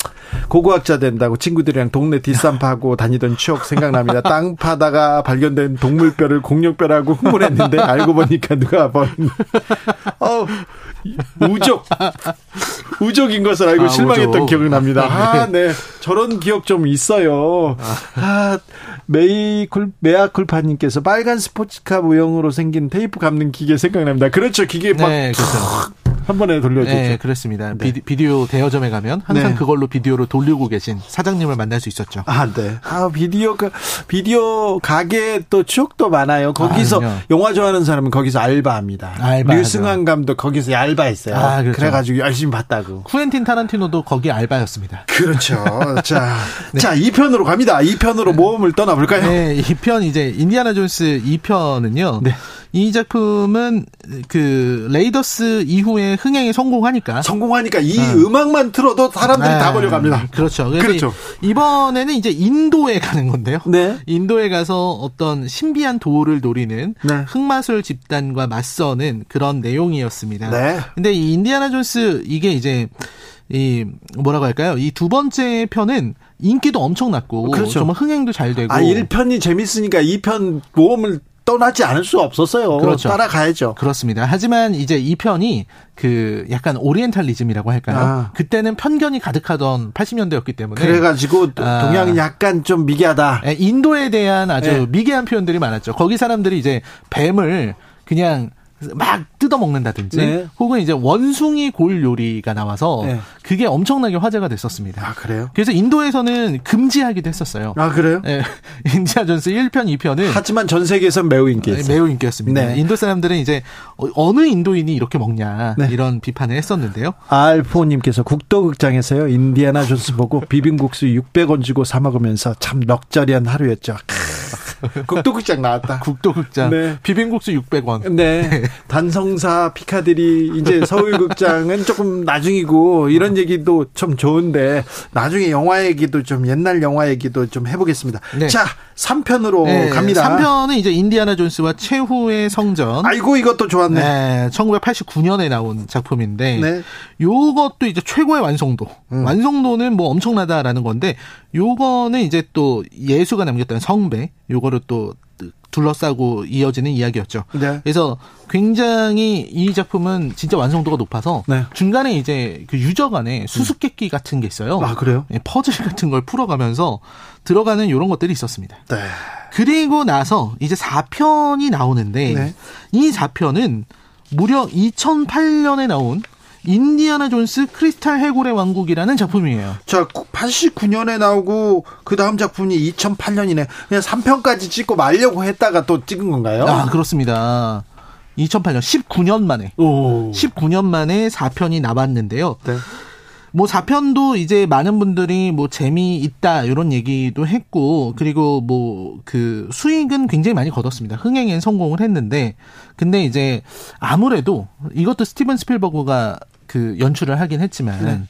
고고학자 된다고 친구들이랑 동네 뒷산파고 다니던 추억 생각납니다. 땅 파다가 발견된 동물뼈를 공룡뼈라고 흥분했는데 알고 보니까 누가 버린. 어, 우적. 우적인 것을 알고 아, 실망했던. 기억이 납니다. 아, 네. 저런 기억 좀 있어요. 아, 메이쿨, 메아쿨파 님께서 빨간 스포츠카 모형으로 생긴 테이프 감는 기계 생각납니다. 그렇죠. 기계 막. 네, 그렇죠. 한 번에 돌려주죠. 네, 그렇습니다. 네. 비디, 오 대여점에 가면 항상 네. 그걸로 비디오로 돌리고 계신 사장님을 만날 수 있었죠. 아, 네. 아, 비디오 비디오 가게 또 추억도 많아요. 거기서 아, 영화 좋아하는 사람은 거기서 알바합니다. 알바. 류승완 감독 거기서 알바했어요. 아, 그렇죠. 그래가지고 열심히 봤다고. 쿠엔틴 타란티노도 거기 알바였습니다. 그렇죠. 자, 네. 자, 2편으로 갑니다. 2편으로 모험을 떠나볼까요? 네, 2편 이제 인디아나 존스 2편은요. 네. 이 작품은 그 레이더스 이후에 흥행에 성공하니까 성공하니까 이 어. 음악만 틀어도 사람들이 네. 다 걸려갑니다. 그렇죠. 그렇죠. 이번에는 이제 인도에 가는 건데요. 네. 인도에 가서 어떤 신비한 돌을 노리는 네. 흑마술 집단과 맞서는 그런 내용이었습니다. 네. 근데 이 인디아나 존스 이게 이제 이 뭐라고 할까요? 이 두 번째 편은 인기도 엄청 났고 그렇죠. 정말 흥행도 잘 되고 아 1편이 재밌으니까 2편 모험을 떠나지 않을 수 없었어요. 그렇죠. 따라가야죠. 그렇습니다. 하지만 이제 이 편이 그 약간 오리엔탈리즘이라고 할까요? 아. 그때는 편견이 가득하던 80년대였기 때문에 그래가지고 아. 동양은 약간 좀 미개하다. 예, 인도에 대한 아주 네. 미개한 표현들이 많았죠. 거기 사람들이 이제 뱀을 그냥 막 뜯어먹는다든지 네. 혹은 이제 원숭이 골 요리가 나와서 네. 그게 엄청나게 화제가 됐었습니다. 아, 그래요? 그래서 인도에서는 금지하기도 했었어요. 아, 그래요? 네. 인디아 존스 1편, 2편은 하지만 전 세계에서 매우 인기였어요. 네, 매우 인기였습니다. 네. 인도 사람들은 이제 어, 어느 인도인이 이렇게 먹냐 네. 이런 비판을 했었는데요. 알포 님께서 국도극장에서요 인디아나 존스 보고 비빔국수 600원 주고 사 먹으면서 참 luxury한 하루였죠. 국도극장 나왔다. 국도극장. 네. 비빔국수 600원. 네. 단성사 피카들이 이제 서울극장은 조금 나중이고 이런 얘기도 좀 좋은데 나중에 영화 얘기도 좀 옛날 영화 얘기도 좀 해보겠습니다. 네. 자, 3편으로 네. 갑니다. 3편은 이제 인디아나 존스와 최후의 성전. 아이고 이것도 좋았네. 네. 1989년에 나온 작품인데 네. 요것도 이제 최고의 완성도. 음. 완성도는 뭐 엄청나다라는 건데 요거는 이제 또 예수가 남겼던 성배 요거 를 또 둘러싸고 이어지는 이야기였죠. 네. 그래서 굉장히 이 작품은 진짜 완성도가 높아서 네. 중간에 이제 그 유저 간에 수수께끼 같은 게 있어요. 아, 그래요? 네, 퍼즐 같은 걸 풀어가면서 들어가는 이런 것들이 있었습니다. 네. 그리고 나서 이제 4편이 나오는데 네. 이 4편은 무려 2008년에 나온 인디아나 존스 크리스탈 해골의 왕국이라는 작품이에요. 자, 89년에 나오고 그 다음 작품이 2008년이네. 그냥 3편까지 찍고 말려고 했다가 또 찍은 건가요? 아, 그렇습니다. 2008년 19년 만에. 오. 19년 만에 4편이 나왔는데요. 네. 뭐 4편도 이제 많은 분들이 뭐 재미있다 이런 얘기도 했고 그리고 뭐 그 수익은 굉장히 많이 거뒀습니다. 흥행엔 성공을 했는데 근데 이제 아무래도 이것도 스티븐 스필버그가 그 연출을 하긴 했지만 네.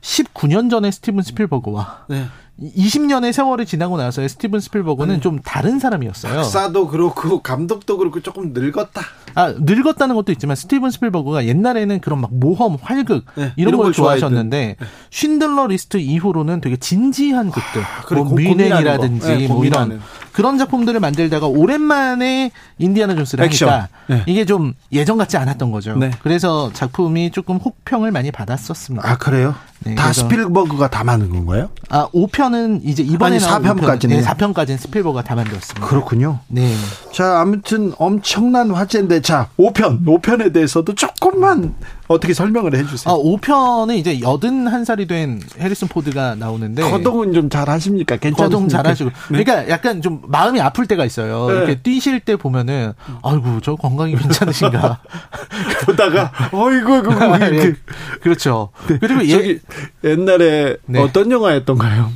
19년 전에 스티븐 스필버그와 네. 20년의 세월이 지나고 나서의 스티븐 스필버그는 네. 좀 다른 사람이었어요. 박사도 그렇고 감독도 그렇고 조금 늙었다. 아 늙었다는 것도 있지만 스티븐 스필버그가 옛날에는 그런 막 모험, 활극 네, 이런, 이런, 걸, 좋아하셨는데 네. 쉰들러 리스트 이후로는 되게 진지한 극들, 아, 뭐 뮌헨이라든지 네, 뭐 이런 그런 작품들을 만들다가 오랜만에 인디아나 존스를 하니까 네. 이게 좀 예전 같지 않았던 거죠. 네. 그래서 작품이 조금 혹평을 많이 받았었습니다. 아 그래요? 네, 다 스필버그가 다 만든 건가요? 아 5편은 이제 이번에 4편까지는 네, 4편까지는 스필버그가 다 만들었습니다. 그렇군요. 네. 자 아무튼 엄청난 화제인데 자 5편 5편에 대해서도 조금만 어떻게 설명을 해주세요. 아, 5편은 이제 81살이 된 해리슨 포드가 나오는데. 거동은 좀 잘 하십니까? 괜찮습니까? 거동 잘 하시고. 네. 그러니까 약간 좀 마음이 아플 때가 있어요. 네. 이렇게 뛰실 때 보면은, 아이고, 저 건강이 괜찮으신가. 보다가, 어이구, 그거, 아, 네. 그렇죠. 네. 그리고 예. 옛날에 네. 어떤 영화였던가요?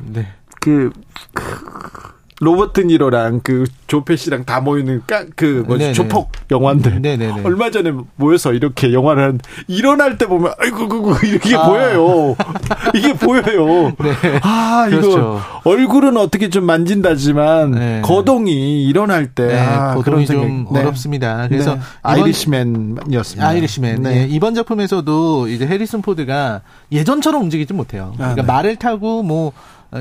네. 그, 로버트 니로랑 그 조페 씨랑 다 모이는 까, 그 뭐지 조폭 영화인데 네네네. 얼마 전에 모여서 이렇게 영화를 한 일어날 때 보면 아이고 그거 이렇게 아. 보여요 이게 보여요 네. 아 이거 그렇죠. 얼굴은 어떻게 좀 만진다지만 네. 거동이 일어날 때 네. 아, 거동이 좀 네. 어렵습니다 그래서 네. 아이리시맨이었습니다 아이리시맨 네. 예, 이번 작품에서도 이제 해리슨 포드가 예전처럼 움직이지 못해요 그러니까 아, 말을 타고 뭐 어,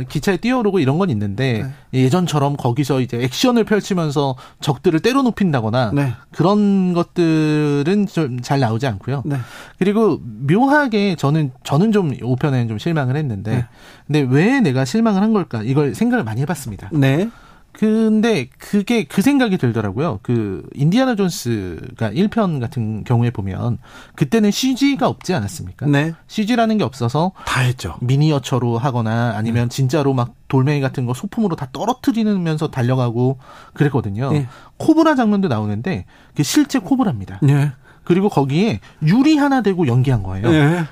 기차에 뛰어오르고 이런 건 있는데 네. 예전처럼 거기서 이제 액션을 펼치면서 적들을 때려 눕힌다거나 네. 그런 것들은 좀 잘 나오지 않고요. 네. 그리고 묘하게 저는 저는 좀 5편에는 좀 실망을 했는데 네. 근데 왜 내가 실망을 한 걸까 이걸 생각을 많이 해봤습니다. 네. 근데 그게 그 생각이 들더라고요. 그 인디아나 존스가 1편 같은 경우에 보면 그때는 CG가 없지 않았습니까? 네. CG라는 게 없어서 다 했죠. 미니어처로 하거나 아니면 네. 진짜로 막 돌멩이 같은 거 소품으로 다 떨어뜨리면서 달려가고 그랬거든요. 네. 코브라 장면도 나오는데 그 실제 코브라입니다. 네. 그리고 거기에 유리 하나 대고 연기한 거예요. 네.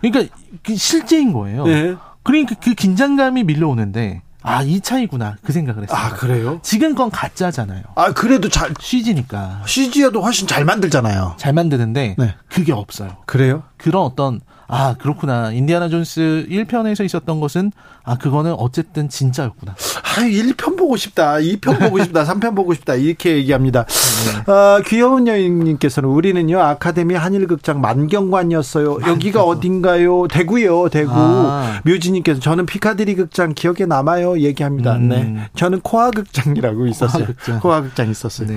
그러니까 그 실제인 거예요. 네. 그러니까 그 긴장감이 밀려오는데 아, 이 차이구나. 그 생각을 했어요. 아, 그래요? 지금 건 가짜잖아요. 아, 그래도 잘. CG니까. CG여도 훨씬 잘 만들잖아요. 잘 만드는데, 네. 그게 없어요. 그래요? 그런 어떤 아, 그렇구나. 인디아나 존스 1편에서 있었던 것은 아, 그거는 어쨌든 진짜였구나. 아, 1편 보고 싶다. 2편 보고 싶다. 3편 보고 싶다. 이렇게 얘기합니다. 네. 아, 귀여운 여인님께서는 우리는요, 아카데미 한일극장 만경관이었어요. 만경. 여기가 어딘가요? 대구요, 대구. 아. 묘지님께서 저는 피카디리 극장 기억에 남아요. 얘기합니다. 음. 네. 저는 코아 극장이라고 있었어요. 코아 극장. 코아 극장 있었어요. 네.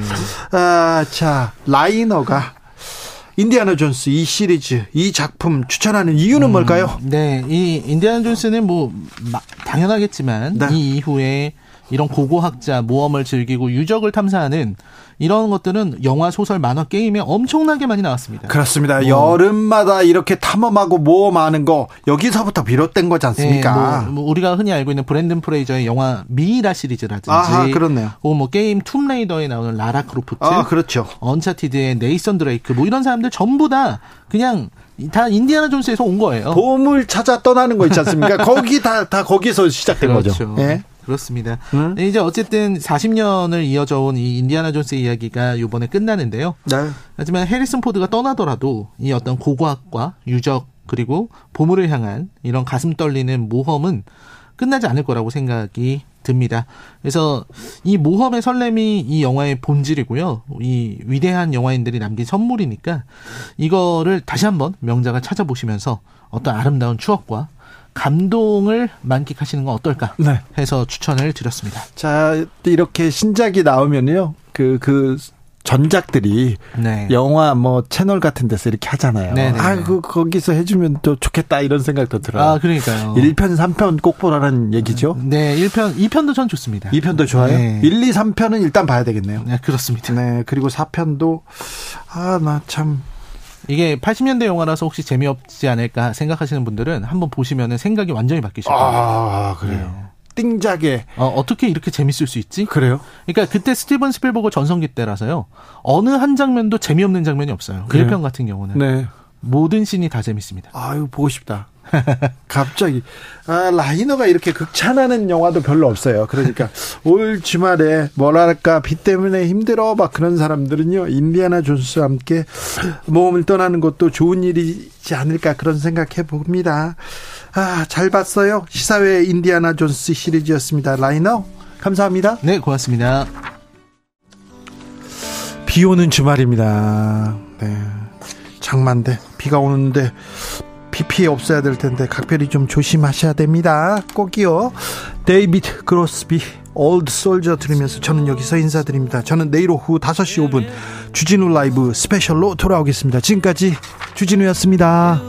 아, 자, 라이너가 인디아나 존스 이 시리즈 이 작품 추천하는 이유는 음, 뭘까요? 네, 이 인디아나 존스는 뭐 당연하겠지만 네. 이 이후에 이런 고고학자 모험을 즐기고 유적을 탐사하는 이런 것들은 영화, 소설, 만화, 게임에 엄청나게 많이 나왔습니다. 그렇습니다. 뭐. 여름마다 이렇게 탐험하고 모험하는 거 여기서부터 비롯된 거지 않습니까? 네, 뭐, 뭐 우리가 흔히 알고 있는 브랜든 프레이저의 영화 미이라 시리즈라든지, 아, 그렇네요. 뭐 게임 툼레이더에 나오는 라라 크로프트, 아, 그렇죠. 언차티드의 네이선 드레이크, 뭐 이런 사람들 전부 다 그냥 다 인디아나 존스에서 온 거예요. 보물 찾아 떠나는 거 있지 않습니까? 거기 다, 다 거기서 시작된 그렇죠. 거죠. 네. 그렇습니다. 음? 이제 어쨌든 40년을 이어져 온 이 인디아나 존스 이야기가 이번에 끝나는데요. 네. 하지만 해리슨 포드가 떠나더라도 이 어떤 고고학과 유적 그리고 보물을 향한 이런 가슴 떨리는 모험은 끝나지 않을 거라고 생각이 듭니다. 그래서 이 모험의 설렘이 이 영화의 본질이고요. 이 위대한 영화인들이 남긴 선물이니까 이거를 다시 한번 명작을 찾아보시면서 어떤 아름다운 추억과 감동을 만끽하시는 건 어떨까 네. 해서 추천을 드렸습니다. 자, 이렇게 신작이 나오면요. 그, 그, 전작들이 네. 영화 뭐 채널 같은 데서 이렇게 하잖아요. 네네. 아, 그 거기서 해주면 또 좋겠다 이런 생각도 들어요. 아, 그러니까요. 1편, 3편 꼭 보라는 얘기죠. 네, 1편, 2편도 전 좋습니다. 2편도 좋아요. 네. 1, 2, 3편은 일단 봐야 되겠네요. 네, 그렇습니다. 네, 그리고 4편도 아, 나 참 이게 80년대 영화라서 혹시 재미없지 않을까 생각하시는 분들은 한번 보시면 생각이 완전히 바뀌실 거예요. 아, 그래요. 네. 띵작에 어, 어떻게 이렇게 재밌을 수 있지? 그래요? 그러니까 그때 스티븐 스필버그 전성기 때라서요. 어느 한 장면도 재미없는 장면이 없어요. 그 1편 같은 경우는. 네. 모든 씬이 다 재밌습니다. 아유, 보고 싶다. 갑자기 아, 라이너가 이렇게 극찬하는 영화도 별로 없어요. 그러니까 올 주말에 뭐랄까 비 때문에 힘들어 막 그런 사람들은요 인디아나 존스와 함께 모험을 떠나는 것도 좋은 일이지 않을까 그런 생각해 봅니다. 아, 잘 봤어요. 시사회 인디아나 존스 시리즈였습니다. 라이너 감사합니다. 네, 고맙습니다. 비 오는 주말입니다. 네. 장만데 비가 오는데 비 피해 없어야 될 텐데 각별히 좀 조심하셔야 됩니다. 꼭이요. 데이비드 크로스비 Old Soldier 들으면서 저는 여기서 인사드립니다. 저는 내일 오후 5시 5분 주진우 라이브 스페셜로 돌아오겠습니다. 지금까지 주진우였습니다.